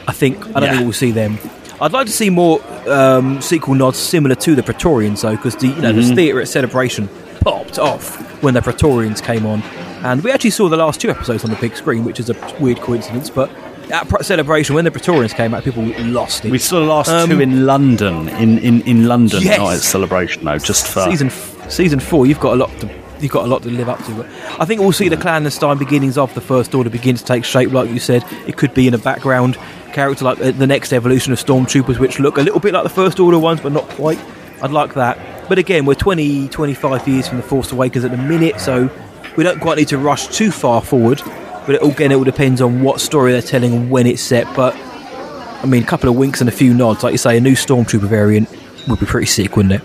[SPEAKER 1] I think I don't
[SPEAKER 2] Yeah.
[SPEAKER 1] think we'll see them. I'd like to see more um, sequel nods similar to the Praetorians, though, because the you know
[SPEAKER 2] Mhm.
[SPEAKER 1] the theatre at Celebration popped off when the Praetorians came on, and we actually saw the last two episodes on the big screen, which is a weird coincidence, but. At Pra- Celebration, when the Praetorians came out, people lost it.
[SPEAKER 2] we saw the last
[SPEAKER 1] Um,
[SPEAKER 2] two in London, in, in, in London,
[SPEAKER 1] Yes.
[SPEAKER 2] not at Celebration, though, just for.
[SPEAKER 1] season f- season four, you've got a lot to you've got a lot to live up to. But I think we'll see the clandestine beginnings of the First Order begin to take shape. Like you said, it could be in a background character like uh, the next evolution of Stormtroopers, which look a little bit like the First Order ones, but not quite. I'd like that. But again, we're 20, 25 years from The Force Awakens at the minute, so we don't quite need to rush too far forward. But it, again, it all depends on what story they're telling and when it's set. But I mean, a couple of winks and a few nods, like you say, a new Stormtrooper variant would be pretty sick, wouldn't it?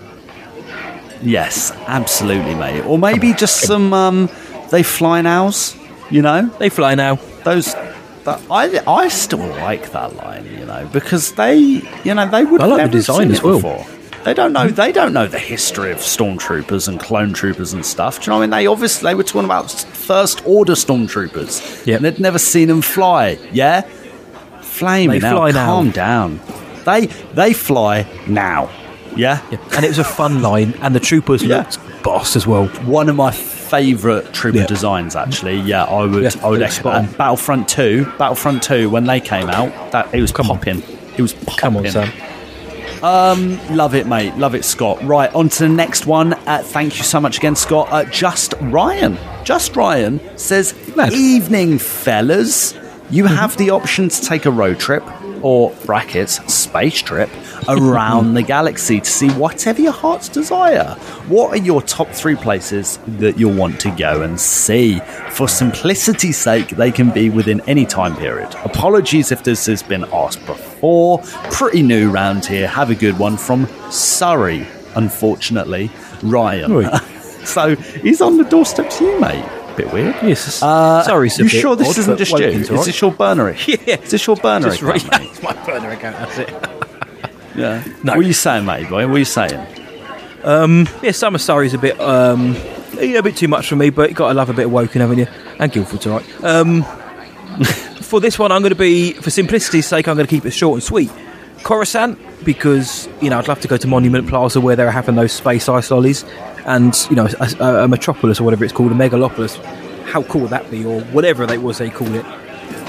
[SPEAKER 2] Yes, absolutely, mate. Or maybe just some um, they fly nows. You know,
[SPEAKER 1] they fly now.
[SPEAKER 2] Those. That, I I still like that line, you know, because they, you know, they would
[SPEAKER 1] I like the design as well.
[SPEAKER 2] Before. They don't know. They don't know the history of stormtroopers and clone troopers and stuff. Do you know what I mean? They obviously they were talking about first order stormtroopers. Yeah, they'd never seen them fly. Yeah, flaming
[SPEAKER 1] They
[SPEAKER 2] out.
[SPEAKER 1] fly now.
[SPEAKER 2] Calm down. They they fly now. Yeah,
[SPEAKER 1] and it was a fun line, and the troopers looked boss as well.
[SPEAKER 2] One of my favourite trooper
[SPEAKER 1] Yeah.
[SPEAKER 2] designs, actually. Yeah, I would.
[SPEAKER 1] Yeah,
[SPEAKER 2] I would
[SPEAKER 1] they were
[SPEAKER 2] that.
[SPEAKER 1] on.
[SPEAKER 2] Battlefront Two, Battlefront Two, when they came out, that it was popping. It was popping.
[SPEAKER 1] Come on, Sam.
[SPEAKER 2] Um, love it, mate. Love it, Scott. Right, on to the next one. Uh, thank you so much again, Scott. Uh, Just Ryan. Just Ryan says, Evening, fellas. You have the option to take a road trip, or brackets, space trip, around the galaxy to see whatever your heart's desire. What are your top three places that you'll want to go and see? For simplicity's sake, they can be within any time period. Apologies if this has been asked before. Pretty new round here. Have a good one from Surrey, unfortunately, Ryan. So he's on the doorstep to you, mate. Bit weird.
[SPEAKER 1] Yes,
[SPEAKER 2] Uh,
[SPEAKER 1] Sorry's a
[SPEAKER 2] you sure this
[SPEAKER 1] odd,
[SPEAKER 2] isn't just you? Is this your burner?
[SPEAKER 1] Yeah.
[SPEAKER 2] Is this your burner
[SPEAKER 1] Just
[SPEAKER 2] account,
[SPEAKER 1] right.
[SPEAKER 2] mate?
[SPEAKER 1] It's my burner account. That's it.
[SPEAKER 2] Yeah.
[SPEAKER 1] No.
[SPEAKER 2] What are you saying, mate? Boy? What are you saying?
[SPEAKER 1] Um, yeah, Summer Surrey's a bit, um, know, a bit too much for me, but you got to love a bit of Woking, haven't you? And Guildford's alright. Um, for this one, I'm going to be, for simplicity's sake, I'm going to keep it short and sweet. Coruscant, because you know I'd love to go to Monument Plaza where they're having those space ice lollies, and you know a, a, a metropolis or whatever it's called, a megalopolis. How cool would that be, or whatever they was they call it?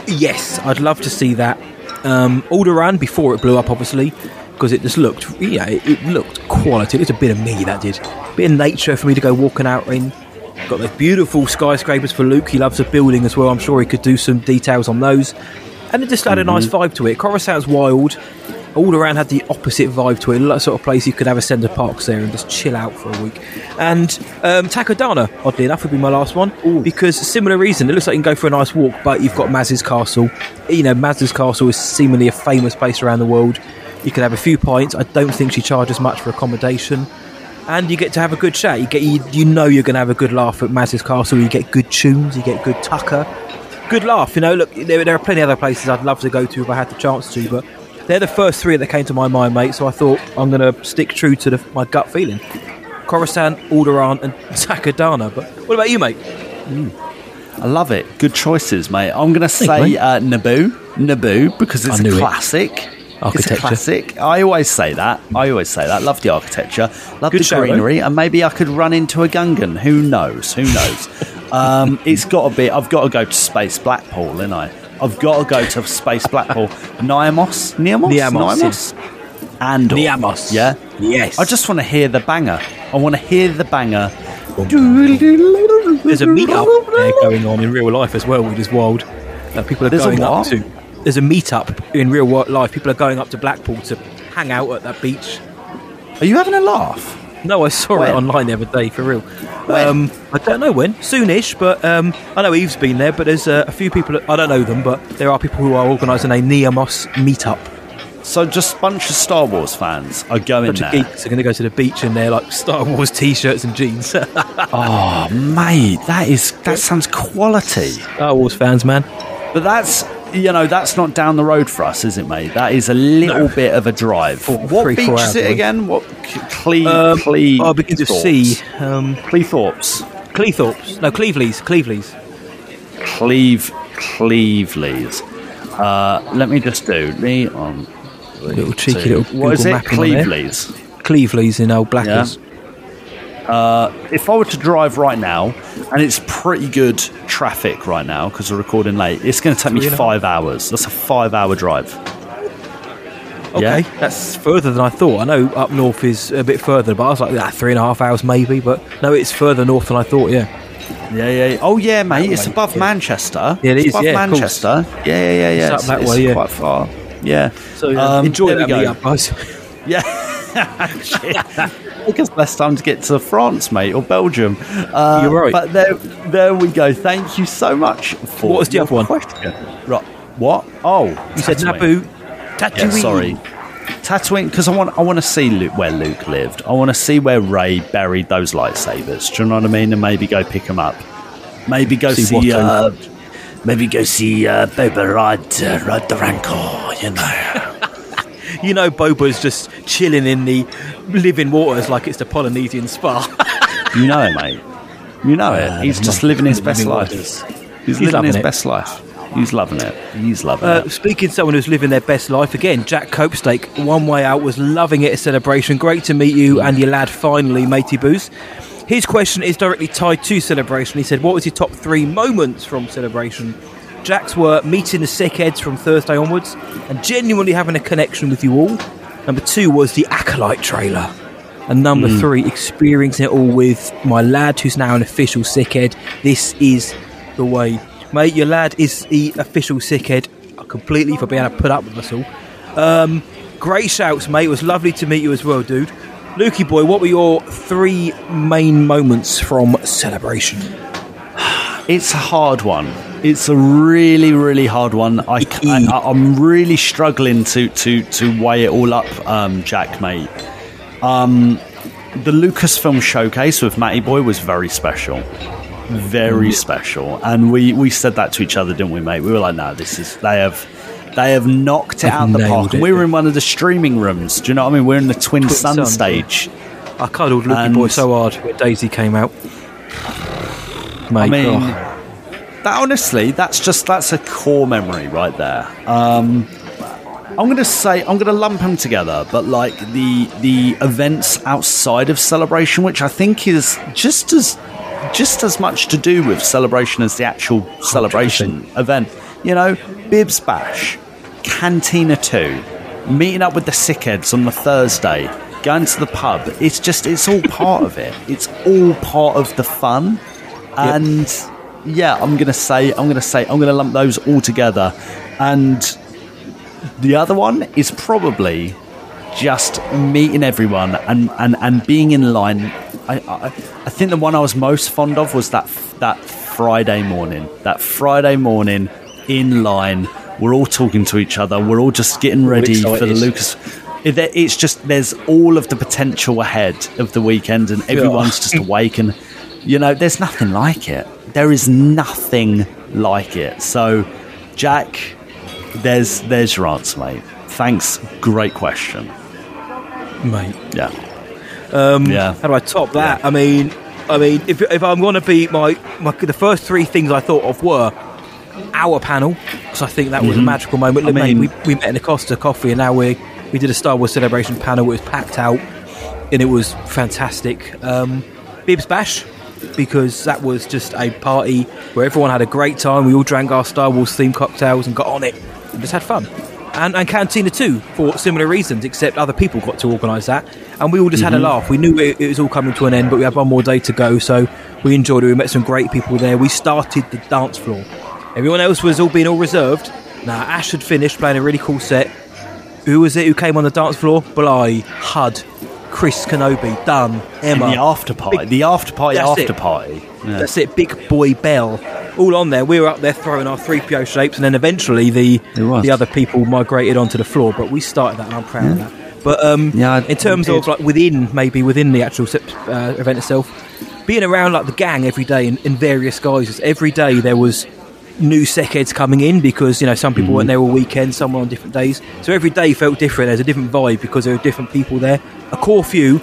[SPEAKER 1] Yes, I'd love to see that. Um, Alderaan before it blew up, obviously, because it just looked, yeah, it, it looked quality. It's a bit of me that did, bit of nature for me to go walking out in. Got those beautiful skyscrapers for Luke. He loves a building as well. I'm sure he could do some details on those, and it just had a nice vibe to it. Coruscant's wild. Alderaan had the opposite vibe to it. That sort of place you could have a Center Parcs there and just chill out for a week. And um, Takodana, oddly enough, would be my last one because similar reason. It looks like you can go for a nice walk, but you've got Maz's castle. You know, Maz's castle is seemingly a famous place around the world. You can have a few pints. I don't think she charges much for accommodation. And you get to have a good chat. You get you, you know you're going to have a good laugh at Maz's castle. You get good tunes. You get good tucker. Good laugh. You know, look, there, there are plenty of other places I'd love to go to if I had the chance to, but they're the first three that came to my mind, mate. So I thought I'm going to stick true to the, my gut feeling. Coruscant, Alderaan, and Takodana. But what about you, mate?
[SPEAKER 2] I love it. Good choices, mate. I'm going to say uh, Naboo. Naboo, because it's a
[SPEAKER 1] knew it.
[SPEAKER 2] classic. It's a classic. I always say that. I always say that. Love the architecture. Love
[SPEAKER 1] Good
[SPEAKER 2] the
[SPEAKER 1] though.
[SPEAKER 2] greenery. And maybe I could run into a Gungan. Who knows? Who knows? um, it's got to be. I've got to go to Space Blackpool, ain't I? I've got to go to Space Blackpool. Niamos? Niamos?
[SPEAKER 1] Niamos,
[SPEAKER 2] Niamos? Andor.
[SPEAKER 1] Niamos.
[SPEAKER 2] Yeah?
[SPEAKER 1] Yes.
[SPEAKER 2] I just want to hear the banger. I want to hear the banger.
[SPEAKER 1] There's a meetup there going on in real life as well, which is wild. Uh, people are
[SPEAKER 2] There's
[SPEAKER 1] going up to. There's a meetup in real life. People are going up to Blackpool to hang out at that beach.
[SPEAKER 2] Are you having a laugh?
[SPEAKER 1] No, I saw
[SPEAKER 2] When?
[SPEAKER 1] it online the other day for real. Um, I don't know when, soonish, but um, I know Eve's been there. But there's uh, a few people. I don't know them, but there are people who are organising a Niamos meetup.
[SPEAKER 2] So just a bunch of Star Wars fans are going
[SPEAKER 1] bunch
[SPEAKER 2] there.
[SPEAKER 1] of geeks are going to go to the beach in their like Star Wars t-shirts and jeans.
[SPEAKER 2] Oh, mate, that is that sounds quality.
[SPEAKER 1] Star Wars fans, man.
[SPEAKER 2] But that's you know that's not down the road for us, is it, mate? That is a little bit of a drive. what
[SPEAKER 1] three,
[SPEAKER 2] beach
[SPEAKER 1] four
[SPEAKER 2] is it
[SPEAKER 1] away.
[SPEAKER 2] again? What Cle
[SPEAKER 1] Um,
[SPEAKER 2] Cle?
[SPEAKER 1] oh, it begins with C. Um,
[SPEAKER 2] Cleethorpes.
[SPEAKER 1] Cleethorpes. No, Cleveleys. Cleveleys.
[SPEAKER 2] Cleve Cleveleys. Uh, let me just do me on.
[SPEAKER 1] Little cheeky
[SPEAKER 2] two.
[SPEAKER 1] little
[SPEAKER 2] What is
[SPEAKER 1] Google
[SPEAKER 2] it?
[SPEAKER 1] on there.
[SPEAKER 2] Cleveleys.
[SPEAKER 1] Cleveleys in Old Blackers.
[SPEAKER 2] Uh, if I were to drive right now, and it's pretty good traffic right now because we're recording late, it's going to take me
[SPEAKER 1] Three and a
[SPEAKER 2] five hours. That's a five-hour drive.
[SPEAKER 1] Okay,
[SPEAKER 2] Yeah.
[SPEAKER 1] that's further than I thought. I know up north is a bit further, but I was like, ah, three and a half hours maybe. But no, it's further north than I thought. Yeah.
[SPEAKER 2] Yeah, yeah. Oh, yeah, mate. It's above Manchester.
[SPEAKER 1] Yeah, it
[SPEAKER 2] It's
[SPEAKER 1] is,
[SPEAKER 2] above
[SPEAKER 1] yeah.
[SPEAKER 2] Manchester. Yeah, yeah, yeah, yeah.
[SPEAKER 1] It's up that way, yeah.
[SPEAKER 2] quite far. Yeah.
[SPEAKER 1] So uh,
[SPEAKER 2] Um,
[SPEAKER 1] enjoy that guys.
[SPEAKER 2] Yeah. take us less time to get to France, mate, or Belgium. Uh,
[SPEAKER 1] You're right.
[SPEAKER 2] But there, there we go. Thank you so much for
[SPEAKER 1] What was the
[SPEAKER 2] your
[SPEAKER 1] other one?
[SPEAKER 2] question. Right. What? Oh,
[SPEAKER 1] You said
[SPEAKER 2] Tatooine.
[SPEAKER 1] Naboo.
[SPEAKER 2] Yeah,
[SPEAKER 1] Tatooine.
[SPEAKER 2] sorry. Tatooine, because I want I want to see Luke, where Luke lived. I want to see where Rey buried those lightsabers. Do you know what I mean? And maybe go pick them up. Maybe go
[SPEAKER 1] See
[SPEAKER 2] see. uh,
[SPEAKER 10] Maybe go see uh, Boba ride, uh, ride the Rancor, you know.
[SPEAKER 1] You know, Boba's just chilling in the living waters like it's the Polynesian spa.
[SPEAKER 2] you know it, mate. You know it.
[SPEAKER 1] Uh,
[SPEAKER 2] He's just living his best
[SPEAKER 1] living
[SPEAKER 2] life.
[SPEAKER 1] waters.
[SPEAKER 2] He's,
[SPEAKER 1] He's
[SPEAKER 2] living
[SPEAKER 1] loving
[SPEAKER 2] his
[SPEAKER 1] it.
[SPEAKER 2] best life. He's loving it. He's loving
[SPEAKER 1] Uh,
[SPEAKER 2] it.
[SPEAKER 1] speaking of someone who's living their best life again, Jack Copestake, one way out, was loving it at celebration. Great to meet you and your lad finally, matey Booze. His question is directly tied to celebration. He said, "What was your top three moments from celebration?" Jack's were meeting the sickheads from Thursday onwards and genuinely having a connection with you all. Number two was the acolyte trailer. And number
[SPEAKER 2] Mm.
[SPEAKER 1] three, experiencing it all with my lad, who's now an official sickhead. This is the way. Mate, your lad is the official sickhead completely for being able to put up with us all. Um, great shouts, mate. It was lovely to meet you as well, dude. Lukey boy, what were your three main moments from celebration?
[SPEAKER 2] It's a hard one. It's a really, really hard one. I, I, am really struggling to, to, to weigh it all up, um, Jack, mate. Um, the Lucasfilm showcase with Matty Boy was very special. Very special. And we, we said that to each other, didn't we, mate? We were like, no, this is, they have. They have knocked it
[SPEAKER 1] They've
[SPEAKER 2] out the
[SPEAKER 1] nailed
[SPEAKER 2] park.
[SPEAKER 1] It.
[SPEAKER 2] we were in one of the streaming rooms. Do you know what I mean? We're in the Twin,
[SPEAKER 1] Twin
[SPEAKER 2] Sun,
[SPEAKER 1] Sun,
[SPEAKER 2] stage.
[SPEAKER 1] I cuddled
[SPEAKER 2] And-
[SPEAKER 1] boy so hard when Daisy came out. Mate,
[SPEAKER 2] I mean,
[SPEAKER 1] oh.
[SPEAKER 2] That honestly, that's just that's a core memory right there. Um, I'm going to say I'm going to lump them together, but like the the events outside of celebration, which I think is just as just as much to do with celebration as the actual celebration event. You know, Bibs Bash, Cantina Two, meeting up with the sickheads on the Thursday, going to the pub. It's just it's all part of it. It's all part of the fun, and yeah, I'm gonna say I'm gonna say I'm gonna lump those all together, and the other one is probably just meeting everyone and, and, and being in line. I, I, I think the one I was most fond of was that that Friday morning. That Friday morning in line, we're all talking to each other. We're all just getting ready for the. Lucas. It's just there's all of the potential ahead of the weekend, and everyone's just awake. And you know, there's nothing like it. There is nothing like it. So, Jack, there's there's your answer, mate. Thanks. Great question.
[SPEAKER 1] mate.
[SPEAKER 2] Yeah.
[SPEAKER 1] Um,
[SPEAKER 2] Yeah.
[SPEAKER 1] How do I top that? I mean, I mean, if, if I'm going to be my, my the first three things I thought of were our panel because I think that was a
[SPEAKER 2] Mhm.
[SPEAKER 1] magical moment.
[SPEAKER 2] I
[SPEAKER 1] mate,
[SPEAKER 2] mean-
[SPEAKER 1] we, we met in a Costa Coffee and now we we did a Star Wars celebration panel. It was packed out and it was fantastic. Um, Bibs Bash because that was just a party where everyone had a great time. We all drank our Star Wars themed cocktails and got on it and just had fun. And, and Cantina too, for similar reasons, except other people got to organise that. And we all just had a
[SPEAKER 2] Mhm.
[SPEAKER 1] laugh. We knew it, it was all coming to an end, but we had one more day to go, so we enjoyed it. We met some great people there. We started the dance floor. Everyone else was all being all reserved. Now, Ash had finished playing a really cool set. Who was it who came on the dance floor? Bly, Hud, Chris Kenobi, Dunn, Emma.
[SPEAKER 2] And the after party, the after party,
[SPEAKER 1] That's
[SPEAKER 2] after
[SPEAKER 1] it.
[SPEAKER 2] party. Yeah.
[SPEAKER 1] That's it, Big Boy Bell. All on there. We were up there throwing our 3PO shapes, and then eventually the the other people migrated onto the floor, but we started that, and I'm proud of that. But um,
[SPEAKER 2] Yeah,
[SPEAKER 1] in terms of like within, maybe within the actual uh, event itself, being around like the gang every day in, in various guises, every day there was new seckheads coming in because you know some people weren't there all weekend, some were on different days. So every day felt different. There's a different vibe because there were different people there. A core few,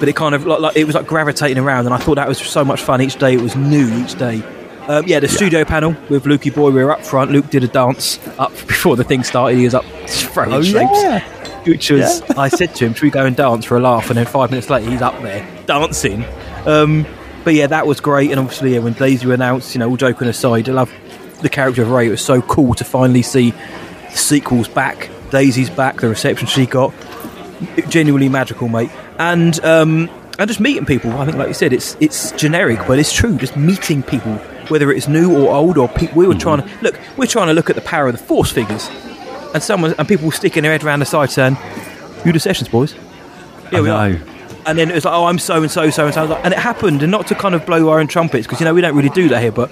[SPEAKER 1] but it kind of like, like it was like gravitating around, and I thought that was so much fun. Each day it was new. Each day. Um, yeah, the studio panel with Lukey Boy. We were up front. Luke did a dance up before the thing started. He was up throwing
[SPEAKER 2] Oh,
[SPEAKER 1] shapes,
[SPEAKER 2] yeah.
[SPEAKER 1] which was.
[SPEAKER 2] Yeah.
[SPEAKER 1] I said to him, "Should we go and dance for a laugh?" And then five minutes later, he's up there dancing. Um, but yeah, that was great. And obviously, yeah, when Daisy announced, you know, all joking aside, I love the character of Rey. It was so cool to finally see the sequels back. Daisy's back. The reception she got, genuinely magical, mate. And um, and just meeting people. I think, like you said, it's it's generic, but it's true. Just meeting people, whether it's new or old, or pe- we were trying to look. We're trying to look at the power of the Force figures, and someone and people sticking their head around the side saying, "You the sessions, boys." Yeah,
[SPEAKER 2] I
[SPEAKER 1] we are. and then it was like, oh, I'm so and so, so and so, and it happened, and not to kind of blow our own trumpets because you know we don't really do that here, but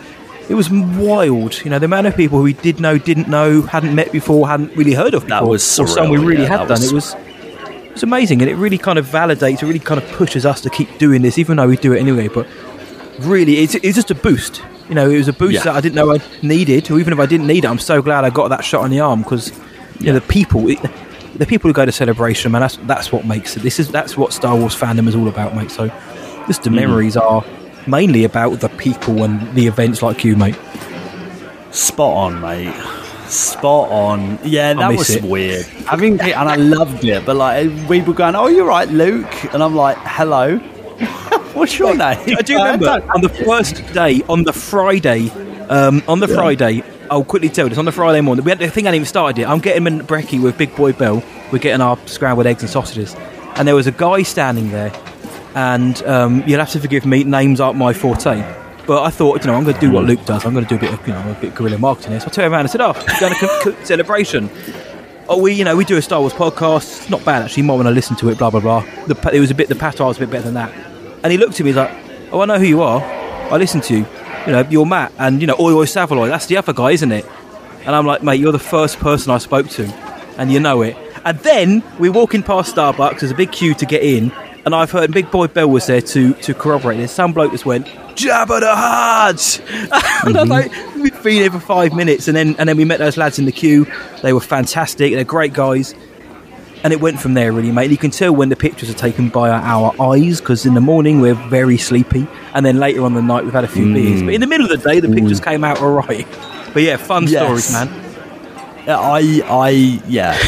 [SPEAKER 1] it was wild. You know, the amount of people who we did know, didn't know, hadn't met before, hadn't really heard of before,
[SPEAKER 2] That was
[SPEAKER 1] or some we really
[SPEAKER 2] yeah,
[SPEAKER 1] had done.
[SPEAKER 2] was-
[SPEAKER 1] It was it was amazing, and it really kind of validates, it really kind of pushes us to keep doing this, even though we do it anyway. But really, it's, it's just a boost. You know, it was a boost
[SPEAKER 2] Yeah.
[SPEAKER 1] that I didn't know I needed, or even if I didn't need it, I'm so glad I got that shot on the arm because you know the people, it, the people who go to celebration, man, that's that's what makes it. This is that's what Star Wars fandom is all about, mate. So, just the
[SPEAKER 2] Mhm.
[SPEAKER 1] memories are mainly about the people and the events like you, mate.
[SPEAKER 2] Spot on, mate. Spot on. Yeah, that was
[SPEAKER 1] it.
[SPEAKER 2] weird. Having and I loved it, but like we were going, "Oh, you're right, Luke," and I'm like, "Hello, what's your name?"
[SPEAKER 1] I do remember on the first day, on the Friday, um, on the Friday, I'll quickly tell this. On the Friday morning, we had the thing I even started yet. I'm getting in brekkie with Big Boy Bell. We're getting our scrambled eggs and sausages, and there was a guy standing there. And um, you'll have to forgive me, names aren't my forte. But I thought, you know, I'm going to do what Luke does. I'm going to do a bit of, you know, a bit of guerrilla marketing here. So I turned around and said, "Oh, you're going to celebration." Oh, we, you know, we do a Star Wars podcast. It's not bad actually. You might want to listen to it. Blah blah blah. The, it was a bit. The patar was a bit better than that. And he looked at me. He's like, "Oh, I know who you are. I listen to you. You know, you're Matt, and you know, Oi Oi Savaloy. That's the other guy, isn't it?" And I'm like, "Mate, you're the first person I spoke to, and you know it." And then we're walking past Starbucks. There's a big queue to get in, and I've heard Big Boy Bell was there to to corroborate this. Some bloke just went, Jabba the Hutt! and I was like, we've been here for five minutes, and then and then we met those lads in the queue. They were fantastic. They're great guys. And it went from there, really, mate. You can tell when the pictures are taken by our eyes because in the morning we're very sleepy, and then later on the night we've had a few
[SPEAKER 2] Mm.
[SPEAKER 1] beers. But in the middle of the day, the pictures came out all right. But yeah, fun
[SPEAKER 2] Yes.
[SPEAKER 1] stories, man.
[SPEAKER 2] I, I, yeah,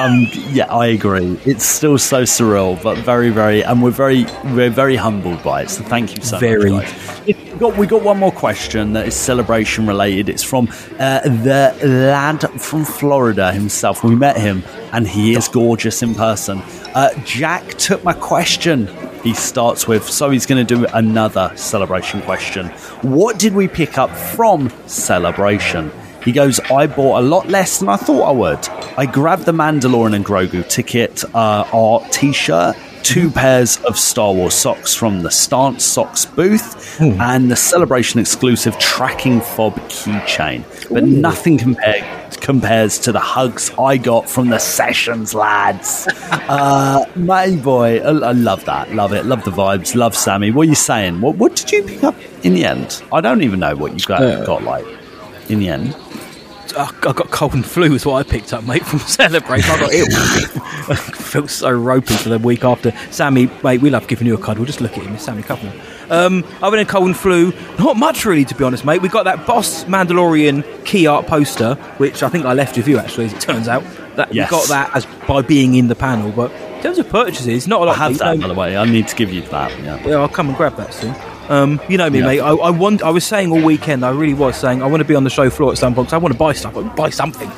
[SPEAKER 2] um, yeah, I agree. It's still so surreal, but very, very, and we're very, we're very humbled by it. So thank you so
[SPEAKER 1] Very.
[SPEAKER 2] much. If we got, we got one more question that is celebration related. It's from uh, the lad from Florida himself. We met him, and he is gorgeous in person. Uh, Jack took my question. He starts with, so he's going to do another celebration question. What did we pick up from celebration? He goes, I bought a lot less than I thought I would. I grabbed the Mandalorian and Grogu ticket, uh, our t shirt, two pairs of Star Wars socks from the Stance Socks booth, and the celebration exclusive tracking fob keychain. But nothing compared compares to the hugs I got from the sessions, lads. uh, my boy, I, I love that. Love it. Love the vibes. Love Sammy. What are you saying? What, what did you pick up in the end? I don't even know what you got,
[SPEAKER 1] Uh,
[SPEAKER 2] got like in the end.
[SPEAKER 1] I got cold and flu is what I picked up, mate, from Celebrate. I got ill. I felt so ropey for the week after. Sammy, mate, we love giving you a cuddle. We'll Just look at him, it's Sammy Couple. Um, I went in cold and flu. Not much, really, to be honest, mate. We got that Boss Mandalorian key art poster, which I think I left with you, actually, as it turns out. That
[SPEAKER 2] Yes.
[SPEAKER 1] We got that as by being in the panel. But in terms of purchases, not a lot.
[SPEAKER 2] I have that,
[SPEAKER 1] No-
[SPEAKER 2] by the way. I need to give you that. Yeah.
[SPEAKER 1] yeah, I'll come and grab that soon. Um, you know me,
[SPEAKER 2] Yeah.
[SPEAKER 1] mate. I, I want. I was saying all weekend. I really was saying I want to be on the show floor at some point 'cause I want to buy stuff. I want to buy something,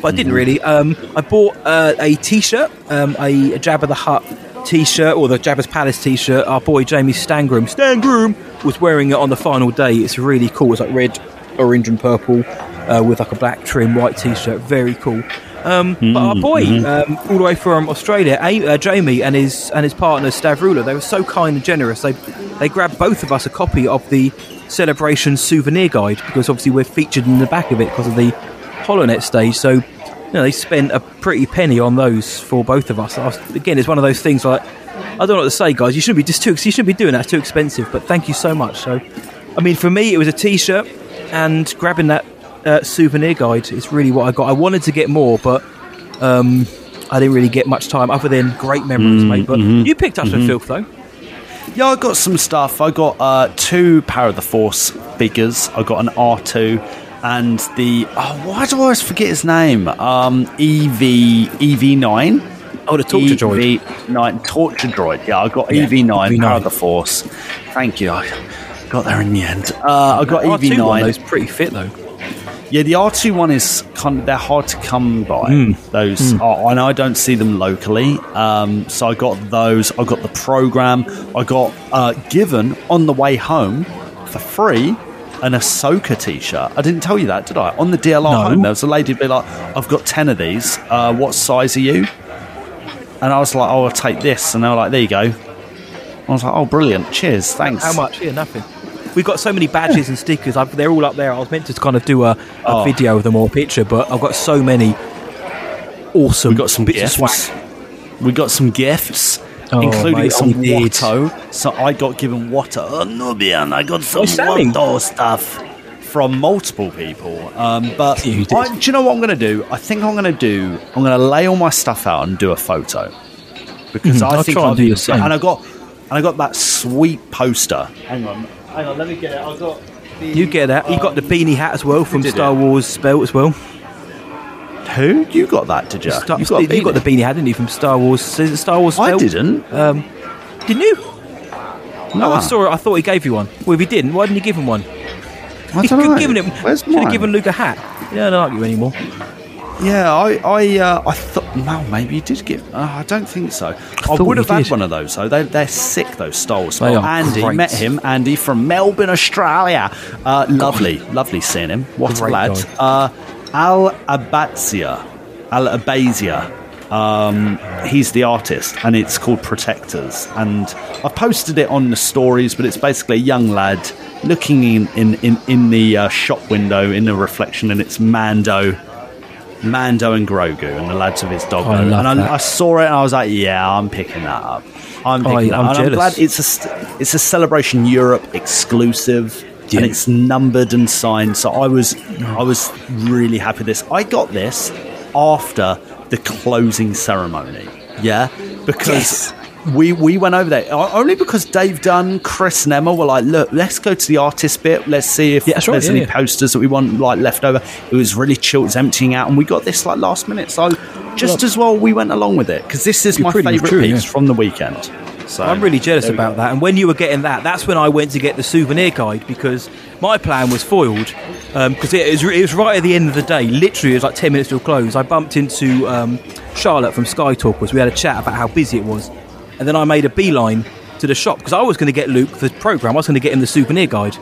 [SPEAKER 1] but I didn't
[SPEAKER 2] Mm-hmm.
[SPEAKER 1] really. Um, I bought uh, a T-shirt, um, a, a Jabba the Hutt T-shirt or the Jabba's Palace T-shirt. Our boy Jamie Stangroom, Stangroom, was wearing it on the final day. It's really cool. It's like red, orange, and purple uh, with like a black trim, white T-shirt. Very cool. Um, but our boy, um, all the way from Australia, A- uh, Jamie and his and his partner Stavroula, they were so kind and generous. They they grabbed both of us a copy of the celebration souvenir guide because obviously we're featured in the back of it because of the Holonet stage. So you know they spent a pretty penny on those for both of us. Was- again, it's one of those things like I don't know what to say, guys. You shouldn't be just too. You shouldn't be doing that. It's too expensive. But thank you so much. So, I mean, for me, it was a T-shirt and grabbing that uh, souvenir guide is really what I got. I wanted to get more, but um, I didn't really get much time other than great memories,
[SPEAKER 2] Mm,
[SPEAKER 1] mate. But
[SPEAKER 2] mhm,
[SPEAKER 1] you picked up some
[SPEAKER 2] mhm.
[SPEAKER 1] filth, though.
[SPEAKER 2] Yeah, I got some stuff. I got uh, two Power of the Force figures. I got an R2 and the oh, why do I always forget his name? Um, EV EV9.
[SPEAKER 1] Oh, the torture droid.
[SPEAKER 2] EV9 torture droid. Yeah, I got
[SPEAKER 1] Yeah,
[SPEAKER 2] EV9,
[SPEAKER 1] EV9.
[SPEAKER 2] Power of the Force. Thank you. I got there in the end. Uh, I got
[SPEAKER 1] R2
[SPEAKER 2] EV9.
[SPEAKER 1] one, those pretty fit though.
[SPEAKER 2] Yeah, the R2 one is kind of, they're hard to come by.
[SPEAKER 1] Mm.
[SPEAKER 2] Those,
[SPEAKER 1] Mm.
[SPEAKER 2] oh, and I don't see them locally. Um, so I got those. I got the program. I got uh, given on the way home for free an Ahsoka t-shirt. I didn't tell you that, did I? On the DLR
[SPEAKER 1] No.
[SPEAKER 2] home, there was a lady be like, "I've got ten of these. Uh, what size are you?" And I was like, "Oh, I'll take this." And they were like, "There you go." I was like, oh, brilliant. Cheers. Thanks.
[SPEAKER 1] How much? Yeah, nothing. We've got so many badges and stickers. I've, they're all up there. I was meant to kind of do a, a
[SPEAKER 2] Oh.
[SPEAKER 1] video of them or a picture, but I've got so many awesome.
[SPEAKER 2] We got some
[SPEAKER 1] bits
[SPEAKER 2] gifts.
[SPEAKER 1] of swag.
[SPEAKER 2] We got some gifts,
[SPEAKER 1] Oh,
[SPEAKER 2] including
[SPEAKER 1] mate,
[SPEAKER 2] some
[SPEAKER 1] we.
[SPEAKER 2] Watto. So I got given Watto. Oh, Nubian, I got some
[SPEAKER 1] Oh, Sammy.
[SPEAKER 2] Watto stuff from multiple people. Um, but
[SPEAKER 1] You.
[SPEAKER 2] I, do you know what I'm going to do? I think I'm going to do. I'm going to lay all my stuff out and do a photo because
[SPEAKER 1] Mhm,
[SPEAKER 2] I
[SPEAKER 1] I'll
[SPEAKER 2] think I'll
[SPEAKER 1] do
[SPEAKER 2] do
[SPEAKER 1] the
[SPEAKER 2] the
[SPEAKER 1] same.
[SPEAKER 2] And I got, and I got that sweet poster. Hang on, hang on. Let me get it. I've got. The,
[SPEAKER 1] You get that. You got the beanie hat as well from Star
[SPEAKER 2] it.
[SPEAKER 1] Wars belt as well.
[SPEAKER 2] Who? You got that? Did you?
[SPEAKER 1] Star-
[SPEAKER 2] you got, a
[SPEAKER 1] you got the
[SPEAKER 2] beanie?
[SPEAKER 1] beanie hat, didn't you, from Star Wars? Star Wars
[SPEAKER 2] I didn't.
[SPEAKER 1] Um, didn't you? No, I saw it. I thought he gave you one. Well, if he didn't, why didn't you give him one?
[SPEAKER 2] I
[SPEAKER 1] You
[SPEAKER 2] don't
[SPEAKER 1] could
[SPEAKER 2] know.
[SPEAKER 1] have given him.
[SPEAKER 2] Where's
[SPEAKER 1] should have given Luke a hat. Yeah, I don't like you anymore.
[SPEAKER 2] Yeah, I, I, uh, I thought. No, maybe you did give. Uh, I don't think so. I,
[SPEAKER 1] thought
[SPEAKER 2] would have had
[SPEAKER 1] did.
[SPEAKER 2] one of those though. They, they're sick. Those Wars.
[SPEAKER 1] They
[SPEAKER 2] Andy
[SPEAKER 1] great.
[SPEAKER 2] met him. Andy from Melbourne, Australia. Uh, lovely, lovely seeing him. What
[SPEAKER 1] Great
[SPEAKER 2] a lad. Uh, Al Abatzia. Al Abazia. Um, he's the artist, and it's called Protectors. And I posted it on the stories, but it's basically a young lad looking in in in, in the uh, shop window in the reflection, and it's Mando. Mando and Grogu and the lads of his dog.
[SPEAKER 1] Oh, I love
[SPEAKER 2] and I. I saw it and I was like, yeah, I'm picking that up. I'm
[SPEAKER 1] Oh,
[SPEAKER 2] picking that
[SPEAKER 1] I'm
[SPEAKER 2] up. And I'm glad it's a it's a Celebration Europe exclusive.
[SPEAKER 1] Yeah.
[SPEAKER 2] And it's numbered and signed, so I was I was really happy with this. I got this after the closing ceremony, yeah, because we we went over there only because Dave Dunn, Chris and Emma were like, look, let's go to the artist bit, let's see if
[SPEAKER 1] Yeah, that's right,
[SPEAKER 2] there's
[SPEAKER 1] yeah,
[SPEAKER 2] any
[SPEAKER 1] yeah.
[SPEAKER 2] posters that we want like left over. It was really chill, it was emptying out, and we got this like last minute. So just as well we went along with it because this is my favourite
[SPEAKER 1] true,
[SPEAKER 2] piece
[SPEAKER 1] yeah.
[SPEAKER 2] from the weekend. So
[SPEAKER 1] I'm really jealous about
[SPEAKER 2] go.
[SPEAKER 1] that. And when you were getting that, that's when I went to get the souvenir guide because my plan was foiled. Because it, was, it was right at the end of the day. Literally, it was like 10 minutes till close. I bumped into um, Charlotte from Skytalkers. We had a chat about how busy it was. And then I made a beeline to the shop because I was going to get Luke the program. I was going to get him the souvenir guide.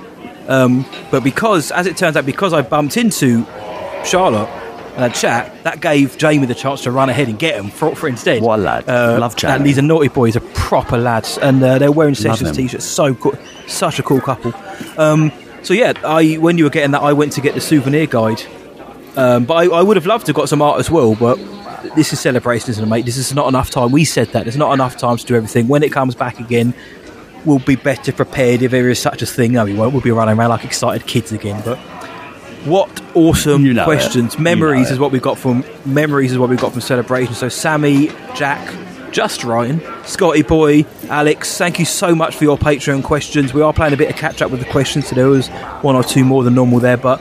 [SPEAKER 1] Um, but because, as it turns out, because I bumped into Charlotte and had chat, that gave Jamie the chance to run ahead and get him for, for instead.
[SPEAKER 2] What a lad.
[SPEAKER 1] Uh,
[SPEAKER 2] Love Jamie.
[SPEAKER 1] And these are naughty boys, are proper lads, and uh, they're wearing sessions t-shirts. So cool, such a cool couple. Um, so yeah, I when you were getting that, I went to get the souvenir guide. Um, but I, I would have loved to have got some art as well. But this is celebration, isn't it, mate? This is not enough time. We said that there's not enough time to do everything. When it comes back again, we'll be better prepared if there is such a thing. No, we won't. We'll be running around like excited kids again. But what awesome
[SPEAKER 2] You know
[SPEAKER 1] questions!
[SPEAKER 2] it. You
[SPEAKER 1] Memories
[SPEAKER 2] know
[SPEAKER 1] is what we got from memories is what we got from celebration. So Sammy, Jack, just Ryan, Scotty Boy, Alex. Thank you so much for your Patreon questions. We are playing a bit of catch up with the questions, so there was one or two more than normal there, but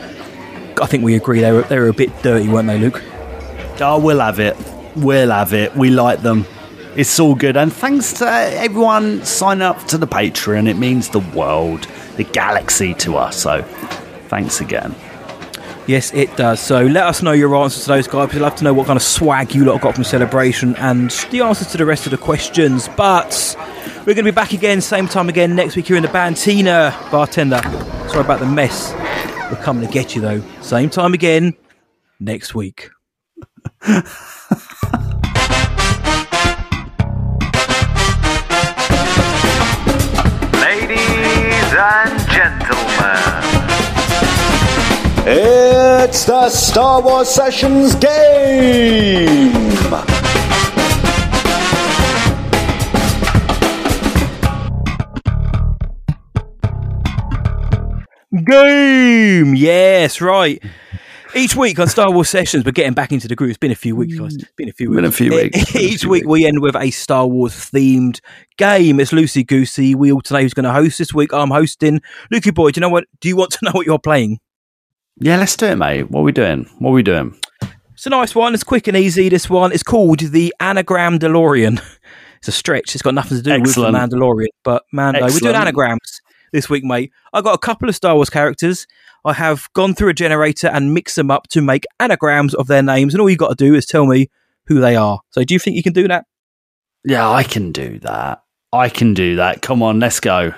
[SPEAKER 1] I think we agree they were they were a bit dirty, weren't they, Luke?
[SPEAKER 2] Oh, we'll have it. We'll have it. We like them. It's all good. And thanks to everyone signing up to the Patreon. It means the world, the galaxy to us. So thanks again.
[SPEAKER 1] Yes, it does. So let us know your answers to those guys. We'd love to know what kind of swag you lot got from Celebration and the answers to the rest of the questions. But we're going to be back again, same time again next week here in the Bantina bartender. Sorry about the mess. We're coming to get you though. Same time again next week.
[SPEAKER 14] Ladies and gentlemen.
[SPEAKER 9] It's the Star Wars Sessions game!
[SPEAKER 1] Game! Yes, right. Each week on Star Wars Sessions, we're getting back into the groove. It's been a few weeks, guys. It's been a few weeks.
[SPEAKER 2] Been a few weeks.
[SPEAKER 1] Each
[SPEAKER 2] few
[SPEAKER 1] week, we end with a Star Wars themed game. It's loosey goosey. We today. who's going to host this week. I'm hosting. Lukey Boy, do you know what? Do you want to know what you're playing?
[SPEAKER 2] Yeah, let's do it, mate. What are we doing? What are we doing?
[SPEAKER 1] It's a nice one. It's quick and easy. This one is called the Anagramdalorian. It's a stretch. It's got nothing to do
[SPEAKER 2] Excellent.
[SPEAKER 1] with the Mandalorian, but Mando. We're doing anagrams this week, mate. I got a couple of Star Wars characters. I have gone through a generator and mixed them up to make anagrams of their names, and all you got to do is tell me who they are. So, do you think you can do that?
[SPEAKER 2] Yeah, I can do that. I can do that. Come on, let's go.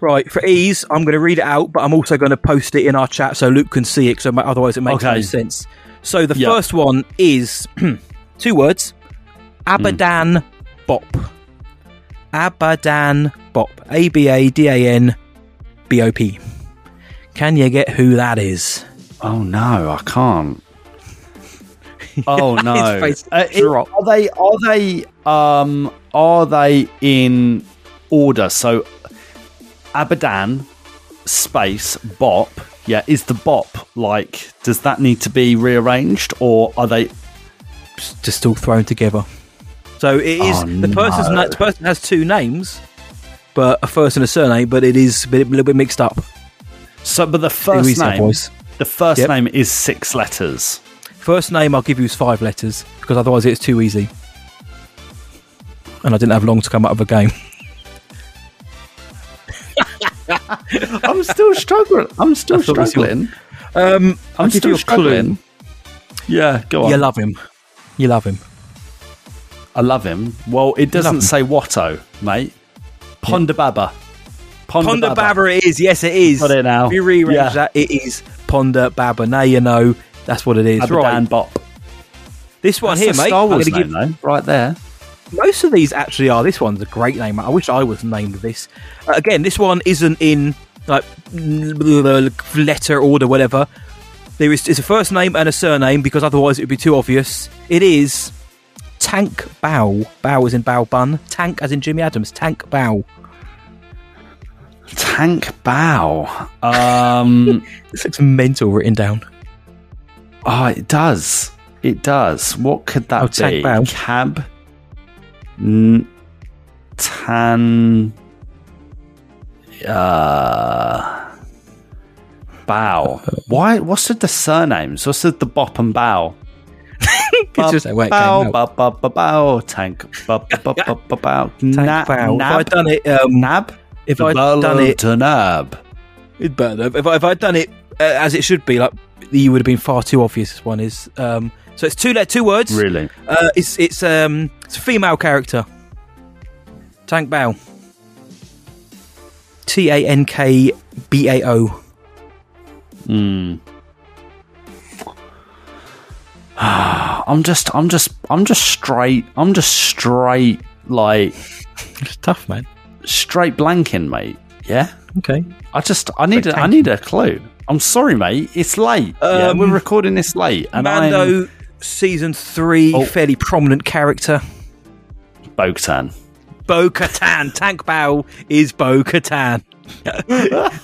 [SPEAKER 1] Right, for ease, I'm going to read it out, but I'm also going to post it in our chat so Luke can see it, so otherwise it makes no sense. So the
[SPEAKER 2] Yeah.
[SPEAKER 1] first one is two words Abadan hmm. Bop. Abadan Bop. A B A D A N B O P. Can you get who that is?
[SPEAKER 2] Oh no, I can't. Oh no! Uh, it- are they? Are they? Um, are they in order? So, Abadan, space Bop. Yeah, is the Bop like? Does that need to be rearranged, or are they?
[SPEAKER 1] Just all thrown together. So it is
[SPEAKER 2] Oh,
[SPEAKER 1] the person's
[SPEAKER 2] no.
[SPEAKER 1] the person has two names, but a first and a surname, but it is a little bit mixed up.
[SPEAKER 2] So, but the first name.
[SPEAKER 1] voice?
[SPEAKER 2] The first
[SPEAKER 1] Yep.
[SPEAKER 2] name is six letters.
[SPEAKER 1] First name I'll give you is five letters because otherwise it's too easy. And I didn't have long to come up with a game.
[SPEAKER 2] I'm still struggling. I'm still
[SPEAKER 1] I thought it was your-
[SPEAKER 2] struggling.
[SPEAKER 1] Um, I'll
[SPEAKER 2] I'm
[SPEAKER 1] give
[SPEAKER 2] still struggling. Yeah, go on.
[SPEAKER 1] You love him. You love him.
[SPEAKER 2] I love him. Well, it doesn't say Watto, mate. Ponda Baba.
[SPEAKER 1] Ponda Baba it is. Yes, it is.
[SPEAKER 2] Got it now.
[SPEAKER 1] If you rearrange
[SPEAKER 2] Yeah.
[SPEAKER 1] that, it is Ponda Baba. Now you know that's what it is. Right.
[SPEAKER 2] Bop.
[SPEAKER 1] This one
[SPEAKER 2] That's
[SPEAKER 1] here, mate.
[SPEAKER 2] Star Wars name, though, right there.
[SPEAKER 1] Most of these actually are. This one's a great name. I wish I was named this. Uh, again, this one isn't in like letter order, whatever. There is it's a first name and a surname because otherwise it would be too obvious. It is Tank Bow. Bow as in Bow Bun. Tank as in Jimmy Adams. Tank Bow.
[SPEAKER 2] Tank Bow. Um,
[SPEAKER 1] this looks mental written down.
[SPEAKER 2] Oh, it does. It does. What could that
[SPEAKER 1] Oh,
[SPEAKER 2] be?
[SPEAKER 1] Tank Bow.
[SPEAKER 2] Cab. N- tan. Uh, bow. Why? What's the, the surnames? What's the, the Bop and Bow?
[SPEAKER 1] It's just where it
[SPEAKER 2] bow,
[SPEAKER 1] out.
[SPEAKER 2] bow, bow, bow, bow, tank, bow, bow, bow, bow, bow, Na-
[SPEAKER 1] Bow. If
[SPEAKER 2] Nab,
[SPEAKER 1] I'd done it, um,
[SPEAKER 2] nab,
[SPEAKER 1] if I'd done it,
[SPEAKER 2] to nab.
[SPEAKER 1] It'd better. If, I, if I'd done it uh, as it should be, like you would have been far too obvious. This one is. Um, so it's two le- two words.
[SPEAKER 2] Really?
[SPEAKER 1] Uh, it's it's um it's a female character. Tank Bao. T A N K B A O.
[SPEAKER 2] Hmm. I'm just, I'm just, I'm just straight. I'm just straight, like
[SPEAKER 1] It's tough, man.
[SPEAKER 2] Straight blanking, mate. Yeah.
[SPEAKER 1] Okay.
[SPEAKER 2] I just, I need, a, I need a clue. I'm sorry, mate. It's late. yeah,
[SPEAKER 1] Um,
[SPEAKER 2] we're recording this late, and
[SPEAKER 1] Mando season three,
[SPEAKER 2] Oh.
[SPEAKER 1] fairly prominent character.
[SPEAKER 2] I'm Bo-Katan.
[SPEAKER 1] Bo Katan. Tank Bow is Bo Katan.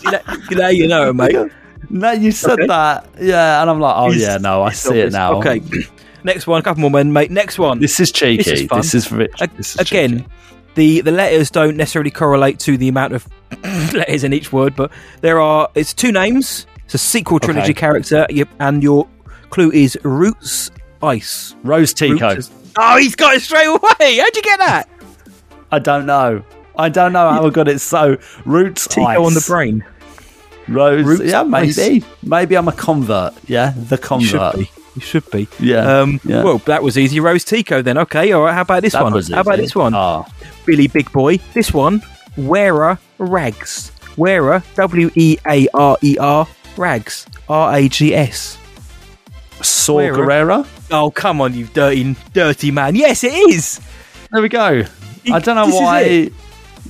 [SPEAKER 1] you, know, you know, you know, mate.
[SPEAKER 2] No, you said
[SPEAKER 1] Okay.
[SPEAKER 2] that. Yeah, and I'm like, oh
[SPEAKER 1] It's-
[SPEAKER 2] yeah, no, I see it now.
[SPEAKER 1] Okay. Next one, a couple more men, mate. Next one.
[SPEAKER 2] This is cheeky.
[SPEAKER 1] This is fun.
[SPEAKER 2] This is. This is
[SPEAKER 1] again,
[SPEAKER 2] cheeky.
[SPEAKER 1] The the letters don't necessarily correlate to the amount of letters in each word, but there are. It's two names. It's a sequel trilogy
[SPEAKER 2] Okay.
[SPEAKER 1] character, and your clue is Roots Ice.
[SPEAKER 2] Rose Tico.
[SPEAKER 1] Is- oh, he's got it straight away. How'd you get that?
[SPEAKER 2] I don't know. I don't know how I got it so. Roots
[SPEAKER 1] Tico
[SPEAKER 2] ice.
[SPEAKER 1] on the brain.
[SPEAKER 2] Rose.
[SPEAKER 1] Roots
[SPEAKER 2] yeah, maybe.
[SPEAKER 1] ice.
[SPEAKER 2] Maybe I'm a convert. Yeah, the convert.
[SPEAKER 1] You should be.
[SPEAKER 2] Yeah,
[SPEAKER 1] Um,
[SPEAKER 2] yeah.
[SPEAKER 1] Well, that was easy. Rose Tico then. Okay. All right. How about this
[SPEAKER 2] That
[SPEAKER 1] one?
[SPEAKER 2] was
[SPEAKER 1] How about this one?
[SPEAKER 2] Ah.
[SPEAKER 1] Billy Big Boy. This one. Wearer Rags. Wearer. W E A R E R. Rags. R A G S.
[SPEAKER 2] Saw
[SPEAKER 1] Wearer.
[SPEAKER 2] Gerrera.
[SPEAKER 1] Oh, come on, you dirty, dirty man. Yes, it is.
[SPEAKER 2] There we go. I don't know why.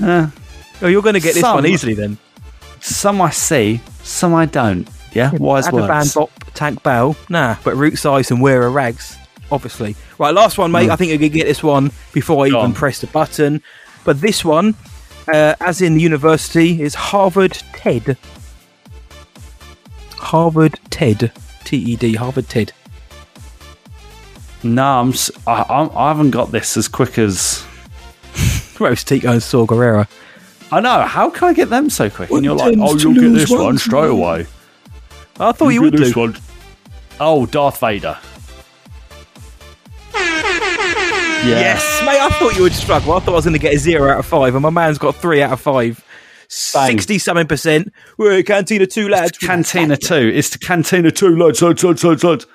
[SPEAKER 2] Uh,
[SPEAKER 1] Oh, you're going to get this one easily then.
[SPEAKER 2] some I see, some I don't. Yeah, wise words.
[SPEAKER 1] Bop, Tank Bell. Nah, but Root Size and Wearer Rags. Obviously. Right, last one, mate.
[SPEAKER 2] Mm.
[SPEAKER 1] I think you could get this one before I
[SPEAKER 2] Go
[SPEAKER 1] even
[SPEAKER 2] on.
[SPEAKER 1] press the button. But this one, uh, as in the university, is Harvard TED. Harvard TED. T E D. Harvard TED.
[SPEAKER 2] No, I'm. s- I, I'm- I haven't got this as quick as.
[SPEAKER 1] Roast Tico and Saw Gerrera.
[SPEAKER 2] I know. How can I get them so quick? And you're like, oh, you'll get this one straight away.
[SPEAKER 1] I thought you
[SPEAKER 2] You'll
[SPEAKER 1] would
[SPEAKER 2] this
[SPEAKER 1] do.
[SPEAKER 2] one. Oh, Darth Vader. Yeah.
[SPEAKER 1] Yes, mate. I thought you would struggle. I thought I was going to get a zero out of five, and my man's got three out of five. Sixty something percent. We're Cantina two lads.
[SPEAKER 2] Cantina 2. It's the Cantina 2, lads, lads, lads, lads, lads.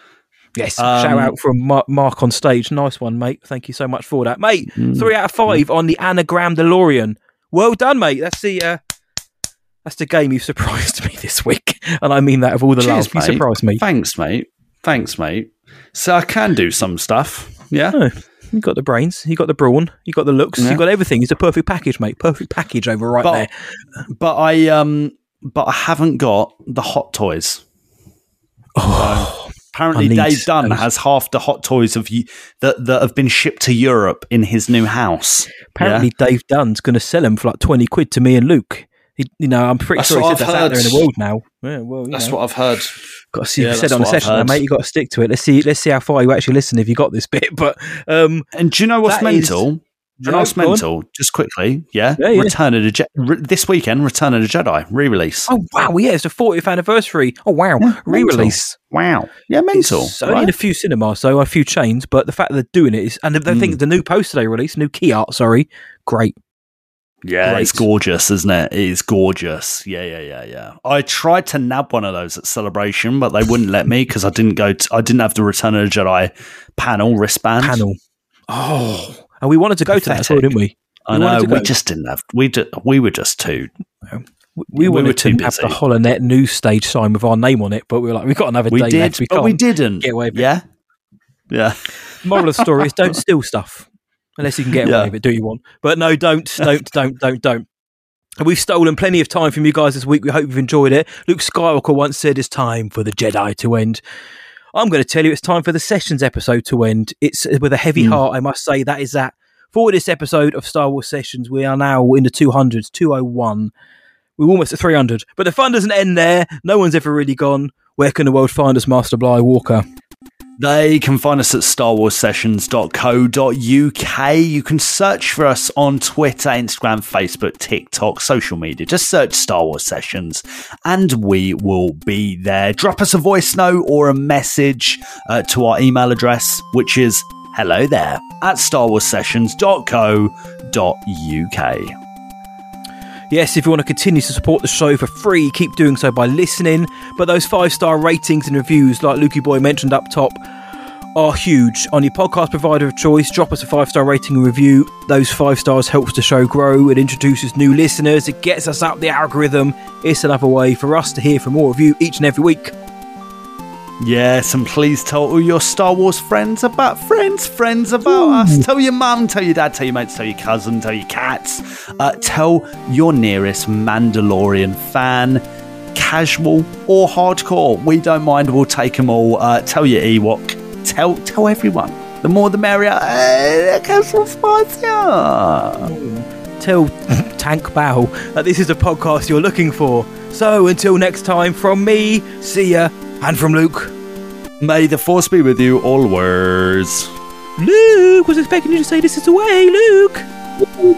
[SPEAKER 1] Yes.
[SPEAKER 2] Um,
[SPEAKER 1] Shout out from Mark, Mark on stage. Nice one, mate. Thank you so much for that, mate.
[SPEAKER 2] Mm.
[SPEAKER 1] Three out of five on the Anagramdalorian. Well done, mate. That's the uh, that's the game you surprised me this week, and I mean that of all the
[SPEAKER 2] Cheers,
[SPEAKER 1] love. You surprised me.
[SPEAKER 2] Thanks, mate. Thanks, mate. So I can do some stuff. Yeah.
[SPEAKER 1] Oh. You got the brains, you got the brawn, you got the looks,
[SPEAKER 2] Yeah.
[SPEAKER 1] you got everything. He's a perfect package, mate. Perfect package over right
[SPEAKER 2] but,
[SPEAKER 1] there.
[SPEAKER 2] But I um but I haven't got the hot toys. So, apparently Dave Dunn
[SPEAKER 1] those.
[SPEAKER 2] has half the hot toys of you that that have been shipped to Europe in his new house.
[SPEAKER 1] Apparently,
[SPEAKER 2] Yeah?
[SPEAKER 1] Dave Dunn's going to sell them for like twenty quid to me and Luke. He, you know, I'm pretty
[SPEAKER 2] That's
[SPEAKER 1] sure he
[SPEAKER 2] what
[SPEAKER 1] said
[SPEAKER 2] I've
[SPEAKER 1] that's out there in the world now. Yeah, well, you
[SPEAKER 2] That's
[SPEAKER 1] know.
[SPEAKER 2] what I've heard.
[SPEAKER 1] Got to see.
[SPEAKER 2] Yeah,
[SPEAKER 1] you said
[SPEAKER 2] that's
[SPEAKER 1] it on the
[SPEAKER 2] what I've
[SPEAKER 1] session, now, mate. You got to stick to it. Let's see. Let's see how far you actually listen if you got this bit. But um,
[SPEAKER 2] and do you know what's mental? Do you
[SPEAKER 1] No,
[SPEAKER 2] know what's
[SPEAKER 1] go on.
[SPEAKER 2] mental? Just quickly, yeah.
[SPEAKER 1] Yeah, yeah.
[SPEAKER 2] Return of the Je- re- this weekend. Return of the Jedi re-release.
[SPEAKER 1] Oh wow, yeah, it's the 40th anniversary. Oh wow, re-release.
[SPEAKER 2] Wow, yeah, mental.
[SPEAKER 1] It's only in a few cinemas, so a few chains. But the fact that they're doing it is, and the, the
[SPEAKER 2] Hmm.
[SPEAKER 1] thing, the new poster they released, new key art, sorry, great.
[SPEAKER 2] Yeah,
[SPEAKER 1] Great.
[SPEAKER 2] it's gorgeous, isn't it? It is gorgeous. Yeah, yeah, yeah, yeah. I tried to nab one of those at Celebration, but they wouldn't let me because I didn't go. To, I didn't have the Return of the Jedi panel wristband.
[SPEAKER 1] Panel. Oh, and we wanted to go to that didn't we?
[SPEAKER 2] I
[SPEAKER 1] We
[SPEAKER 2] know. We just didn't have. We ju- we were just too.
[SPEAKER 1] We,
[SPEAKER 2] we
[SPEAKER 1] wanted
[SPEAKER 2] were too
[SPEAKER 1] to have the
[SPEAKER 2] busy.
[SPEAKER 1] Holonet news stage sign with our name on it, but we were like, we've got another
[SPEAKER 2] We
[SPEAKER 1] day
[SPEAKER 2] did,
[SPEAKER 1] left. We
[SPEAKER 2] but we didn't.
[SPEAKER 1] get away with it.
[SPEAKER 2] Yeah, yeah.
[SPEAKER 1] Moral of the story is don't steal stuff unless you can get away
[SPEAKER 2] Yeah.
[SPEAKER 1] with it. Do you want? But no, don't, don't, don't, don't, don't. And We've stolen plenty of time from you guys this week. We hope you've enjoyed it. Luke Skywalker once said it's time for the Jedi to end. I'm going to tell you it's time for the Sessions episode to end. It's with a heavy
[SPEAKER 2] Hmm.
[SPEAKER 1] heart, I must say. That is that. For this episode of Star Wars Sessions, we are now in the 200s, 201. We're almost at 300. But the fun doesn't end there. No one's ever really gone. Where can the world find us, Master Bly Walker?
[SPEAKER 2] They can find us at starwarssessions.co.uk. You can search for us on Twitter, Instagram, Facebook, TikTok, social media. Just search Star Wars Sessions and we will be there. Drop us a voice note or a message uh, to our email address, which is hello there at starwarssessions.co.uk.
[SPEAKER 1] Yes, if you want to continue to support the show for free, keep doing so by listening. But those five star ratings and reviews, like Lukey Boy mentioned up top, are huge. On your podcast provider of choice, drop us a five star rating and review. Those five stars helps the show grow. It introduces new listeners. It gets us up the algorithm. It's another way for us to hear from more of you each and every week.
[SPEAKER 2] Yes, and please tell all your Star Wars friends about friends, friends about us. Tell your mum, tell your dad, tell your mates, tell your cousin, tell your cats. Uh, tell your nearest Mandalorian fan, casual or hardcore. We don't mind. We'll take them all. Uh, tell your Ewok. Tell tell everyone. The more the merrier. Uh, casual spicier.
[SPEAKER 1] Tell Tank Bow that this is a podcast you're looking for. So until next time, from me, see ya, and from Luke.
[SPEAKER 2] May the force be with you always.
[SPEAKER 1] Luke was expecting you to say this is the way, Luke.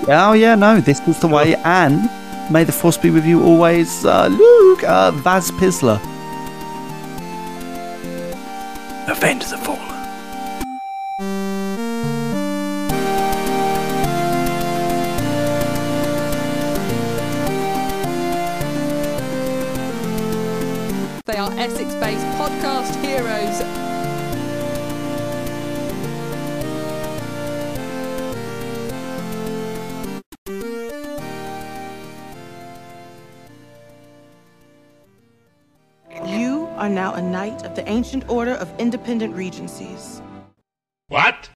[SPEAKER 2] Oh yeah, no, this is the way. And may the force be with you always, uh, Luke. Uh, Vaz Pisler.
[SPEAKER 1] Avenge the Fallen.
[SPEAKER 15] They are Essex based podcast heroes.
[SPEAKER 16] You are now a knight of the Ancient Order of Independent Regencies.
[SPEAKER 14] What?